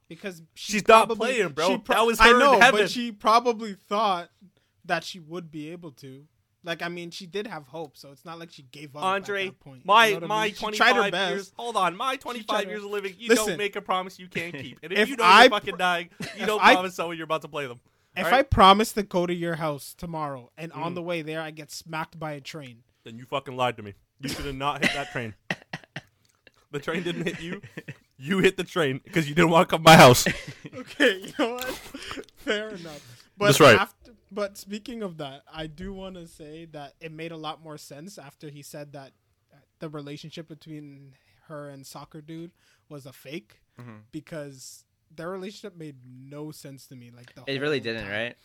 Speaker 3: Because she
Speaker 2: She's not playing, bro.
Speaker 3: she
Speaker 2: That was
Speaker 3: I
Speaker 2: her in
Speaker 3: know,
Speaker 2: heaven.
Speaker 3: but she probably thought that she would be able to. Like, I mean, she did have hope, so it's not like she gave up.
Speaker 2: Andre,
Speaker 3: at that point.
Speaker 2: my
Speaker 3: You know what I
Speaker 2: my
Speaker 3: mean? *laughs* She
Speaker 2: twenty
Speaker 3: tried her
Speaker 2: five
Speaker 3: best.
Speaker 2: years. Hold on, my twenty five years of living. You
Speaker 3: Listen.
Speaker 2: don't make a promise you can't keep, and if,
Speaker 3: If
Speaker 2: you know
Speaker 3: I
Speaker 2: you're
Speaker 3: pr-
Speaker 2: fucking dying, you don't
Speaker 3: I-
Speaker 2: promise someone you're about to play them.
Speaker 3: If
Speaker 2: Alright?
Speaker 3: I promise to go to your house tomorrow, and on
Speaker 2: Mm.
Speaker 3: the way there I get smacked by a train,
Speaker 2: Then you fucking lied to me. You should have not hit that train. *laughs* The train didn't hit you. You hit the train because you didn't want to come to my house. *laughs*
Speaker 3: okay, you know what? Fair enough. But
Speaker 2: That's right.
Speaker 3: After, but speaking of that, I do want to say that it made a lot more sense after he said that the relationship between her and soccer dude was a fake
Speaker 1: Mhm.
Speaker 3: because their relationship made no sense to me. Like the
Speaker 1: It really didn't,
Speaker 3: time.
Speaker 1: right?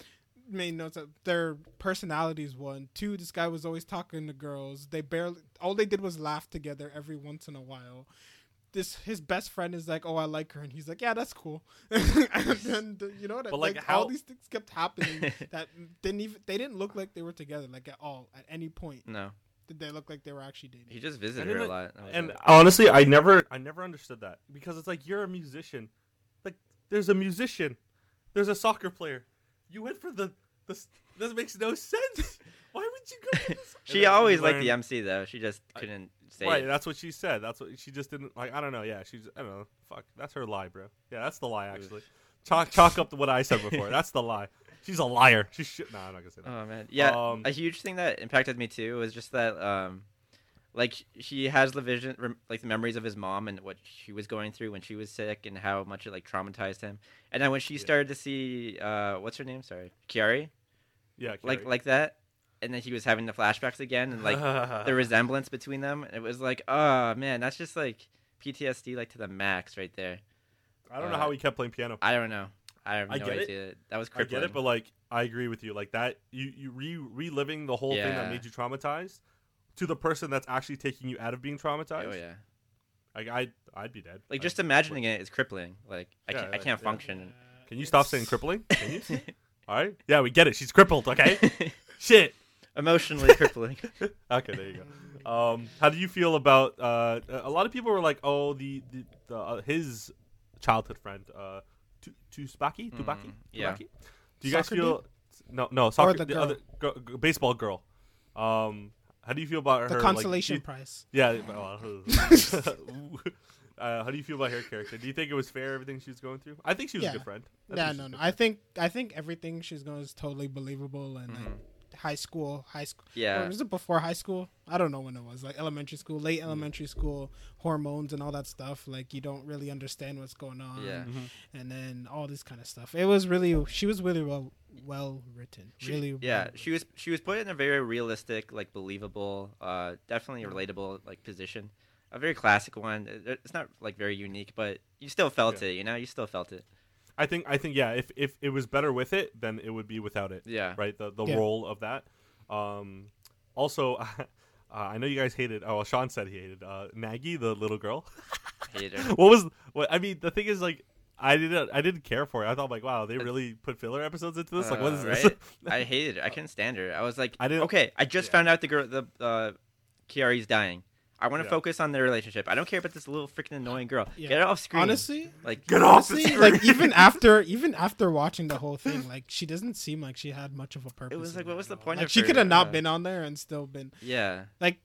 Speaker 3: made no sense. Their personalities one, two. This guy was always talking to girls. They barely all they did was laugh together every once in a while. This his best friend is like, oh, I like her, and he's like, yeah, that's cool. *laughs* and then you know that
Speaker 2: But,
Speaker 3: like,
Speaker 2: like,
Speaker 3: all
Speaker 2: how-
Speaker 3: these things kept happening *laughs* that didn't even they didn't look like they were together like at all at any point
Speaker 1: No,
Speaker 3: did they look like they were actually dating.
Speaker 1: he just visited her a lot.
Speaker 2: And
Speaker 1: it.
Speaker 2: honestly, I never, I never understood that because it's like you're a musician. Like there's a musician, there's a soccer player. You went for the the. This makes no sense. *laughs* Why would you go? For this?
Speaker 1: She
Speaker 2: then you
Speaker 1: always liked the MC though. She just couldn't say
Speaker 2: Right,
Speaker 1: it.
Speaker 2: that's what she said. That's what she just didn't like. I don't know. Yeah, she's. I don't know. Fuck, that's her lie, bro. Yeah, that's the lie. Actually, chalk chalk up to what I said before. That's the lie. She's a liar. She's shit. Nah, I'm not gonna say that.
Speaker 1: Oh man, yeah.
Speaker 2: Um,
Speaker 1: a huge thing that impacted me too was just that, um, like she has the vision, rem- like the memories of his mom and what she was going through when she was sick and how much it like traumatized him. And then when she
Speaker 2: Yeah.
Speaker 1: started to see, uh, what's her name? Sorry, Kiari,
Speaker 2: yeah,
Speaker 1: like like that, and then he was having the flashbacks again and like the *laughs* resemblance between them. It was like, oh man, that's just like PTSD like to the max right there.
Speaker 2: I don't know
Speaker 1: uh,
Speaker 2: how he kept playing piano.
Speaker 1: I don't know. I have
Speaker 2: I
Speaker 1: no
Speaker 2: get it.
Speaker 1: That was
Speaker 2: I
Speaker 1: crippling.
Speaker 2: get it, but like I agree with you. Like that, you you re reliving the whole thing that made you traumatized to the person that's actually taking you out of being traumatized.
Speaker 1: oh yeah.
Speaker 2: Like I I'd be dead.
Speaker 1: Like
Speaker 2: I'd-
Speaker 1: just imagining it is crippling. Like I
Speaker 2: Yeah,
Speaker 1: can't, I can't
Speaker 2: yeah.
Speaker 1: function.
Speaker 2: Can you stop saying crippling? Can you? *laughs* All right. Yeah, we get it. She's crippled. Okay. *laughs* Shit.
Speaker 1: Emotionally *laughs* crippling.
Speaker 2: Okay, there you go. Um, how do you feel about? Uh, a lot of people were like, "Oh, the, the, the uh, his childhood friend, uh, Tu- Tsubaki, Tubaki,
Speaker 1: Mm, yeah.
Speaker 2: Tubaki. Do you guys
Speaker 3: Soccer
Speaker 2: feel? No, no, soccer.
Speaker 3: the
Speaker 2: the,
Speaker 3: girl?
Speaker 2: other go, go- baseball girl. Um, how do you feel about
Speaker 3: the
Speaker 2: her?
Speaker 3: consolation
Speaker 2: Like,
Speaker 3: prize.
Speaker 2: yeah. *laughs* well, *laughs* uh, how do you feel about her character? Do you think it was fair everything she was going through? I think she was
Speaker 3: Yeah.
Speaker 2: a good friend. I
Speaker 3: Yeah, no, no.
Speaker 2: good
Speaker 3: I think I think everything she's going is totally believable and like high school, high school.
Speaker 1: Yeah.
Speaker 3: was it before high school? I don't know when it was. Like elementary school, late mm. elementary school, hormones and all that stuff. Like you don't really understand what's going on.
Speaker 1: Yeah. Mm-hmm.
Speaker 3: And then all this kind of stuff. It was really she was really well well written.
Speaker 1: She-
Speaker 3: really
Speaker 1: yeah,
Speaker 3: well
Speaker 1: she was she was put in a very realistic, like believable, uh, definitely mm. relatable like position. A very classic one. It's not like very unique, but you still felt
Speaker 2: Yeah.
Speaker 1: it. You know, you still felt it.
Speaker 2: I think I think yeah. If if it was better with it, then it would be without it.
Speaker 1: Yeah.
Speaker 2: right? The the
Speaker 3: Yeah.
Speaker 2: role of that. Um, also, *laughs* uh, I know you guys hated. Oh, well, Sean said he hated uh, Maggie, the little girl. *laughs*
Speaker 1: Hated her.
Speaker 2: what was? What I mean, the thing is, like, I didn't. I didn't care for it. I thought, like, wow, they really put filler episodes into this. like, what is
Speaker 1: Uh,
Speaker 2: this?
Speaker 1: right? *laughs* I hated it. I couldn't stand her. I was like,
Speaker 2: I didn't-
Speaker 1: okay, I just
Speaker 2: yeah.
Speaker 1: found out the girl, the uh, Kiari's dying. I want to
Speaker 2: Yeah.
Speaker 1: focus on their relationship. I don't care about this little freaking annoying girl.
Speaker 3: Yeah.
Speaker 1: Get off screen.
Speaker 3: Honestly,
Speaker 1: like
Speaker 2: Get off the
Speaker 3: honestly,
Speaker 2: screen.
Speaker 3: like even *laughs* after even after watching the whole thing, like she doesn't seem like she had much of a purpose.
Speaker 1: It
Speaker 3: was
Speaker 1: like, what was the point
Speaker 3: Like
Speaker 1: of
Speaker 3: she could have not
Speaker 1: uh,
Speaker 3: been on there and still been
Speaker 1: yeah,
Speaker 3: like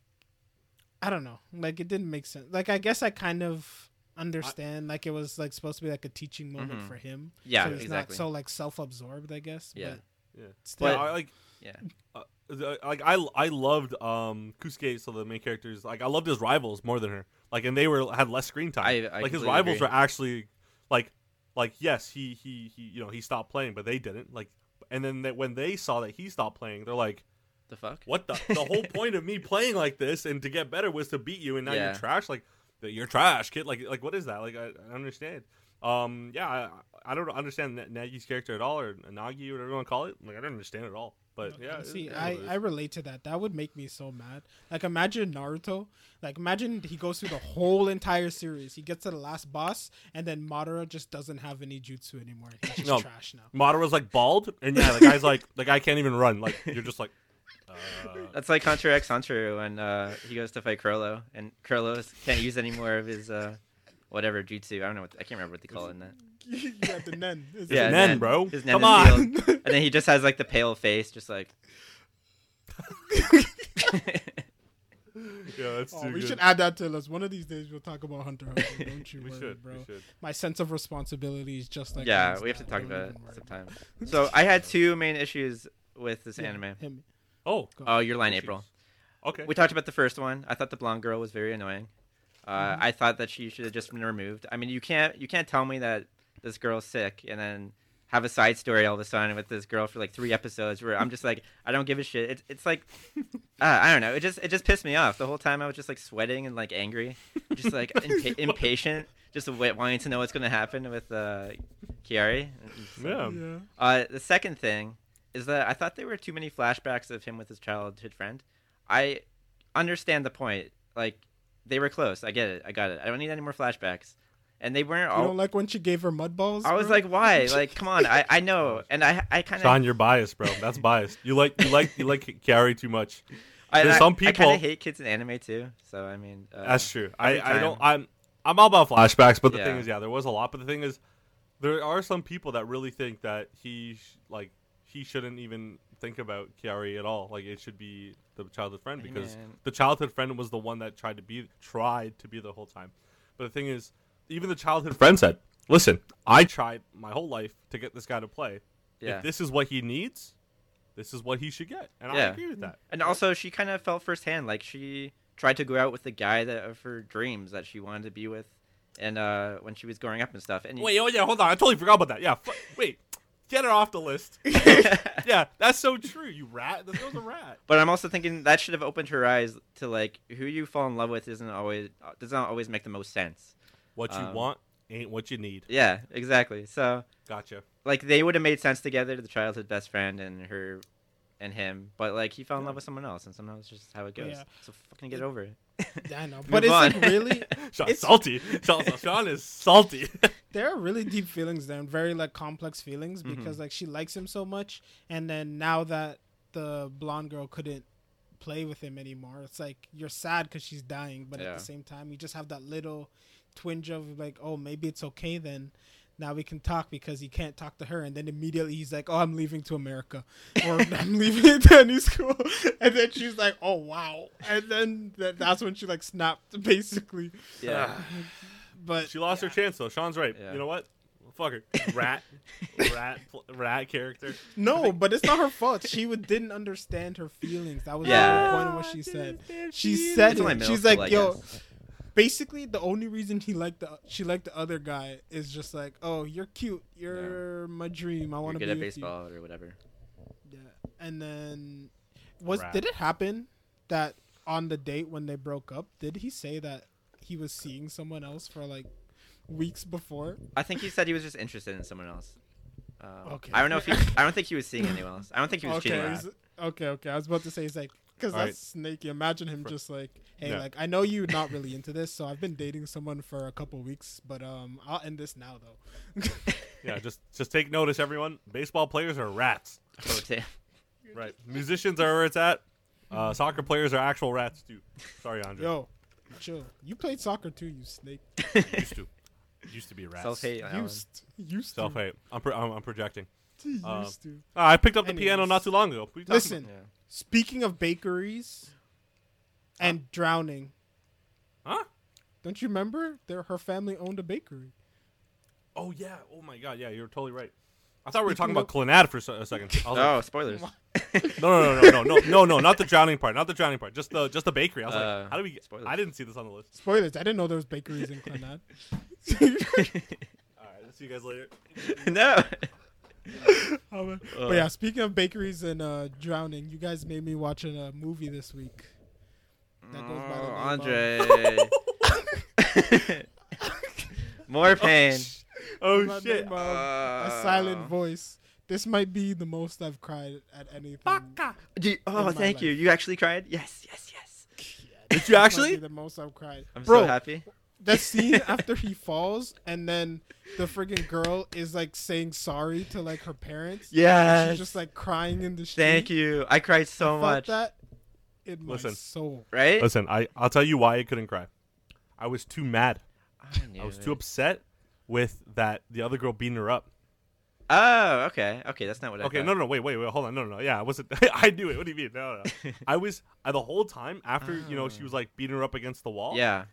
Speaker 3: I don't know. Like it didn't make sense. Like I guess I kind of understand like it was like supposed to be like a teaching moment
Speaker 1: Mhm.
Speaker 3: for him.
Speaker 1: yeah,
Speaker 3: so he's
Speaker 1: exactly.
Speaker 3: not so like self-absorbed, I guess.
Speaker 1: Yeah.
Speaker 3: But
Speaker 2: yeah.
Speaker 3: still,
Speaker 2: But I, like,
Speaker 1: yeah,
Speaker 2: uh, like I I loved um Kusuke, so the main characters. Like, I loved his rivals more than her. Like, and they were had less screen time.
Speaker 1: I- I
Speaker 2: like his rivals
Speaker 1: agree.
Speaker 2: were actually like like yes, he he he you know he stopped playing, but they didn't. Like, and then they, when they saw that he stopped playing, they're like.
Speaker 1: the fuck.
Speaker 2: What the the whole *laughs* point of me playing like this and to get better was to beat you, and now
Speaker 1: Yeah.
Speaker 2: you're trash. Like you're trash, kid. Like like what is that? Like I, I don't understand. Um, yeah, I, I don't understand Na- Nagi's character at all, or Nagi, or whatever you want to call it. Like I don't understand it at all. But yeah, it-
Speaker 3: see,
Speaker 2: it is
Speaker 3: I,
Speaker 2: what.
Speaker 3: I relate to that. That would make me so mad. Like imagine Naruto. Like imagine he goes through the whole entire series. He gets to the last boss, and then Madara just doesn't have any jutsu anymore. He's just
Speaker 2: No.
Speaker 3: trash now.
Speaker 2: Madara's like bald, and yeah, the guy's like the guy can't even run. Like you're just like. Uh,
Speaker 1: That's like Hunter x Hunter when uh, he goes to fight Chrollo, and Chrollo can't use any more of his uh, whatever jutsu. I don't know. What I can't remember what they call it in that. *laughs*
Speaker 3: yeah, the *laughs* Nen. Is
Speaker 1: Yeah,
Speaker 3: it-
Speaker 2: Nen,
Speaker 1: Nen.
Speaker 2: bro.
Speaker 1: His Nen
Speaker 2: Come
Speaker 1: is
Speaker 2: on.
Speaker 1: healed. and then he just has like the pale face, just like. *laughs*
Speaker 2: yeah, that's
Speaker 3: Oh,
Speaker 2: too
Speaker 3: we
Speaker 2: good.
Speaker 3: should add that to us. One of these days we'll talk about Hunter Hunter. Don't you
Speaker 2: we
Speaker 3: worry,
Speaker 2: should,
Speaker 3: bro.
Speaker 2: we should.
Speaker 3: My sense of responsibility is just like
Speaker 1: yeah, we have to talk about it sometime. So I had two main issues with this
Speaker 3: it. Yeah,
Speaker 1: anime.
Speaker 3: hit me.
Speaker 2: Oh,
Speaker 3: Go.
Speaker 1: Oh, your line,
Speaker 2: Issues.
Speaker 1: April.
Speaker 2: okay.
Speaker 1: We talked about the first one. I thought the blonde girl was very annoying. Uh,
Speaker 3: Mm-hmm.
Speaker 1: I thought that she should have just been removed. I mean, you can't you can't tell me that this girl's sick and then have a side story all of a sudden with this girl for like three episodes where I'm just like I don't give a shit. It's it's like *laughs* uh, I don't know. It just it just pissed me off the whole time. I was just like sweating and like angry, just like *laughs* impa- impatient, just wa- wanting to know what's gonna happen with uh, Kiari.
Speaker 2: Yeah.
Speaker 3: Yeah.
Speaker 1: Uh, the second thing is that I thought there were too many flashbacks of him with his childhood friend. I understand the point. Like they were close. I get it. I got it. I don't need any more flashbacks. And they weren't
Speaker 3: You
Speaker 1: all.
Speaker 3: don't like when she gave her mud balls?
Speaker 1: I was
Speaker 3: bro?
Speaker 1: like, why? *laughs* Like, come on. I, I know, and I I kind
Speaker 2: Sean,
Speaker 1: of
Speaker 2: you're biased, bro. That's biased. You like you like you like Carrie too much.
Speaker 1: I,
Speaker 2: there's
Speaker 1: I-
Speaker 2: some people-
Speaker 1: of hate kids in anime too. So I mean, uh,
Speaker 2: That's true. I,
Speaker 1: every
Speaker 2: I don't. I'm I'm all about flashbacks, but the
Speaker 1: Yeah.
Speaker 2: thing is, yeah, there was a lot. But the thing is, there are some people that really think that he sh- like he shouldn't even think about Kiari at all. Like it should be the childhood friend because the childhood friend was the one that tried to be tried to be the whole time. But the thing is, even the childhood friend said, "Listen, I tried my whole life to get this guy to play.
Speaker 1: Yeah.
Speaker 2: If this is what he needs, this is what he should get." And I agree with that.
Speaker 1: And also, she kind of felt firsthand. Like she tried to go out with the guy that of her dreams that she wanted to be with, and uh, when she was growing up and stuff. And
Speaker 2: Wait, oh yeah, hold on. I totally forgot about that. Yeah, fu- wait, get her off the list. *laughs* yeah, that's so true. You rat. This girl's a rat.
Speaker 1: But I'm also thinking that should have opened her eyes to like who you fall in love with isn't always does not always make the most sense.
Speaker 2: What you
Speaker 1: Um,
Speaker 2: want ain't what you need.
Speaker 1: Yeah, exactly. So
Speaker 2: Gotcha.
Speaker 1: like they would have made sense together, the childhood best friend and her and him. But like he fell in love with someone else, and sometimes it's just how it goes.
Speaker 3: Yeah.
Speaker 1: So fucking get over it.
Speaker 3: Yeah, I know. *laughs*
Speaker 1: Move
Speaker 3: But it's
Speaker 1: on.
Speaker 3: like really, *laughs*
Speaker 2: Sean,
Speaker 3: It's-
Speaker 2: salty. Sean, Sean *laughs* is salty.
Speaker 3: there are really deep feelings there and very like complex feelings
Speaker 1: Mm-hmm.
Speaker 3: because like she likes him so much and then now that the blonde girl couldn't play with him anymore it's like you're sad because she's dying but at the same time you just have that little twinge of like oh maybe it's okay then now we can talk because he can't talk to her and then immediately he's like oh i'm leaving to america or *laughs* i'm leaving *laughs* to a new school *laughs* and then she's like oh wow and then th- that's when she like snapped basically
Speaker 1: Yeah.
Speaker 3: but
Speaker 2: she lost her chance though. Sean's right.
Speaker 1: Yeah.
Speaker 2: You know what? Fuck her. Rat. rat. Rat character.
Speaker 3: No, but it's not her fault. She would, didn't understand her feelings. That was
Speaker 1: Yeah.
Speaker 3: the point of what she said. She said it. She's
Speaker 1: school,
Speaker 3: like, "Yo."
Speaker 1: guess.
Speaker 3: Basically, the only reason he liked the she liked the other guy is just like, "Oh, you're cute. You're my dream. I
Speaker 1: You're
Speaker 3: want to
Speaker 1: good
Speaker 3: be
Speaker 1: at
Speaker 3: with
Speaker 1: baseball or whatever.
Speaker 3: Yeah. And then was
Speaker 2: Rat.
Speaker 3: did it happen that on the date when they broke up, did he say that he was seeing someone else for like weeks before?
Speaker 1: I think he said he was just interested in someone else. Um,
Speaker 3: Okay.
Speaker 1: I don't know if he. I don't think he was seeing anyone else. I don't think he was *laughs*
Speaker 3: okay,
Speaker 1: cheating.
Speaker 3: he's- okay, okay. I was about to say he's like, because
Speaker 2: All
Speaker 3: that's
Speaker 2: right.
Speaker 3: snaky. Imagine him
Speaker 2: For-
Speaker 3: just like, hey,
Speaker 2: Yeah.
Speaker 3: like I know you're not really into this, so I've been dating someone for a couple weeks, but um, I'll end this now though. *laughs*
Speaker 2: Yeah, just just take notice, everyone. Baseball players are rats.
Speaker 1: Oh.
Speaker 2: Right. Musicians are where it's at. Uh, soccer players are actual rats too. Sorry, Andre.
Speaker 3: Yo, chill. You played soccer too, you snake. *laughs*
Speaker 2: Used to. Used to be rats.
Speaker 1: Self hate.
Speaker 3: Used, used to.
Speaker 2: Self hate. I'm, pro- I'm, I'm projecting. *laughs*
Speaker 3: Used to.
Speaker 2: Ah, I picked up the piano not too long ago. What are you talking
Speaker 3: Listen,
Speaker 1: Yeah.
Speaker 3: Speaking of bakeries and drowning.
Speaker 2: Huh?
Speaker 3: Don't you remember? There, her family owned a bakery.
Speaker 2: Oh yeah! Oh my god! Yeah, you're totally right. I thought we were talking about Clannad for a second.
Speaker 1: Oh,
Speaker 2: like,
Speaker 1: spoilers! *laughs*
Speaker 2: no, no, no, no, no, no, no, not the drowning part, not the drowning part. Just the just the bakery. I was
Speaker 1: uh,
Speaker 2: like, how do we? Get,
Speaker 1: spoilers.
Speaker 2: I didn't see this on the list.
Speaker 3: Spoilers! I didn't know there was bakeries in Clannad. *laughs*
Speaker 2: All right, I'll see you guys later. *laughs*
Speaker 1: no. *laughs*
Speaker 3: Oh, man.
Speaker 1: Uh.
Speaker 3: but yeah, speaking of bakeries and uh, drowning, you guys made me watch a uh, movie this week. That goes by the name
Speaker 1: Andre. *laughs* More pain.
Speaker 2: Oh
Speaker 3: by the
Speaker 2: shit.
Speaker 3: name of a silent voice. This might be the most I've cried at anything.
Speaker 1: Do you- oh, thank you.
Speaker 3: life.
Speaker 1: You actually cried? Yes, yes, yes. *laughs*
Speaker 2: Did you
Speaker 3: This might
Speaker 2: actually?
Speaker 3: be the most I've cried.
Speaker 1: I'm
Speaker 3: Bro,
Speaker 1: so happy.
Speaker 3: That *laughs* scene after he falls and then the friggin' girl is like saying sorry to like her parents.
Speaker 1: Yeah.
Speaker 3: She's just like crying in the street.
Speaker 1: Thank you. I cried so
Speaker 3: I
Speaker 1: much.
Speaker 3: that in my
Speaker 2: Listen.
Speaker 3: soul.
Speaker 1: Right?
Speaker 2: Listen, I I'll tell you why I couldn't cry. I was too mad.
Speaker 1: I,
Speaker 2: I was
Speaker 1: it.
Speaker 2: too upset with that the other girl beating her up.
Speaker 1: Oh, okay. Okay, that's not what I
Speaker 2: Okay,
Speaker 1: thought.
Speaker 2: no, no, wait, wait, wait, hold on, no, no, no. Yeah, I wasn't. *laughs* I knew it. What do you mean? No, no. no. *laughs* I was I, the whole time after you know she was oh. like beating her up against the wall.
Speaker 1: Yeah.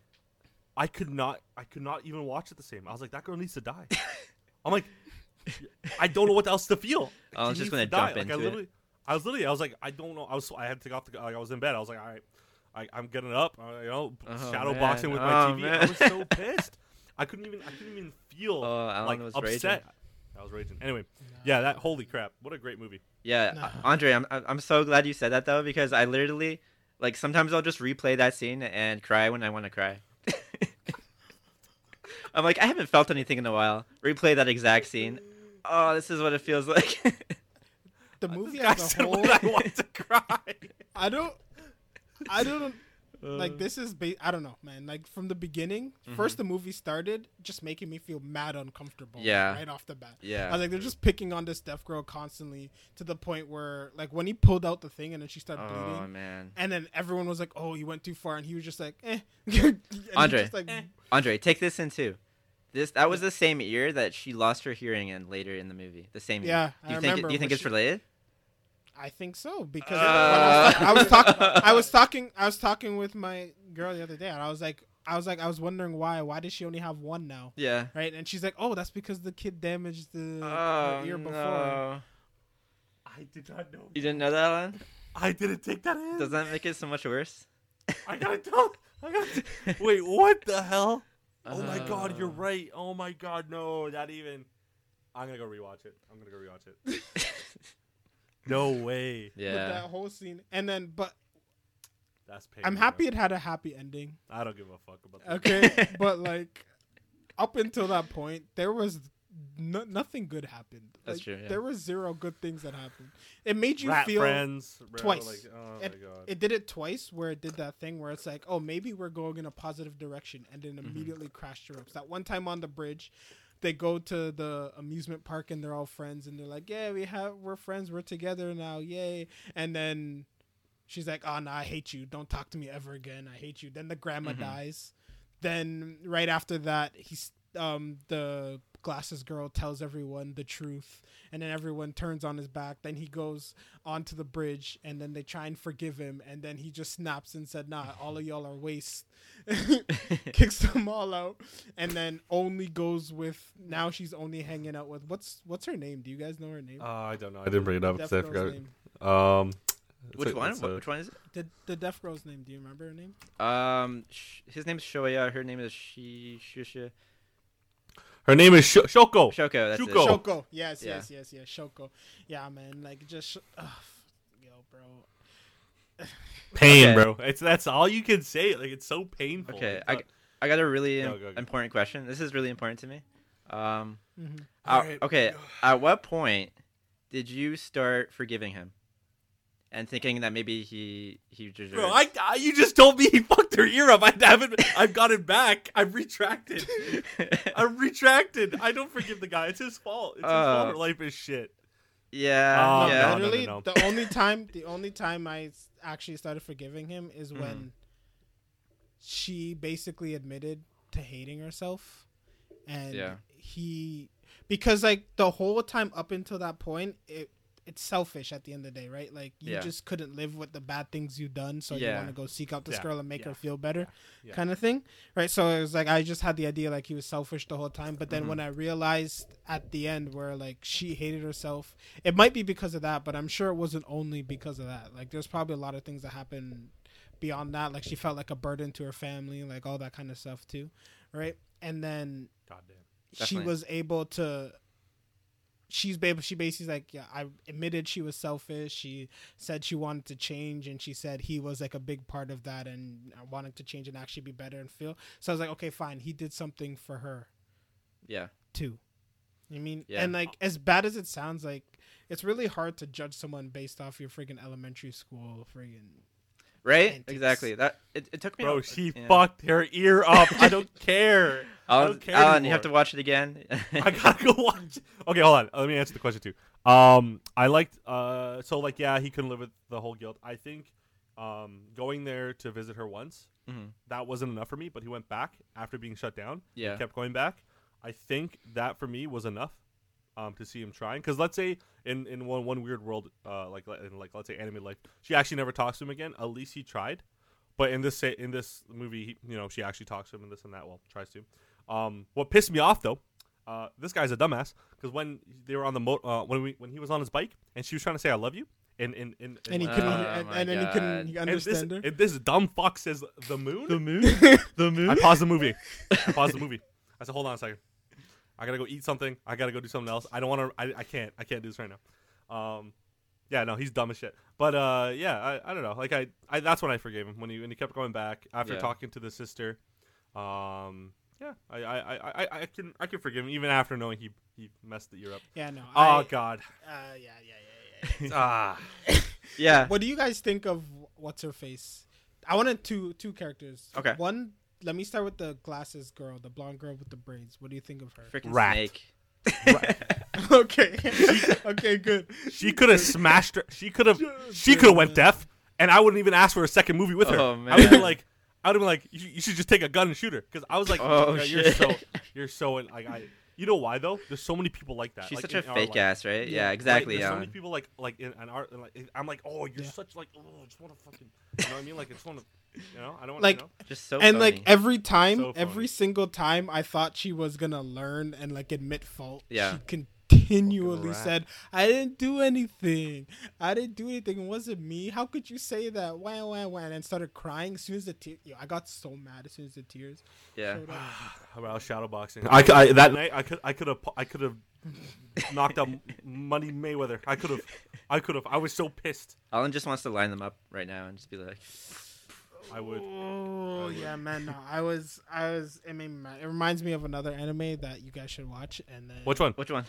Speaker 2: I could not. I could not even watch it the same. I was like, that girl needs to die. *laughs* I'm like, I don't know what else to feel.
Speaker 1: I was
Speaker 2: She
Speaker 1: just gonna
Speaker 2: to die.
Speaker 1: jump
Speaker 2: Like, I
Speaker 1: into it.
Speaker 2: I was literally, I was like, I don't know. I was, I had to take off the. Like, I was in bed. I was like, all right, I, I'm getting up. Uh, you know,
Speaker 1: Oh,
Speaker 2: shadow
Speaker 1: man.
Speaker 2: boxing with my
Speaker 1: Oh,
Speaker 2: TV. I was so *laughs* pissed. I couldn't even. I couldn't even feel
Speaker 1: Oh,
Speaker 2: like
Speaker 1: was
Speaker 2: upset.
Speaker 1: raging.
Speaker 2: I was raging. Anyway, yeah, that holy crap! What a great movie.
Speaker 1: Yeah,
Speaker 3: Nah.
Speaker 1: uh, Andre, I'm I'm so glad you said that though because I literally like sometimes I'll just replay that scene and cry when I want to cry. I'm like I haven't felt anything in a while. Replay that exact scene. Oh, this is what it feels like.
Speaker 3: The movie *laughs* as a whole,
Speaker 2: I want to cry.
Speaker 3: I don't, I don't like uh. this is ba- I don't know, man. Like from the beginning, mm-hmm. first the movie started just making me feel mad uncomfortable.
Speaker 1: Yeah.
Speaker 3: right off the bat.
Speaker 1: Yeah, I
Speaker 3: was like, they're just picking on this deaf girl constantly to the point where, like, when he pulled out the thing and then she started
Speaker 1: Oh
Speaker 3: bleeding,
Speaker 1: man.
Speaker 3: and then everyone was like, "Oh, you went too far," and he was just like, "Eh." *laughs*
Speaker 1: Andre.
Speaker 3: just, like, eh.
Speaker 1: Andre, take this in too. This that was the same year that she lost her hearing in later in the movie. The same year.
Speaker 3: Yeah,
Speaker 1: Do
Speaker 3: I
Speaker 1: you think
Speaker 3: remember
Speaker 1: do you think it's
Speaker 3: she-
Speaker 1: related?
Speaker 3: I think so because
Speaker 1: Uh.
Speaker 3: I was, I was talking, I was talking, I was talking with my girl the other day, and I was like, I was like, I was wondering why, why does she only have one now,
Speaker 1: Yeah.
Speaker 3: right? And she's like, oh, that's because the kid damaged the
Speaker 1: Oh
Speaker 3: her ear before.
Speaker 1: no.
Speaker 2: I did not know.
Speaker 1: You didn't know that one?
Speaker 2: I didn't take that in.
Speaker 1: Does that make it so much worse?
Speaker 2: I gotta tell. I gotta. Wait, what the hell? Oh my god, you're
Speaker 1: Oh.
Speaker 2: right. Oh my god, no, that even. I'm gonna go rewatch it. I'm gonna go rewatch it. *laughs* No way.
Speaker 3: With
Speaker 1: Yeah.
Speaker 3: that whole scene, and then, but
Speaker 2: That's pain.
Speaker 3: I'm
Speaker 2: bro.
Speaker 3: happy it had a happy ending.
Speaker 2: I don't give a fuck about that.
Speaker 3: Okay, *laughs* but like up until that point, there was no, nothing good happened.
Speaker 1: That's
Speaker 3: Like,
Speaker 1: true, yeah.
Speaker 3: There was zero good things that happened. It made you
Speaker 2: Rat
Speaker 3: feel
Speaker 2: friends
Speaker 3: twice.
Speaker 2: Like, oh
Speaker 3: it,
Speaker 2: my god.
Speaker 3: it did it twice where it did that thing where it's like, oh, maybe we're going in a positive direction, and
Speaker 2: Mm-hmm.
Speaker 3: then immediately crashed your ropes. That one time on the bridge, they go to the amusement park and they're all friends, and they're like, yeah, we have we're friends, we're together now, yay! And then she's like, oh no, I hate you. Don't talk to me ever again. I hate you. Then the grandma
Speaker 1: Mhm.
Speaker 3: dies. Then right after that, he's um the glasses girl tells everyone the truth and then everyone turns on his back then he goes onto the bridge and then they try and forgive him and then he just snaps and said nah all of y'all are waste *laughs* *laughs* kicks them all out and then only goes with now she's only hanging out with what's what's her name do you guys know her name
Speaker 2: Uh, I don't know. I didn't bring it up
Speaker 3: Deaf
Speaker 2: because I forgot.
Speaker 3: name.
Speaker 2: Um,
Speaker 1: Which
Speaker 2: a-
Speaker 1: one?
Speaker 2: a-
Speaker 1: which one is it?
Speaker 3: the, the deaf girl's name do you remember her name
Speaker 1: Um, sh- his name's Shoya. Her name is Shi Shusha.
Speaker 2: Her name is Sh- Shoko.
Speaker 1: Shoko. That's
Speaker 2: Shuko.
Speaker 1: it.
Speaker 3: Shoko yes
Speaker 1: Yeah.
Speaker 3: yes yes yes Shoko yeah man like just sh- ugh, yo bro *sighs*
Speaker 2: Pain,
Speaker 1: Okay.
Speaker 2: bro. It's that's all you can say. Like it's so painful.
Speaker 1: Okay,
Speaker 2: It's
Speaker 1: I, I got a really
Speaker 2: Go, go, go.
Speaker 1: important question. This is really important to me. Um,
Speaker 3: Mhm.
Speaker 1: uh,
Speaker 2: Alright.
Speaker 1: okay, at what point did you start forgiving him and thinking that maybe he he deserved?
Speaker 2: Bro, I, I you just told me he fucked her ear up. I haven't. I've got it back. I've retracted. *laughs* I'm retracted. I don't forgive the guy. It's his fault. It's his
Speaker 1: Uh,
Speaker 2: fault. Her life is shit.
Speaker 1: yeah,
Speaker 2: Oh,
Speaker 1: yeah.
Speaker 2: no, no,
Speaker 3: literally
Speaker 2: no.
Speaker 3: the only time the only time I actually started forgiving him is
Speaker 1: Mm-hmm.
Speaker 3: when she basically admitted to hating herself and
Speaker 1: Yeah.
Speaker 3: he because like the whole time up until that point it it's selfish at the end of the day right like you
Speaker 1: Yeah.
Speaker 3: just couldn't live with the bad things you've done so you want to go seek out this
Speaker 2: Yeah,
Speaker 3: girl and make
Speaker 2: yeah,
Speaker 3: her feel better
Speaker 2: yeah.
Speaker 3: kind of thing right so it was like i just had the idea like he was selfish the whole time but then
Speaker 1: Mhm.
Speaker 3: when i realized at the end where like she hated herself it might be because of that but i'm sure it wasn't only because of that like there's probably a lot of things that happened beyond that like she felt like a burden to her family like all that kind of stuff too right and then
Speaker 2: Goddamn.
Speaker 3: she
Speaker 1: Definitely.
Speaker 3: was able to she's she basically like yeah i admitted she was selfish. She said she wanted to change and she said he was like a big part of that and wanted to change and actually be better and feel. So i was like okay fine. He did something for her.
Speaker 1: Yeah.
Speaker 3: too. I mean
Speaker 1: Yeah.
Speaker 3: and like as bad as it sounds like it's really hard to judge someone based off your freaking elementary school freaking
Speaker 1: Right?
Speaker 3: Antics.
Speaker 1: Exactly. That it, it took me.
Speaker 2: Bro,
Speaker 1: a-
Speaker 2: she
Speaker 1: yeah.
Speaker 2: fucked her ear up. I don't *laughs* care. I
Speaker 1: Alan,
Speaker 2: don't care
Speaker 1: Alan, you have to watch it again.
Speaker 2: I gotta go watch. Okay, hold on. Let me answer the question too. Um, I liked. Uh, so like, yeah, he couldn't live with the whole guilt. I think, um, going there to visit her once
Speaker 1: Mhm.
Speaker 2: that wasn't enough for me. But he went back after being shut down.
Speaker 1: Yeah.
Speaker 2: He kept going back. I think that for me was enough. Um, to see him trying, because let's say in, in one one weird world, uh, like in like let's say anime life, she actually never talks to him again. At least he tried. But in this in this movie, he, you know, she actually talks to him and this and that. Well, tries to. Um, what pissed me off though, uh, this guy's a dumbass because when they were on the mo- uh, when we when he was on his bike and she was trying to say I love you and and and,
Speaker 3: and he couldn't
Speaker 1: Oh
Speaker 3: and,
Speaker 1: my
Speaker 3: and then he couldn't
Speaker 1: God.
Speaker 3: he
Speaker 2: and this,
Speaker 3: understand her
Speaker 2: and this dumb fuck says the moon.
Speaker 1: The moon. *laughs* the moon.
Speaker 2: I paused the movie. I paused the movie. I said, hold on a second. I gotta go eat something. I gotta go do something else. I don't want to. I, I can't. I can't do this right now. Um, yeah, no, he's dumb as shit. But uh, yeah, I, I don't know. Like I, I that's when I forgave him when he when he kept going back after
Speaker 1: Yeah.
Speaker 2: talking to the sister. Um, yeah, I, I, I, I, I can I can forgive him even after knowing he he messed the year up.
Speaker 3: Yeah, no.
Speaker 2: Oh
Speaker 3: I,
Speaker 2: God.
Speaker 3: uh, yeah, yeah, yeah, yeah. *laughs*
Speaker 2: ah.
Speaker 1: Yeah.
Speaker 3: What do you guys think of what's her face? I wanted two two characters.
Speaker 1: Okay.
Speaker 3: One. Let me start with the glasses girl, the blonde girl with the braids. What do you think of her?
Speaker 1: Freaking
Speaker 2: Rat.
Speaker 1: snake. *laughs*
Speaker 3: okay. *laughs* okay. Good.
Speaker 2: She could have smashed her. She could have. She could have went deaf, and I wouldn't even ask for a second movie with her.
Speaker 1: Oh,
Speaker 2: I would have been like, I would have been like, you, you should just take a gun and shoot her. Because I was like,
Speaker 1: Oh,
Speaker 2: "Yeah, you're
Speaker 1: shit.
Speaker 2: so, you're so, like, I. You know why though? There's so many people like that.
Speaker 1: She's
Speaker 2: like,
Speaker 1: such a fake
Speaker 2: life.
Speaker 1: ass, right?
Speaker 3: Yeah,
Speaker 1: Yeah,
Speaker 3: right,
Speaker 1: exactly.
Speaker 2: There's so many people like like in an art. and, Like, I'm like, oh, you're
Speaker 3: Yeah.
Speaker 2: such like, oh, I just want to fucking, you know what I mean? Like, I just want to, you know, I don't want
Speaker 3: Like,
Speaker 2: to, know?
Speaker 1: Just so
Speaker 3: and
Speaker 1: phony.
Speaker 3: like every time,
Speaker 2: So
Speaker 3: every single time, I thought she was gonna learn and like admit fault.
Speaker 1: Yeah.
Speaker 3: She continually said, "I didn't do anything. I didn't do anything. It wasn't me. How could you say that?" Wah wah wah, and started crying as soon as the tears. Yo, I got so mad as soon as the tears.
Speaker 1: yeah.
Speaker 3: showed up. *sighs*
Speaker 2: about shadowboxing. I, c- I- that night I could I could have I could have knocked out *laughs* Money Mayweather. I could have I could have. I was so pissed.
Speaker 1: Alan just wants to line them up right now and just be like,
Speaker 2: I would.
Speaker 3: Oh yeah, man. No, I was, I was. It made me mad. It reminds me of another anime that you guys should watch, and then
Speaker 2: Which one?
Speaker 1: which one?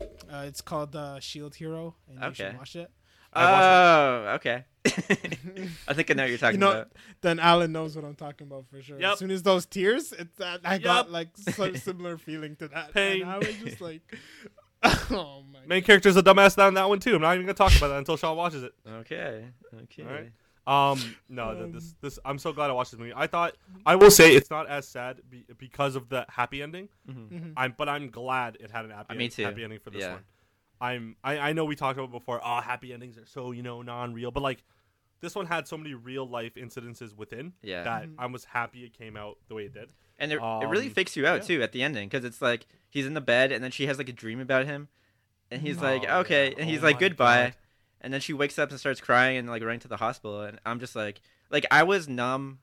Speaker 3: Uh, it's called uh, Shield Hero, and you should watch it.
Speaker 1: Oh, okay. *laughs* I think I know what you're *laughs* talking
Speaker 3: you know,
Speaker 1: about.
Speaker 3: then Alan knows what I'm talking about for sure.
Speaker 2: Yep.
Speaker 3: As soon as those tears, it's that I got like *laughs* some similar feeling to that.
Speaker 2: Pain.
Speaker 3: And I was just like, oh my.
Speaker 2: Main character's a dumbass down that one too. I'm not even gonna talk about that until Sean watches it.
Speaker 1: Okay. Okay.
Speaker 2: Alright. Um, no, th-
Speaker 3: Um,
Speaker 2: this this I'm so glad I watched this movie. I thought I will say it's not as sad be, because of the happy ending.
Speaker 1: Mhm.
Speaker 3: Mhm.
Speaker 2: I'm but I'm glad it had an happy
Speaker 1: Uh, me
Speaker 2: end-
Speaker 1: too.
Speaker 2: happy ending for this
Speaker 1: Yeah.
Speaker 2: one. I'm I, I know we talked about it before. Oh, happy endings are so you know non-real, but like this one had so many real life incidences within
Speaker 1: Yeah.
Speaker 2: that
Speaker 3: Mhm.
Speaker 2: I was happy it came out the way it did.
Speaker 1: And it, it really
Speaker 2: Um,
Speaker 1: fakes you out
Speaker 2: yeah.
Speaker 1: too at the ending because it's like he's in the bed and then she has like a dream about him, and he's
Speaker 2: Oh,
Speaker 1: like
Speaker 2: yeah.
Speaker 1: okay, and he's
Speaker 2: Oh
Speaker 1: like
Speaker 2: my
Speaker 1: goodbye,
Speaker 2: God.
Speaker 1: And then she wakes up and starts crying and like running to the hospital, and I'm just like like I was numb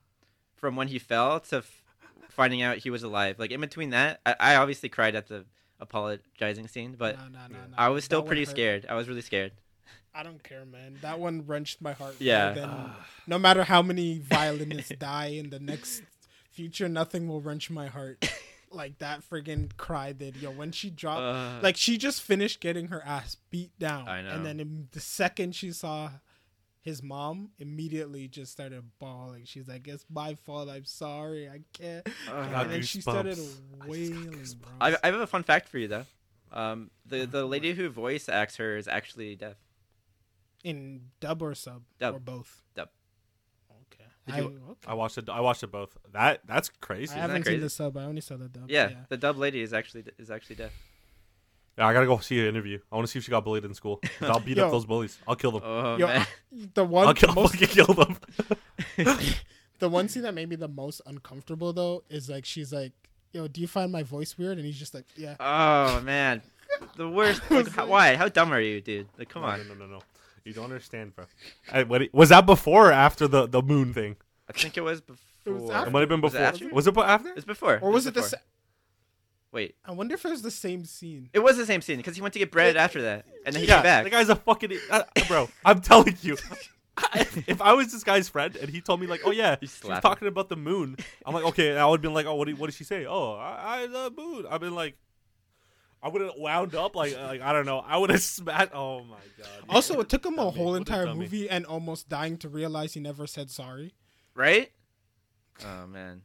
Speaker 1: from when he fell to f- finding out he was alive. Like in between that, I, I obviously cried at the apologizing scene, but
Speaker 3: Nah, nah, nah, nah.
Speaker 1: I was still
Speaker 3: That one
Speaker 1: pretty
Speaker 3: hurt.
Speaker 1: scared. I was really scared.
Speaker 3: I don't care, man. That one wrenched my heart. more
Speaker 1: Yeah.
Speaker 3: than- ah. no matter how many violinists *laughs* die in the next future, nothing will wrench my heart *laughs* like that friggin' cry did. Yo, when she dropped,
Speaker 1: Uh,
Speaker 3: like she just finished getting her ass beat down.
Speaker 1: I know.
Speaker 3: And then in the second she saw his mom, immediately just started bawling. She's like, "It's my fault. I'm sorry. I can't."
Speaker 1: uh,
Speaker 3: and then she started
Speaker 2: goosebumps. I
Speaker 3: wailing, bro.
Speaker 1: I, I have a fun fact for you though. Um, the the lady who voice acts her is actually deaf.
Speaker 3: in dub or sub
Speaker 1: Dub.
Speaker 3: or both.
Speaker 1: Dub.
Speaker 3: Okay.
Speaker 1: Did
Speaker 3: I,
Speaker 1: you-
Speaker 3: okay.
Speaker 2: I watched it. I watched it both. That that's crazy.
Speaker 3: I
Speaker 1: that
Speaker 3: haven't seen
Speaker 1: crazy?
Speaker 3: the sub. I only saw the dub.
Speaker 1: Yeah, the dub lady is actually is actually deaf.
Speaker 2: Yeah, I gotta go see an interview. I want to see if she got bullied in school. 'Cause I'll beat *laughs*
Speaker 3: Yo.
Speaker 2: up those bullies. I'll kill them.
Speaker 1: Oh
Speaker 3: Yo,
Speaker 1: man. *laughs*
Speaker 3: The one,
Speaker 2: I'll kill,
Speaker 3: the, most, *laughs*
Speaker 2: fucking kill them.
Speaker 3: the one scene that made me the most uncomfortable though is like she's like, "Yo, do you find my voice weird?" And he's just like, "Yeah."
Speaker 1: Oh man, the worst. Like, how, why? How dumb are you, dude? Like, come
Speaker 2: no,
Speaker 1: on.
Speaker 2: No, no, no, no. You don't understand, bro. I, what, was that before or after the, the moon thing?
Speaker 1: I think it was before.
Speaker 3: was
Speaker 2: It might have been
Speaker 1: Was it
Speaker 2: before.
Speaker 1: after?
Speaker 2: Was it bu- after?
Speaker 1: It's before.
Speaker 3: Or was it the?
Speaker 1: before.
Speaker 3: Sa-
Speaker 1: Wait,
Speaker 3: I wonder if it was the same scene.
Speaker 1: it was the same scene because he went to get bread after that, and then he
Speaker 2: yeah,
Speaker 1: came back.
Speaker 2: the guy's a fucking uh, bro. I'm telling you, if, *laughs* if I was this guy's friend and he told me like, oh yeah,
Speaker 1: You
Speaker 2: she's talking about the moon, I'm like, okay, I would have been like, oh, what did, what did she say? Oh, I, I the moon. I've been like, I would have wound up like, like I don't know, I would have *laughs* smashed. Oh my god.
Speaker 3: Also, it took him a
Speaker 2: Dummy.
Speaker 3: whole entire
Speaker 2: dummy.
Speaker 3: movie and almost dying to realize he never said sorry.
Speaker 1: right? *laughs* Oh man.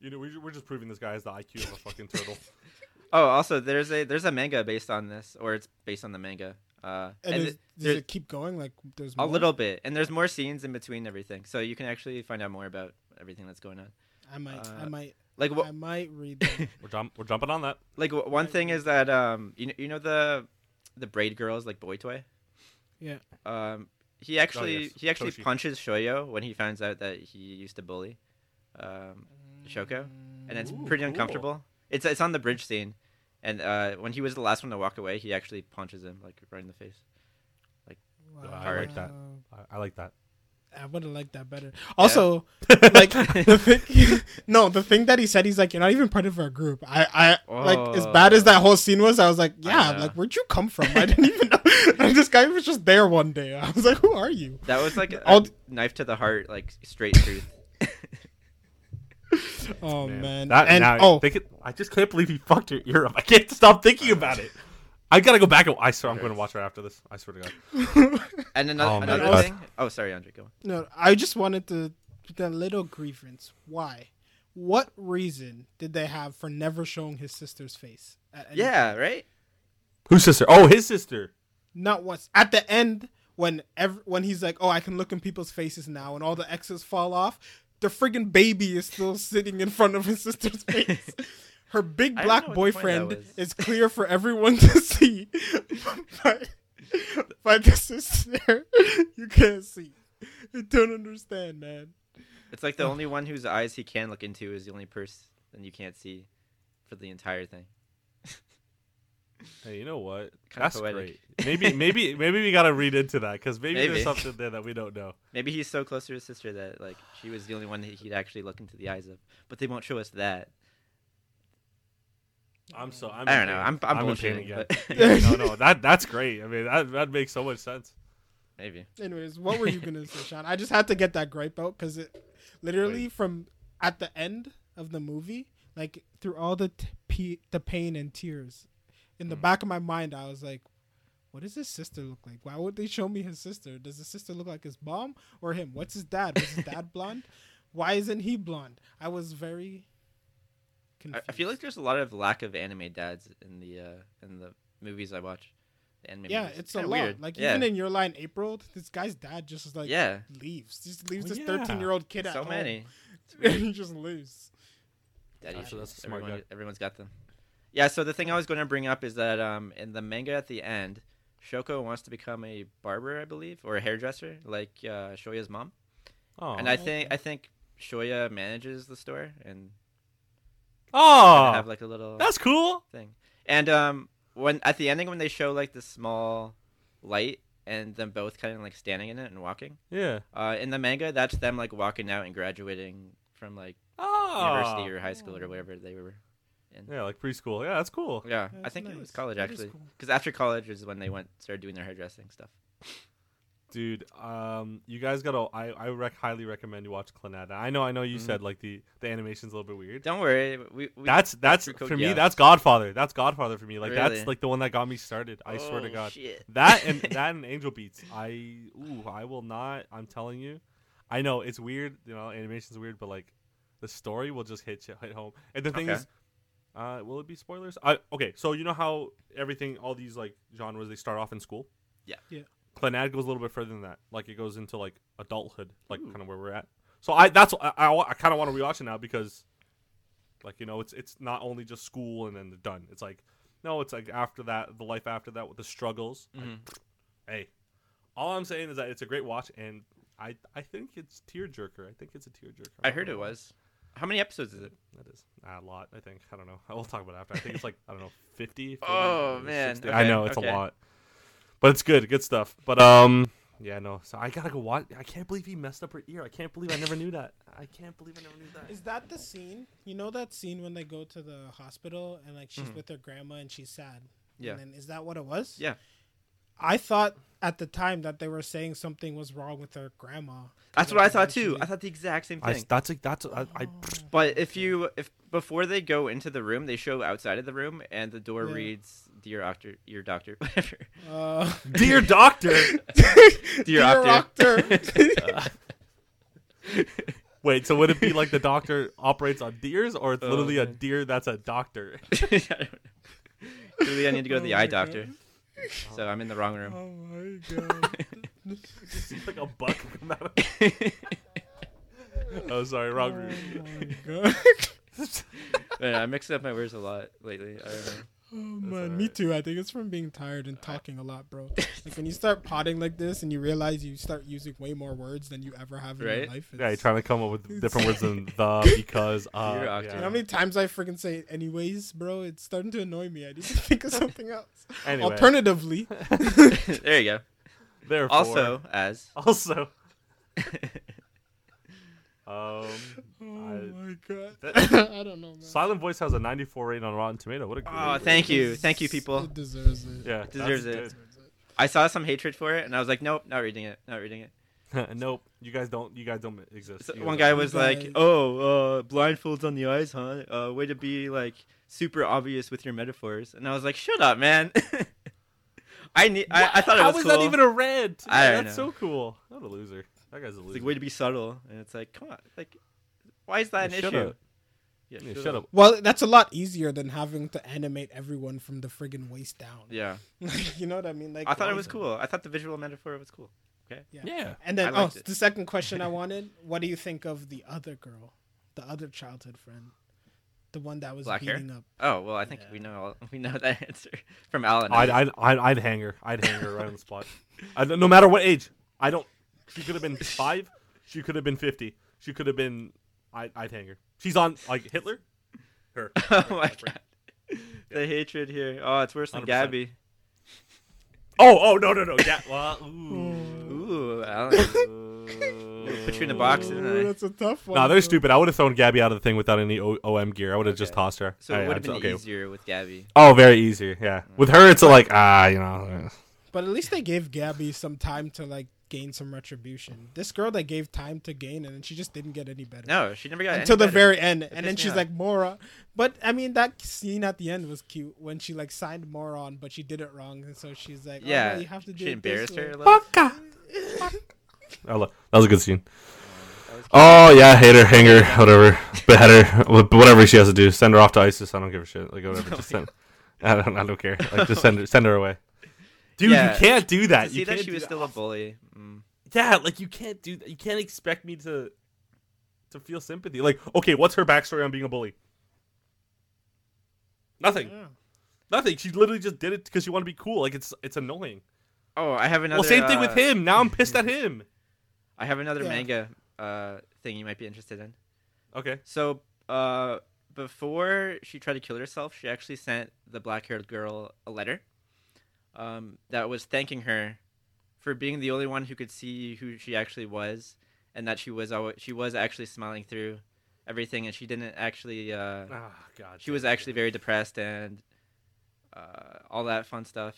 Speaker 2: You know, we- we're just proving this guy has the IQ of a *laughs* fucking turtle.
Speaker 1: Oh, also there's a there's a manga based on this, or it's based on the manga. Uh,
Speaker 3: And,
Speaker 1: and
Speaker 3: is, does it keep going? Like there's
Speaker 1: a little bit, and there's more scenes in between everything, so you can actually find out more about everything that's going on.
Speaker 3: I might. I
Speaker 1: uh,
Speaker 3: might.
Speaker 1: Like
Speaker 3: I
Speaker 1: what?
Speaker 3: might read. Them. *laughs*
Speaker 2: We're jump, we're jumping on that.
Speaker 1: Like wh- one thing is that um, you know, you know the the braid girls like boy toy.
Speaker 3: Yeah.
Speaker 1: Um, he actually
Speaker 2: Oh, yes.
Speaker 1: he actually
Speaker 2: Toshi.
Speaker 1: punches Shoyo when he finds out that he used to bully, um, Shoko, and it's
Speaker 2: Ooh,
Speaker 1: pretty
Speaker 2: cool.
Speaker 1: uncomfortable. It's it's on the bridge scene, and uh, when he was the last one to walk away, he actually punches him like right in the face.
Speaker 3: Like Wow.
Speaker 2: I like that. I, I like that.
Speaker 3: I would have liked that better. Also, like the *laughs* thing, *laughs* no, the thing that he said, he's like, "You're not even part of our group." I, I like as bad as that whole scene was. I was like, "Yeah, like where'd you come from?" I didn't even know. *laughs* And this guy was just there one day. I was like, "Who are you?"
Speaker 1: That was like a
Speaker 3: All-
Speaker 1: knife to the heart, like straight truth.
Speaker 3: Oh man,
Speaker 2: That,
Speaker 3: and
Speaker 2: now,
Speaker 3: oh,
Speaker 2: think it, I just can't believe he fucked your ear up. I can't stop thinking about it. I gotta go back. And, I swear I'm going to watch her after this. I swear to God. *laughs*
Speaker 1: And oh, another,
Speaker 2: Oh my
Speaker 1: another
Speaker 2: God.
Speaker 1: thing. Oh, sorry, Andre. Go on.
Speaker 3: no, I just wanted to put the little grievance. Why? What reason did they have for never showing his sister's face? At any
Speaker 1: Yeah, right.
Speaker 2: Whose sister? Oh, his sister.
Speaker 3: not once at the end when ev- when he's like, "Oh, I can look in people's faces now," and all the X's fall off. The friggin' baby is still sitting in front of his sister's *laughs* face. Her big black
Speaker 1: know what the point
Speaker 3: boyfriend is clear for everyone *laughs* to see, but but this is sister you can't see. I don't understand, man.
Speaker 1: It's like the only one whose eyes he can look into is the only person you can't see for the entire thing.
Speaker 2: Hey, you know what? *laughs*
Speaker 1: Kinda
Speaker 2: That's
Speaker 1: poetic.
Speaker 2: great. Maybe, maybe, *laughs* maybe we gotta read into that because maybe,
Speaker 1: Maybe.
Speaker 2: there's something there that we don't know.
Speaker 1: Maybe he's so close to his sister that like she was the only one that he'd actually look into the eyes of. But they won't show us that.
Speaker 2: I'm so. I'm
Speaker 1: I don't know. I'm I'm,
Speaker 2: in pain
Speaker 1: bullshitting.
Speaker 2: again.
Speaker 1: But
Speaker 2: no, no, *laughs* that that's great. I mean, that that makes so much sense.
Speaker 1: maybe.
Speaker 3: Anyways, what were you gonna say, *laughs* Sean? I just had to get that gripe out because it literally from at the end of the movie, like through all the t- p- the pain and tears, in the
Speaker 2: Mm.
Speaker 3: back of my mind, I was like, "What does his sister look like? Why would they show me his sister? Does his sister look like his mom or him? What's his dad? Was his dad *laughs* blonde? Why isn't he blonde?" I was very.
Speaker 1: I,
Speaker 3: Confused.
Speaker 1: I feel like there's a lot of lack of anime dads in the uh in the movies I watch. The anime
Speaker 3: yeah,
Speaker 1: movies.
Speaker 3: it's a
Speaker 1: kinda
Speaker 3: lot.
Speaker 1: weird.
Speaker 3: Like
Speaker 1: yeah.
Speaker 3: even in your Lie in April, this guy's dad just is like
Speaker 1: yeah,
Speaker 3: leaves, just leaves
Speaker 2: Oh,
Speaker 3: this
Speaker 2: yeah.
Speaker 3: thirteen-year-old kid at
Speaker 1: so many. *laughs* It's
Speaker 3: and
Speaker 1: weird.
Speaker 3: he just leaves.
Speaker 1: Daddy
Speaker 2: Gotcha,
Speaker 1: issues.
Speaker 2: that's a smart
Speaker 1: Everyone,
Speaker 2: guy.
Speaker 1: everyone's got them. Yeah. So the thing I was going to bring up is that um in the manga at the end, Shoko wants to become a barber, I believe, or a hairdresser, like uh, Shoya's mom.
Speaker 2: Oh,
Speaker 1: and I
Speaker 3: okay.
Speaker 1: think I think Shoya manages the store and
Speaker 2: oh,
Speaker 1: have like a little
Speaker 2: that's cool.
Speaker 1: thing. And um, when at the ending when they show like the small light and them both kind of like standing in it and walking,
Speaker 2: Yeah.
Speaker 1: uh, in the manga that's them like walking out and graduating from like
Speaker 2: Oh,
Speaker 1: university or high school or whatever they were in.
Speaker 2: Yeah, like preschool. Yeah, that's cool.
Speaker 1: Yeah, I
Speaker 3: That's
Speaker 1: think it was college
Speaker 3: That is
Speaker 1: actually,
Speaker 3: cool.
Speaker 1: because after college is when they went started doing their hairdressing stuff.
Speaker 2: Dude, um, you guys gotta. I I rec- highly recommend you watch Clannad. I know, I know. You
Speaker 1: Mhm.
Speaker 2: said like the the animation's a little bit weird.
Speaker 1: Don't worry, we, we
Speaker 2: that's that's
Speaker 1: through code
Speaker 2: for me.
Speaker 1: Geass.
Speaker 2: That's Godfather. That's Godfather for me. Like
Speaker 1: Really?
Speaker 2: that's like the one that got me started. I swear to
Speaker 1: Oh,
Speaker 2: God.
Speaker 1: shit.
Speaker 2: That and *laughs* that and Angel Beats. I ooh, I will not. I'm telling you. I know it's weird. You know, animation's weird, but like the story will just hit you- hit home. And the thing
Speaker 1: Okay.
Speaker 2: is, uh, will it be spoilers? I okay. So you know how everything, all these like genres, they start off in school.
Speaker 1: Yeah.
Speaker 3: Yeah.
Speaker 2: Clannad goes a little bit further than that. Like it goes into like adulthood, like kind of where we're at. So I that's I I, I kind of want to rewatch it now because, like you know, it's it's not only just school and then they're done. It's like no, it's like after that, the life after that with the struggles. Like,
Speaker 1: Mhm.
Speaker 2: hey, all I'm saying is that it's a great watch, and I I think it's tearjerker. I think it's a tearjerker.
Speaker 1: I heard it was. How many episodes is it?
Speaker 2: That is a lot. I think. I don't know. *laughs* I will talk about it after. I think it's like I don't know, 50. 40,
Speaker 1: Oh, man.
Speaker 2: 60. I know it's
Speaker 1: okay.
Speaker 2: a lot, but it's good. Good stuff. But um, yeah, no. So I gotta go watch. I can't believe he messed up her ear. I can't believe I never knew that. I can't believe I never knew that.
Speaker 3: Is that the scene? You know that scene when they go to the hospital and like she's
Speaker 1: Mhm.
Speaker 3: with her grandma and she's sad.
Speaker 1: Yeah.
Speaker 3: And then, is that what it was?
Speaker 1: Yeah.
Speaker 3: I thought at the time that they were saying something was wrong with her grandma.
Speaker 1: That's what I thought too. I thought the exact same
Speaker 2: I,
Speaker 1: thing.
Speaker 2: that's like that's I, I
Speaker 3: Oh.
Speaker 1: But if you if before they go into the room, they show outside of the room and the door
Speaker 3: Yeah.
Speaker 1: reads "Dear Doctor, Your Doctor," *laughs* whatever.
Speaker 3: Uh, *laughs*
Speaker 2: dear doctor. *laughs*
Speaker 3: Dear
Speaker 1: Doctor.
Speaker 3: Doctor.
Speaker 2: Wait, so would it be like the doctor operates on deers, or it's
Speaker 1: Oh,
Speaker 2: literally a deer that's a doctor?
Speaker 1: Clearly, I need to go to the
Speaker 3: Oh
Speaker 1: eye doctor,
Speaker 3: God.
Speaker 1: So I'm in the wrong room.
Speaker 3: Oh my god. *laughs* *laughs*
Speaker 2: Like a buck come out of. Oh, sorry, wrong
Speaker 3: oh
Speaker 2: room. *laughs*
Speaker 3: my god.
Speaker 1: Man, I mix up my words a lot lately. I don't know.
Speaker 3: Oh man,
Speaker 2: alright.
Speaker 3: me too. I think it's from being tired and talking a lot, bro. Like when you start potting like this and you realize you start using way more words than you ever have in your
Speaker 1: Right?
Speaker 3: life.
Speaker 2: Yeah, you're trying to come up with *laughs* different words than the, *laughs* because, uh. Yeah.
Speaker 3: You know how many times I freaking say it anyways, bro? It's starting to annoy me. I need to *laughs* think of something else.
Speaker 2: Anyway,
Speaker 3: Alternatively,
Speaker 1: there you go.
Speaker 2: therefore,
Speaker 1: Also, as
Speaker 2: also, Um,
Speaker 3: Oh
Speaker 2: I-
Speaker 3: my god.
Speaker 2: that- *laughs*
Speaker 3: I don't know, man.
Speaker 2: Silent Voice has a 94 rating on Rotten Tomato. What a great.
Speaker 1: oh, thank you, thank you, people.
Speaker 3: It deserves it.
Speaker 2: Yeah,
Speaker 1: Deserves
Speaker 2: that's
Speaker 1: it. I saw some hatred for it, and I was like, nope, not reading it, not reading it. *laughs*
Speaker 2: nope, you guys don't. You guys don't exist.
Speaker 1: So
Speaker 2: You
Speaker 1: one guy was
Speaker 3: guy-
Speaker 1: like, "Oh, uh, blindfolds on the eyes, huh? Uh, way to be like super obvious with your metaphors." And I was like, "Shut up, man." *laughs* I need. I, I thought it was.
Speaker 2: How
Speaker 1: was
Speaker 2: was
Speaker 1: cool.
Speaker 2: that even a red?
Speaker 1: I
Speaker 2: Yeah,
Speaker 1: don't
Speaker 2: that's
Speaker 1: know.
Speaker 2: so cool. What a loser. That guy's a
Speaker 1: It's like way to be subtle, and it's like, come on, like, why is that
Speaker 2: Yeah,
Speaker 1: an
Speaker 2: shut
Speaker 1: issue?
Speaker 2: up.
Speaker 1: Yeah,
Speaker 2: Yeah, shut up.
Speaker 3: Well, that's a lot easier than having to animate everyone from the friggin' waist down.
Speaker 1: Yeah, *laughs*
Speaker 3: you know what I mean? Like
Speaker 1: I thought it was cool. I thought the visual metaphor was cool.
Speaker 3: Yeah.
Speaker 2: Yeah.
Speaker 3: And then oh,
Speaker 1: it.
Speaker 3: the second question I *laughs* wanted: What do you think of the other girl, the other childhood friend, the one that was
Speaker 1: Black hair?
Speaker 3: beating up?
Speaker 1: Oh well, I think
Speaker 3: Yeah.
Speaker 1: we know all, *laughs* we know that answer from Alan.
Speaker 2: I'd, I'd, I'd, I'd hang her. I'd hang her right on the spot. I, no matter what age. I don't. She could have been five. She could have been fifty. She could have been. I, I'd hang her. She's on like Hitler. Her. *laughs*
Speaker 1: oh my god, the hatred here. Oh, it's worse than
Speaker 2: 100%.
Speaker 1: Gabi.
Speaker 2: Oh, oh no, no, no. Yeah. Well, ooh.
Speaker 1: Ooh, Alan. *laughs* Put you in a box, didn't I?
Speaker 3: That's a tough one.
Speaker 2: Nah, they're stupid. I would have thrown Gabi out of the thing without any o- ODM gear. I would have just tossed her.
Speaker 1: So it would have been
Speaker 2: okay.
Speaker 1: easier with Gabi.
Speaker 2: Oh, very easy. Yeah. With her, it's like ah, you know.
Speaker 3: But at least they gave Gabi some time to like gain some retribution. This girl that gave time to gain, and then she just didn't get any better.
Speaker 1: No, she never got
Speaker 3: until
Speaker 1: any
Speaker 3: the
Speaker 1: better.
Speaker 3: very end, and then she's
Speaker 1: off.
Speaker 3: like Mora. But I mean, that scene at the end was cute when she like signed Mora on, but she did it wrong, and so she's like, oh,
Speaker 1: Yeah,
Speaker 3: no, you have to do
Speaker 1: she
Speaker 3: it
Speaker 1: embarrassed
Speaker 3: this
Speaker 1: her. A
Speaker 3: way.
Speaker 1: little.
Speaker 2: I lo- *laughs* that was a good scene. Oh yeah, hate her, hang her, whatever, behead her, whatever she has to do. Send her off to ISIS. I don't give a shit. Like whatever,
Speaker 1: Oh
Speaker 2: just send. *laughs* I don't, I don't care. Like just send her, send her away. *laughs* Dude,
Speaker 1: Yeah.
Speaker 2: you can't do
Speaker 1: To
Speaker 2: that.
Speaker 1: see
Speaker 2: You
Speaker 1: that
Speaker 2: can't
Speaker 1: she
Speaker 2: do
Speaker 1: was
Speaker 2: that.
Speaker 1: still a bully.
Speaker 2: Yeah, like you can't do that. You can't expect me to to feel sympathy. Like, okay, what's her backstory on being a bully? Nothing.
Speaker 3: Yeah.
Speaker 2: Nothing. She literally just did it because she wanted to be cool. Like it's it's annoying.
Speaker 1: Oh, I have another.
Speaker 2: well, same thing with
Speaker 1: uh,
Speaker 2: him. Now I'm pissed at *laughs* him.
Speaker 1: I have another
Speaker 3: Yeah.
Speaker 1: manga uh, thing you might be interested in.
Speaker 2: Okay.
Speaker 1: So, uh, before she tried to kill herself, she actually sent the black-haired girl a letter um, that was thanking her for being the only one who could see who she actually was, and that she was always, she was actually smiling through everything, and she didn't actually. Uh,
Speaker 2: Oh God.
Speaker 1: she was actually very depressed and uh, all that fun stuff.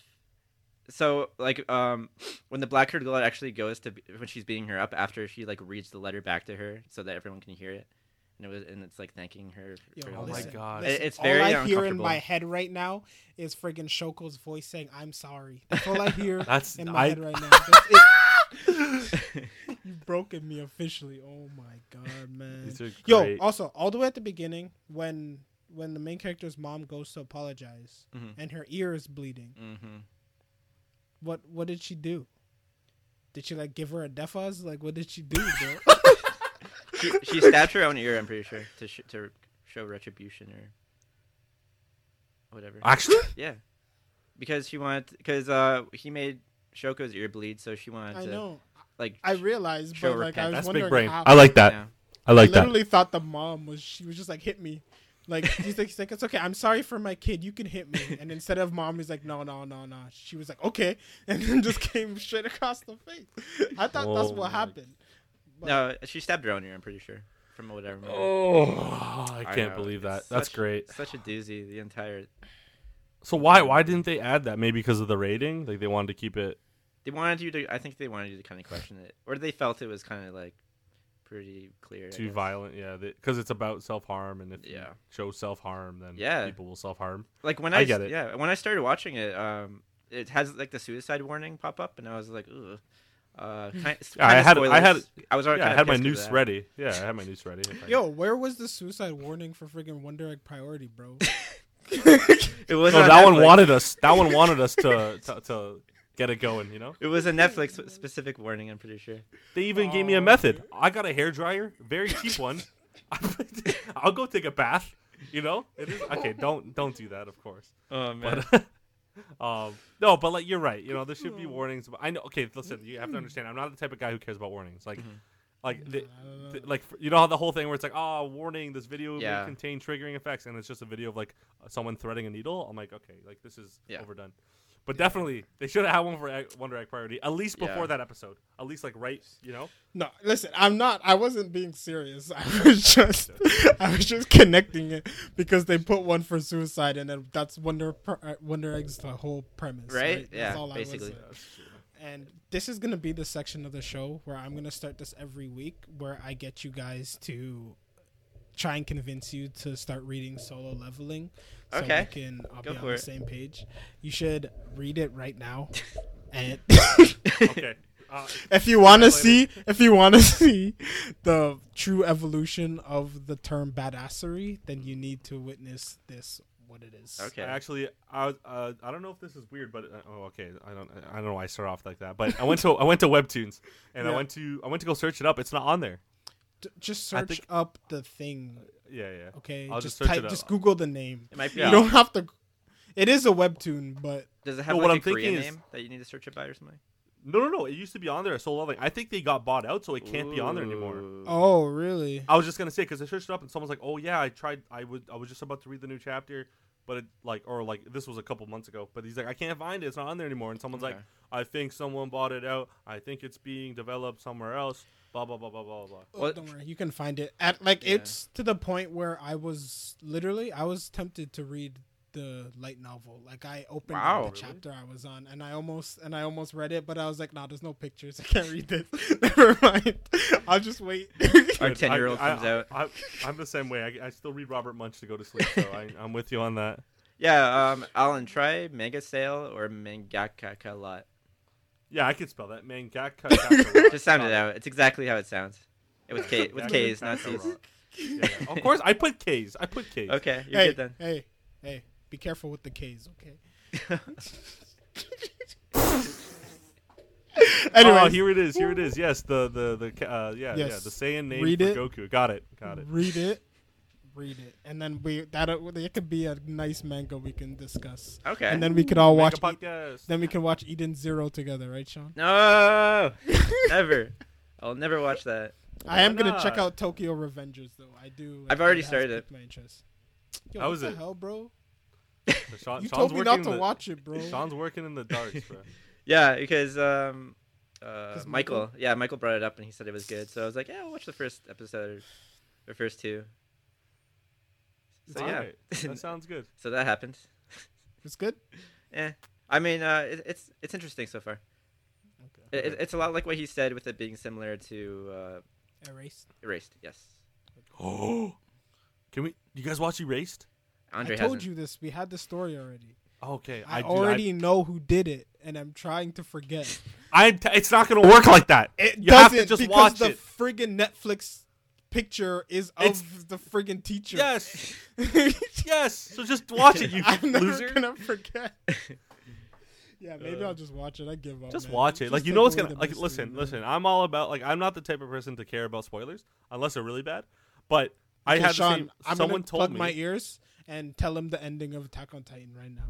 Speaker 1: So like um, when the black haired girl actually goes to when she's beating her up after she like reads the letter back to her so that everyone can hear it, and it was and it's like thanking her.
Speaker 3: Yo,
Speaker 1: For
Speaker 2: Oh my. God.
Speaker 3: listen,
Speaker 1: It's
Speaker 3: all
Speaker 1: very
Speaker 3: I hear in my head right now is friggin' Shoko's voice saying, "I'm sorry." That's all I hear *laughs*
Speaker 2: That's
Speaker 3: in my
Speaker 2: I.
Speaker 3: head right now. That's it. *laughs* You've broken me officially. Oh my god, man.
Speaker 2: These are
Speaker 3: Yo, also all the way at the beginning when when the main character's mom goes to apologize
Speaker 1: Mhm.
Speaker 3: and her ear is bleeding,
Speaker 1: hmm
Speaker 3: what what did she do? Did she like give her a defaz? Like what did she do, bro? *laughs*
Speaker 1: she, she stabbed her own ear. I'm pretty sure to sh- to show retribution or whatever.
Speaker 2: Actually,
Speaker 1: yeah, because she wanted because uh he made Shoko's ear bleed, so she wanted
Speaker 3: I
Speaker 1: to
Speaker 3: know.
Speaker 1: like
Speaker 3: I realized, but like I was
Speaker 2: that's
Speaker 3: wondering
Speaker 2: big brain.
Speaker 3: how.
Speaker 2: I like that.
Speaker 1: yeah.
Speaker 2: I like
Speaker 3: I
Speaker 2: that.
Speaker 3: literally thought the mom was she was just like hit me. Like he's like, he's like it's okay. I'm sorry for my kid. You can hit me. And instead of mom, he's like no no no no. She was like okay, *laughs* and then just came straight across the face. I thought that's
Speaker 2: Oh
Speaker 3: what
Speaker 2: my-
Speaker 3: happened. But-
Speaker 1: No, she stabbed her own ear. I'm pretty sure from what I remember.
Speaker 2: Oh, I
Speaker 1: I
Speaker 2: can't
Speaker 1: know,
Speaker 2: believe that.
Speaker 1: it's
Speaker 2: That's
Speaker 1: such-
Speaker 2: great.
Speaker 1: Such a doozy. The entire
Speaker 2: So why why didn't they add that? Maybe because of the rating. Like they wanted to keep it.
Speaker 1: they wanted you to. I think they wanted you to kind of question it, or they felt it was kind of like pretty clear.
Speaker 2: Too violent. Yeah, because it's about self harm, and if you
Speaker 1: Yeah.
Speaker 2: show self harm, then
Speaker 1: Yeah.
Speaker 2: people will self harm.
Speaker 1: Like when
Speaker 2: I
Speaker 1: I,
Speaker 2: get it.
Speaker 1: Yeah, when I started watching it, um, it has like the suicide warning pop up, and I was like, ugh. Uh, kind,
Speaker 2: Yeah, I had- I had-
Speaker 1: I was already.
Speaker 2: Yeah, I had my
Speaker 1: pissed 'cause of
Speaker 2: noose
Speaker 1: that.
Speaker 2: ready. Yeah, I had my noose ready.
Speaker 3: Yo, where was the suicide warning for friggin' Wonder Egg Priority, bro? *laughs* *laughs*
Speaker 1: It was
Speaker 2: no,
Speaker 1: on
Speaker 2: that one wanted us. That one wanted us to, to to get it going. You know.
Speaker 1: It was a Netflix specific warning. I'm pretty sure.
Speaker 2: They even gave me a
Speaker 3: Oh,
Speaker 2: method. I got a hair dryer, very cheap one. *laughs* I'll go take a bath. You know, it is okay. Don't don't do that, of course.
Speaker 1: Oh man.
Speaker 2: But um, no, but like you're right. You know, there should be warnings. But I know. Okay, listen. You have to understand. I'm not the type of guy who cares about warnings. Like,
Speaker 1: Mhm.
Speaker 2: like the,
Speaker 3: Uh,
Speaker 2: th- like you know how the whole thing where it's like, oh, warning, this video
Speaker 1: Yeah.
Speaker 2: may contain triggering effects, and it's just a video of like someone threading a needle. I'm like, okay, like this is
Speaker 1: Yeah.
Speaker 2: overdone. But definitely, they should have had one for Egg- Wonder Egg Priority at least before
Speaker 1: Yeah.
Speaker 2: that episode. At least like right, you know.
Speaker 3: No, listen, I'm not. I wasn't being serious. *laughs* I was just, I was just connecting it because they put one for suicide, and then that's Wonder Pr- uh, Wonder Egg's the whole premise,
Speaker 1: Right?
Speaker 3: right?
Speaker 1: Yeah,
Speaker 3: That's all I was
Speaker 1: basically.
Speaker 3: saying. And this is gonna be the section of the show where I'm gonna start this every week, where I get you guys to try and convince you to start reading Solo Leveling, so
Speaker 1: Okay.
Speaker 3: we can all
Speaker 1: Go
Speaker 3: be on
Speaker 1: for
Speaker 3: the
Speaker 1: it.
Speaker 3: same page. You should read it right now, *laughs* and
Speaker 2: Okay. *laughs* Uh,
Speaker 3: if you want to see if you want to *laughs* see the true evolution of the term badassery then you need to witness this what it is
Speaker 1: Okay.
Speaker 2: I actually, I uh, I don't know if this is weird, but uh, oh, okay, I don't, I don't know why I start off like that. But I went to, I went to Webtoons, and I went to, I went to go search it up. It's not on there.
Speaker 3: D- just search
Speaker 2: think-
Speaker 3: up the thing uh,
Speaker 2: Yeah, yeah.
Speaker 3: okay
Speaker 2: I'll
Speaker 3: just
Speaker 2: just
Speaker 3: type
Speaker 2: it up.
Speaker 3: just google the name
Speaker 1: It might be.
Speaker 2: Yeah.
Speaker 3: you don't have to it is a webtoon but
Speaker 1: Does it have
Speaker 2: No,
Speaker 1: like
Speaker 2: what
Speaker 1: a
Speaker 2: I'm thinking
Speaker 1: Korean
Speaker 2: is-
Speaker 1: name that you need to search it by or something?
Speaker 2: No, no, no. It used to be on there. Solo Leveling. I think they got bought out, so it can't be on there anymore.
Speaker 3: Oh really
Speaker 2: I was just gonna say because I searched it up and someone's like, "Oh yeah, I tried. I would. I was just about to read the new chapter, but it like or like this was a couple months ago. But he's like, I can't find it. It's not on there anymore. And someone's like, I think someone bought it out. I think it's being developed somewhere else. Blah blah blah blah blah blah.
Speaker 3: Oh, don't worry you can find it at like
Speaker 1: Yeah.
Speaker 3: it's to the point where i was literally i was tempted to read the light novel like i opened
Speaker 1: Wow.
Speaker 3: the
Speaker 1: Really?
Speaker 3: chapter i was on and i almost and i almost read it but i was like nah there's no pictures *laughs* i can't read this *laughs* never mind i'll just wait *laughs*
Speaker 1: Our 10-year-old
Speaker 2: I- I-
Speaker 1: comes out.
Speaker 2: I, am the same way. I, I still read Robert Munsch to go to sleep, so I, I'm with you on that.
Speaker 1: Yeah, um, Alan, try Mega Sale or Mangaka lot.
Speaker 2: Yeah, I could spell that. Mangaka. *laughs*
Speaker 1: Just sound it out. It's exactly how it sounds. It was K with *laughs* K's, not C's.
Speaker 2: Yeah, yeah. Of course, I put K's. I put K's.
Speaker 1: Okay, you're
Speaker 3: hey
Speaker 1: good then.
Speaker 3: hey hey be careful with the k's okay *laughs*
Speaker 2: Oh,
Speaker 3: anyway
Speaker 2: here it is. Here it is. Yes, the the the uh, yeah yeah the Saiyan name
Speaker 3: Read
Speaker 2: for
Speaker 3: it.
Speaker 2: Goku. Got it. Got it.
Speaker 3: read it read it and then we that it could be a nice manga we can discuss
Speaker 1: Okay.
Speaker 3: and then we could all watch E- then we can watch eden zero together right sean
Speaker 1: no, *laughs* never. I'll never watch that.
Speaker 3: I am
Speaker 2: Why
Speaker 3: gonna check out Tokyo Revengers though. I do.
Speaker 1: I've already
Speaker 3: has
Speaker 1: started it.
Speaker 3: piqued My interest. Yo,
Speaker 2: How
Speaker 3: what
Speaker 2: is
Speaker 3: the
Speaker 2: it?
Speaker 3: hell, bro?
Speaker 2: So Sean,
Speaker 3: You
Speaker 2: Sean's
Speaker 3: told me not to
Speaker 2: the-
Speaker 3: watch it, bro.
Speaker 2: Sean's working in the darks, bro. *laughs*
Speaker 1: Yeah, because um, uh,
Speaker 3: 'Cause
Speaker 1: Michael,
Speaker 3: Michael?
Speaker 1: yeah, Michael brought it up and he said it was good. So I was like, yeah, I'll watch the first episode or first two. So yeah,
Speaker 2: Alright, that *laughs* sounds good.
Speaker 1: so that happened.
Speaker 3: It's good. *laughs*
Speaker 1: Yeah, I mean, uh, it, it's it's interesting so far.
Speaker 3: Okay.
Speaker 1: It, it- it's a lot like what he said with it being similar to uh,
Speaker 3: Erased.
Speaker 1: Erased. Yes,
Speaker 2: Oh, can we? You guys watch Erased?
Speaker 1: Andre
Speaker 3: I told
Speaker 1: hasn't.
Speaker 3: you this. We had the story already.
Speaker 2: Okay,
Speaker 3: I,
Speaker 2: do-
Speaker 3: already know who did it, and I'm trying to forget. *laughs*
Speaker 2: I, t- it's not gonna work like that.
Speaker 3: It
Speaker 2: you
Speaker 3: doesn't
Speaker 2: to just
Speaker 3: because
Speaker 2: watch
Speaker 3: the
Speaker 2: it.
Speaker 3: friggin' Netflix picture is of
Speaker 2: It's-
Speaker 3: the friggin' teacher.
Speaker 2: Yes, *laughs* yes. So just watch it, you *laughs*
Speaker 3: I'm never
Speaker 2: loser.
Speaker 3: gonna forget. *laughs* yeah, maybe
Speaker 2: Uh,
Speaker 3: I'll just watch it. I give up.
Speaker 2: Just
Speaker 3: man.
Speaker 2: watch it. Like you know what's gonna like.
Speaker 3: mystery,
Speaker 2: Listen,
Speaker 3: man.
Speaker 2: listen. I'm all about like. I'm not the type of person to care about spoilers unless they're really bad. But I
Speaker 3: Okay,
Speaker 2: had
Speaker 3: Sean,
Speaker 2: the same.
Speaker 3: I'm
Speaker 2: someone told
Speaker 3: plug
Speaker 2: me.
Speaker 3: my ears and tell him the ending of Attack on Titan right now.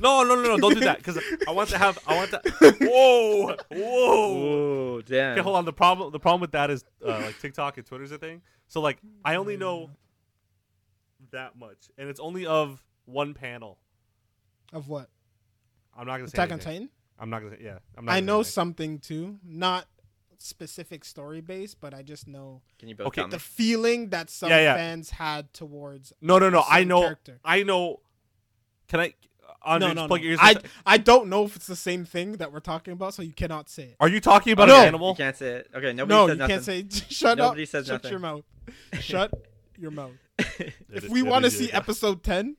Speaker 2: No, no, no, no! Don't do that because I want to have. I want to. *laughs* Whoa, whoa.
Speaker 1: Damn!
Speaker 2: Okay, hold on. The problem. The problem with that is uh, like TikTok and Twitter's a thing. So like, I only know that much, and it's only of one panel.
Speaker 3: Of what?
Speaker 2: I'm not gonna say
Speaker 3: Attack on
Speaker 2: anything.
Speaker 3: Titan?
Speaker 2: I'm not gonna. Yeah, I'm not.
Speaker 3: I
Speaker 2: gonna
Speaker 3: know
Speaker 2: say
Speaker 3: something too. Not specific story based, but I just know
Speaker 1: Can you both
Speaker 2: Okay,
Speaker 1: tell
Speaker 3: the feeling that some
Speaker 2: Yeah, yeah.
Speaker 3: fans had towards
Speaker 2: No, no, no. I
Speaker 3: certain
Speaker 2: know.
Speaker 3: character.
Speaker 2: I know. Can I? Andre,
Speaker 3: no, no,
Speaker 2: plug
Speaker 3: no.
Speaker 2: your ears.
Speaker 3: I, I don't know if it's the same thing that we're talking about, so you cannot say it.
Speaker 2: Are you talking about
Speaker 3: No.
Speaker 2: an animal?
Speaker 1: You can't say it. Okay, nobody
Speaker 3: no,
Speaker 1: said
Speaker 3: you
Speaker 1: nothing.
Speaker 3: can't say. *laughs* Shut
Speaker 1: Nobody
Speaker 3: up.
Speaker 1: says
Speaker 3: Shut
Speaker 1: nothing.
Speaker 3: your mouth. *laughs* Shut your mouth. *laughs* If we want to see episode ten,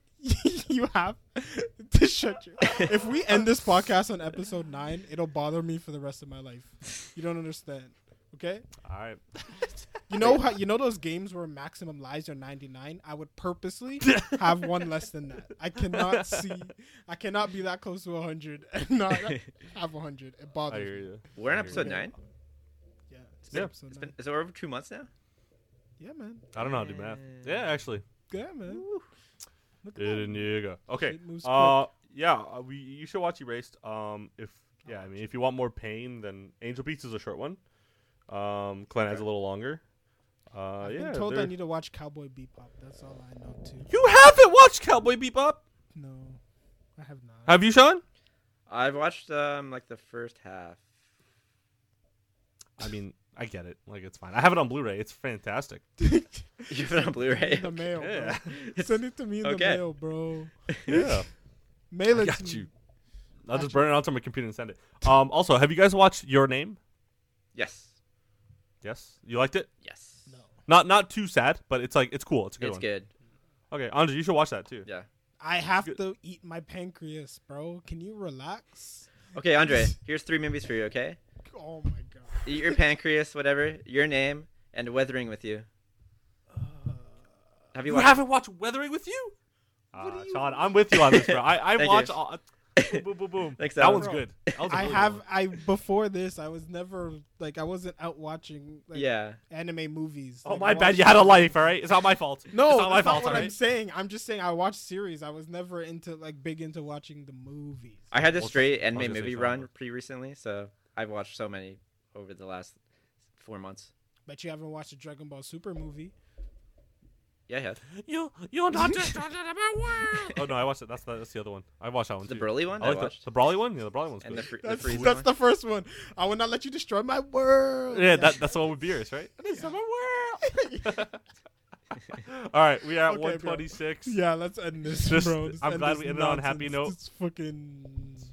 Speaker 3: you have to shut your. If we end this podcast on episode nine, it'll bother me for the rest of my life. You don't understand. Okay.
Speaker 2: All right.
Speaker 3: You know how you know those games where maximum lives are 99? I would purposely *laughs* have one less than that. I cannot see I cannot be that close to 100 and not *laughs* have 100. It bothers me.
Speaker 1: We're in episode nine.
Speaker 3: Yeah. It's
Speaker 2: Yeah.
Speaker 3: episode
Speaker 1: It's
Speaker 3: nine.
Speaker 1: been, is it over two months now?
Speaker 3: Yeah, man.
Speaker 2: I don't know how to do math. Yeah, actually.
Speaker 3: Yeah, man. Look at
Speaker 2: There
Speaker 3: that.
Speaker 2: you go. Okay.
Speaker 3: It moves
Speaker 2: Uh, yeah. uh, We you should watch Erased. Um, if yeah, I mean, if you want more pain, then Angel Beats is a short one. Um, Clan has a little longer. Uh,
Speaker 3: I've
Speaker 2: yeah.
Speaker 3: been told I
Speaker 2: they're-
Speaker 3: need to watch Cowboy Bebop. That's all I know too.
Speaker 2: You haven't watched Cowboy Bebop?
Speaker 3: No. I have not.
Speaker 2: Have you, Sean?
Speaker 1: I've watched um like the first half.
Speaker 2: I mean, I get it. Like it's fine. I have it on Blu-ray. It's fantastic. *laughs*
Speaker 1: You have it on Blu-ray.
Speaker 3: in the mail,
Speaker 2: Yeah.
Speaker 3: bro. *laughs* Send it to me in the mail, bro. *laughs*
Speaker 2: Yeah,
Speaker 3: Mail
Speaker 2: I
Speaker 3: it
Speaker 2: got
Speaker 3: to me.
Speaker 2: you. I'll just
Speaker 3: Gotcha.
Speaker 2: burn it onto my computer and send it. Um. Also, have you guys watched Your Name?
Speaker 1: Yes.
Speaker 2: Yes. You liked it?
Speaker 1: Yes.
Speaker 3: No.
Speaker 2: Not not too sad, but it's like it's cool. It's a good
Speaker 1: It's
Speaker 2: one.
Speaker 1: good.
Speaker 2: Okay, Andre, you should watch that too.
Speaker 1: Yeah.
Speaker 3: I have to eat my pancreas, bro. Can you relax?
Speaker 1: Okay, Andre. *laughs* Here's three movies for you. Okay.
Speaker 3: Oh my god.
Speaker 1: Eat your pancreas, whatever. Your name and Weathering with You.
Speaker 3: Uh,
Speaker 1: Have
Speaker 2: You
Speaker 1: you watched?
Speaker 2: haven't watched Weathering with You?
Speaker 3: What
Speaker 2: Uh,
Speaker 3: do you-
Speaker 2: Sean, I'm with you on this, bro. I I *laughs* watch
Speaker 1: you.
Speaker 2: all. Boom, boom, boom, boom.
Speaker 1: Thanks,
Speaker 2: that
Speaker 1: Alan.
Speaker 2: one's good. That was a
Speaker 3: I
Speaker 2: really
Speaker 3: have
Speaker 2: one.
Speaker 3: I before this I was never like I wasn't out watching like
Speaker 1: yeah.
Speaker 3: anime movies.
Speaker 2: Oh
Speaker 3: Like,
Speaker 2: my
Speaker 3: I
Speaker 2: bad.
Speaker 3: watched-
Speaker 2: You had a life, all right. It's not my fault.
Speaker 3: No,
Speaker 2: it's not my fault.
Speaker 3: not what
Speaker 2: all
Speaker 3: I'm saying. I'm just saying I watched series. I was never into like big into watching the movies.
Speaker 1: I had a
Speaker 2: Well,
Speaker 1: straight anime
Speaker 2: gonna
Speaker 1: movie run
Speaker 2: would.
Speaker 1: pretty recently, so I've watched so many over the last four months.
Speaker 3: Bet you haven't watched the Dragon Ball Super movie.
Speaker 1: Yeah, I have.
Speaker 2: You you're not just talking about world. Oh no, I watched it. That's the, that's the other one. I watched that one
Speaker 1: The
Speaker 2: too.
Speaker 1: Broly one
Speaker 2: I
Speaker 1: I,
Speaker 2: like the,
Speaker 1: watched,
Speaker 2: the Broly one. Yeah, the Broly one's
Speaker 1: and the,
Speaker 2: good.
Speaker 1: fr- the
Speaker 3: That's,
Speaker 1: Frieza
Speaker 3: that's
Speaker 1: one.
Speaker 3: the first one. I will not let you destroy my world.
Speaker 2: yeah, that, that's the one with Beerus, right? *laughs*
Speaker 3: Destroy my world. *laughs* *laughs*
Speaker 2: All right, we are at
Speaker 3: Okay, bro.
Speaker 2: 126.
Speaker 3: yeah, let's end this,
Speaker 2: Just-
Speaker 3: bro. Let's
Speaker 2: I'm glad we ended on a happy note.
Speaker 3: It's fucking,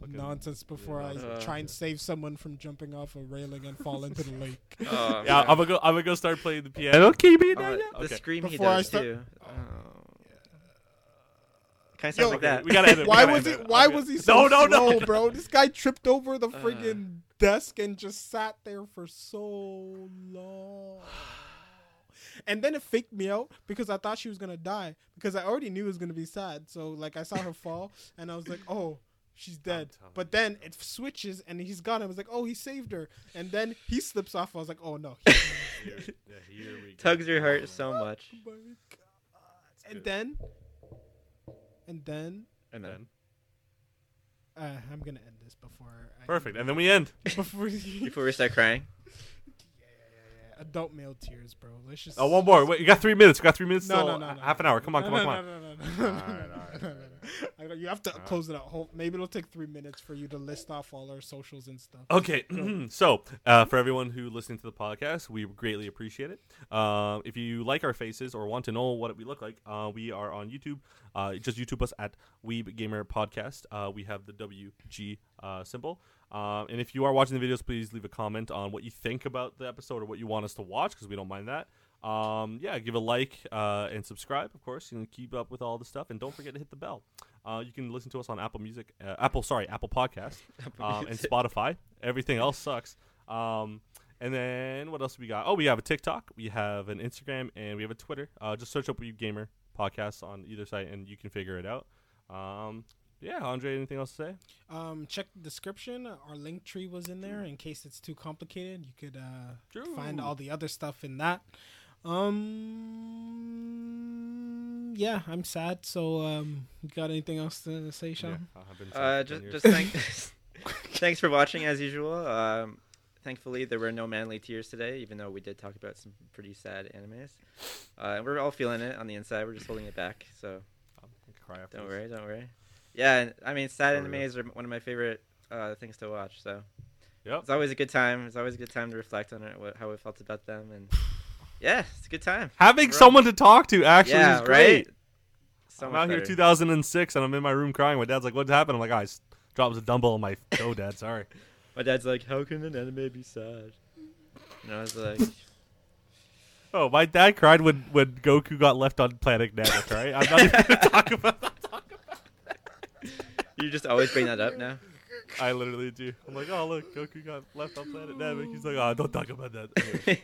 Speaker 2: fucking-
Speaker 3: nonsense before I
Speaker 1: Uh,
Speaker 3: try and save someone from jumping off a railing and fall into the *laughs* lake.
Speaker 1: Oh,
Speaker 2: Yeah,
Speaker 1: man.
Speaker 2: I'm gonna go. I'm gonna go start playing the piano. Okay, be
Speaker 1: Oh,
Speaker 2: there.
Speaker 1: the
Speaker 2: Okay.
Speaker 1: scream he
Speaker 3: Before I
Speaker 1: does
Speaker 3: start-
Speaker 1: too. Oh. Kind of sounds
Speaker 3: Yo,
Speaker 1: like that.
Speaker 2: we gotta end it.
Speaker 3: Why was
Speaker 2: end
Speaker 3: it?
Speaker 2: it.
Speaker 3: Why was he so
Speaker 2: No, no, no.
Speaker 3: slow, bro? This guy tripped over the
Speaker 1: Uh.
Speaker 3: friggin' desk and just sat there for so long. *sighs* And then it faked me out because I thought she was gonna die because I already knew it was gonna be sad. So like I saw her fall and I was like, oh, she's dead. But then it switches and he's gone. I was like, oh, he saved her. And then he slips off. I was like, oh no.
Speaker 2: Here, *laughs* yeah, here we go.
Speaker 1: Tugs your heart so much.
Speaker 3: Oh my god. And
Speaker 2: good.
Speaker 3: then, and then,
Speaker 1: And then
Speaker 3: uh, I'm gonna end this before. I
Speaker 2: Perfect, and then we end. *laughs*
Speaker 3: before *laughs*
Speaker 1: before we start crying, Yeah, yeah, yeah,
Speaker 3: adult male tears, bro. Let's just.
Speaker 2: Oh, one more. Wait, you got three minutes. You got three minutes.
Speaker 3: No,
Speaker 2: still.
Speaker 3: no, no, no,
Speaker 2: Half an hour. Come on,
Speaker 3: No,
Speaker 2: come on,
Speaker 3: no,
Speaker 2: come on. *laughs*
Speaker 3: You have to close it out. Maybe it'll take three minutes for you to list off all our socials and stuff.
Speaker 2: Okay, so uh, for everyone who listening to the podcast, we greatly appreciate it. Um, if you like our faces or want to know what we look like, uh, we are on YouTube. Uh, just YouTube us at Weeb Gamer Podcast. Uh, we have the WG uh, symbol. Um, and if you are watching the videos, please leave a comment on what you think about the episode or what you want us to watch, because we don't mind that. Um, yeah, give a like uh, and subscribe, of course. You can keep up with all the stuff, and don't forget to hit the bell. Uh, you can listen to us on Apple Music, uh, Apple, sorry, Apple Podcast, *laughs* um, and Spotify. Everything else sucks. Um, and then what else we got? Oh, we have a TikTok, we have an Instagram, and we have a Twitter. Uh, just search up Weeb Gamer Podcasts on either site, and you can figure it out. Um, yeah, Andre, anything else to say?
Speaker 3: Um, check the description. Our link tree was in there in case it's too complicated. You could uh, find all the other stuff in that. Um, yeah, I'm sad. So, um, you got anything else to say, Sean?
Speaker 2: Yeah, I've been sad
Speaker 1: uh, just just thank, *laughs* *laughs* thanks for watching as usual. Um, thankfully, there were no manly tears today, even though we did talk about some pretty sad animes. Uh, we're all feeling it on the inside. We're just holding it back. So
Speaker 2: cry
Speaker 1: don't
Speaker 2: this.
Speaker 1: worry, don't worry. Yeah, I mean, sad
Speaker 2: For real.
Speaker 1: animes are one of my favorite uh, things to watch. So
Speaker 2: Yep.
Speaker 1: it's always a good time. It's always a good time to reflect on it, what, how we felt about them, and *laughs* yeah, it's a good time.
Speaker 2: Having
Speaker 1: We're
Speaker 2: someone to talk to actually
Speaker 1: yeah,
Speaker 2: is great.
Speaker 1: right. So
Speaker 2: I'm out here
Speaker 1: better.
Speaker 2: 2006 and I'm in my room crying. My dad's like, "What happened?" I'm like, ah, "I drops a dumbbell on my *laughs* toe, Dad. Sorry."
Speaker 1: My dad's like, "How can an anime be sad?" And I was like, *laughs*
Speaker 2: Oh, my dad cried when when Goku got left on planet Namek. Right? I'm not even gonna talk about that. *laughs*
Speaker 1: "You just always bring that up now."
Speaker 2: I literally do. I'm like, "Oh look, Goku got left on planet Namek." He's like, "Oh, don't talk about that." Anyway,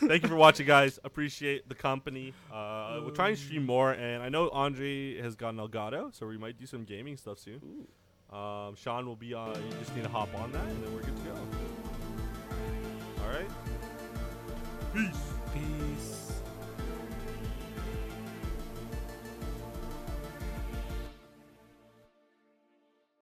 Speaker 2: *laughs* thank you for watching, guys. Appreciate the company. Uh, we'll try and stream more, and I know Andre has gotten Elgato, so we might do some gaming stuff soon. Um, Sean will be on. You just need to hop on that, and then we're good to go. All right. Peace.
Speaker 3: Peace.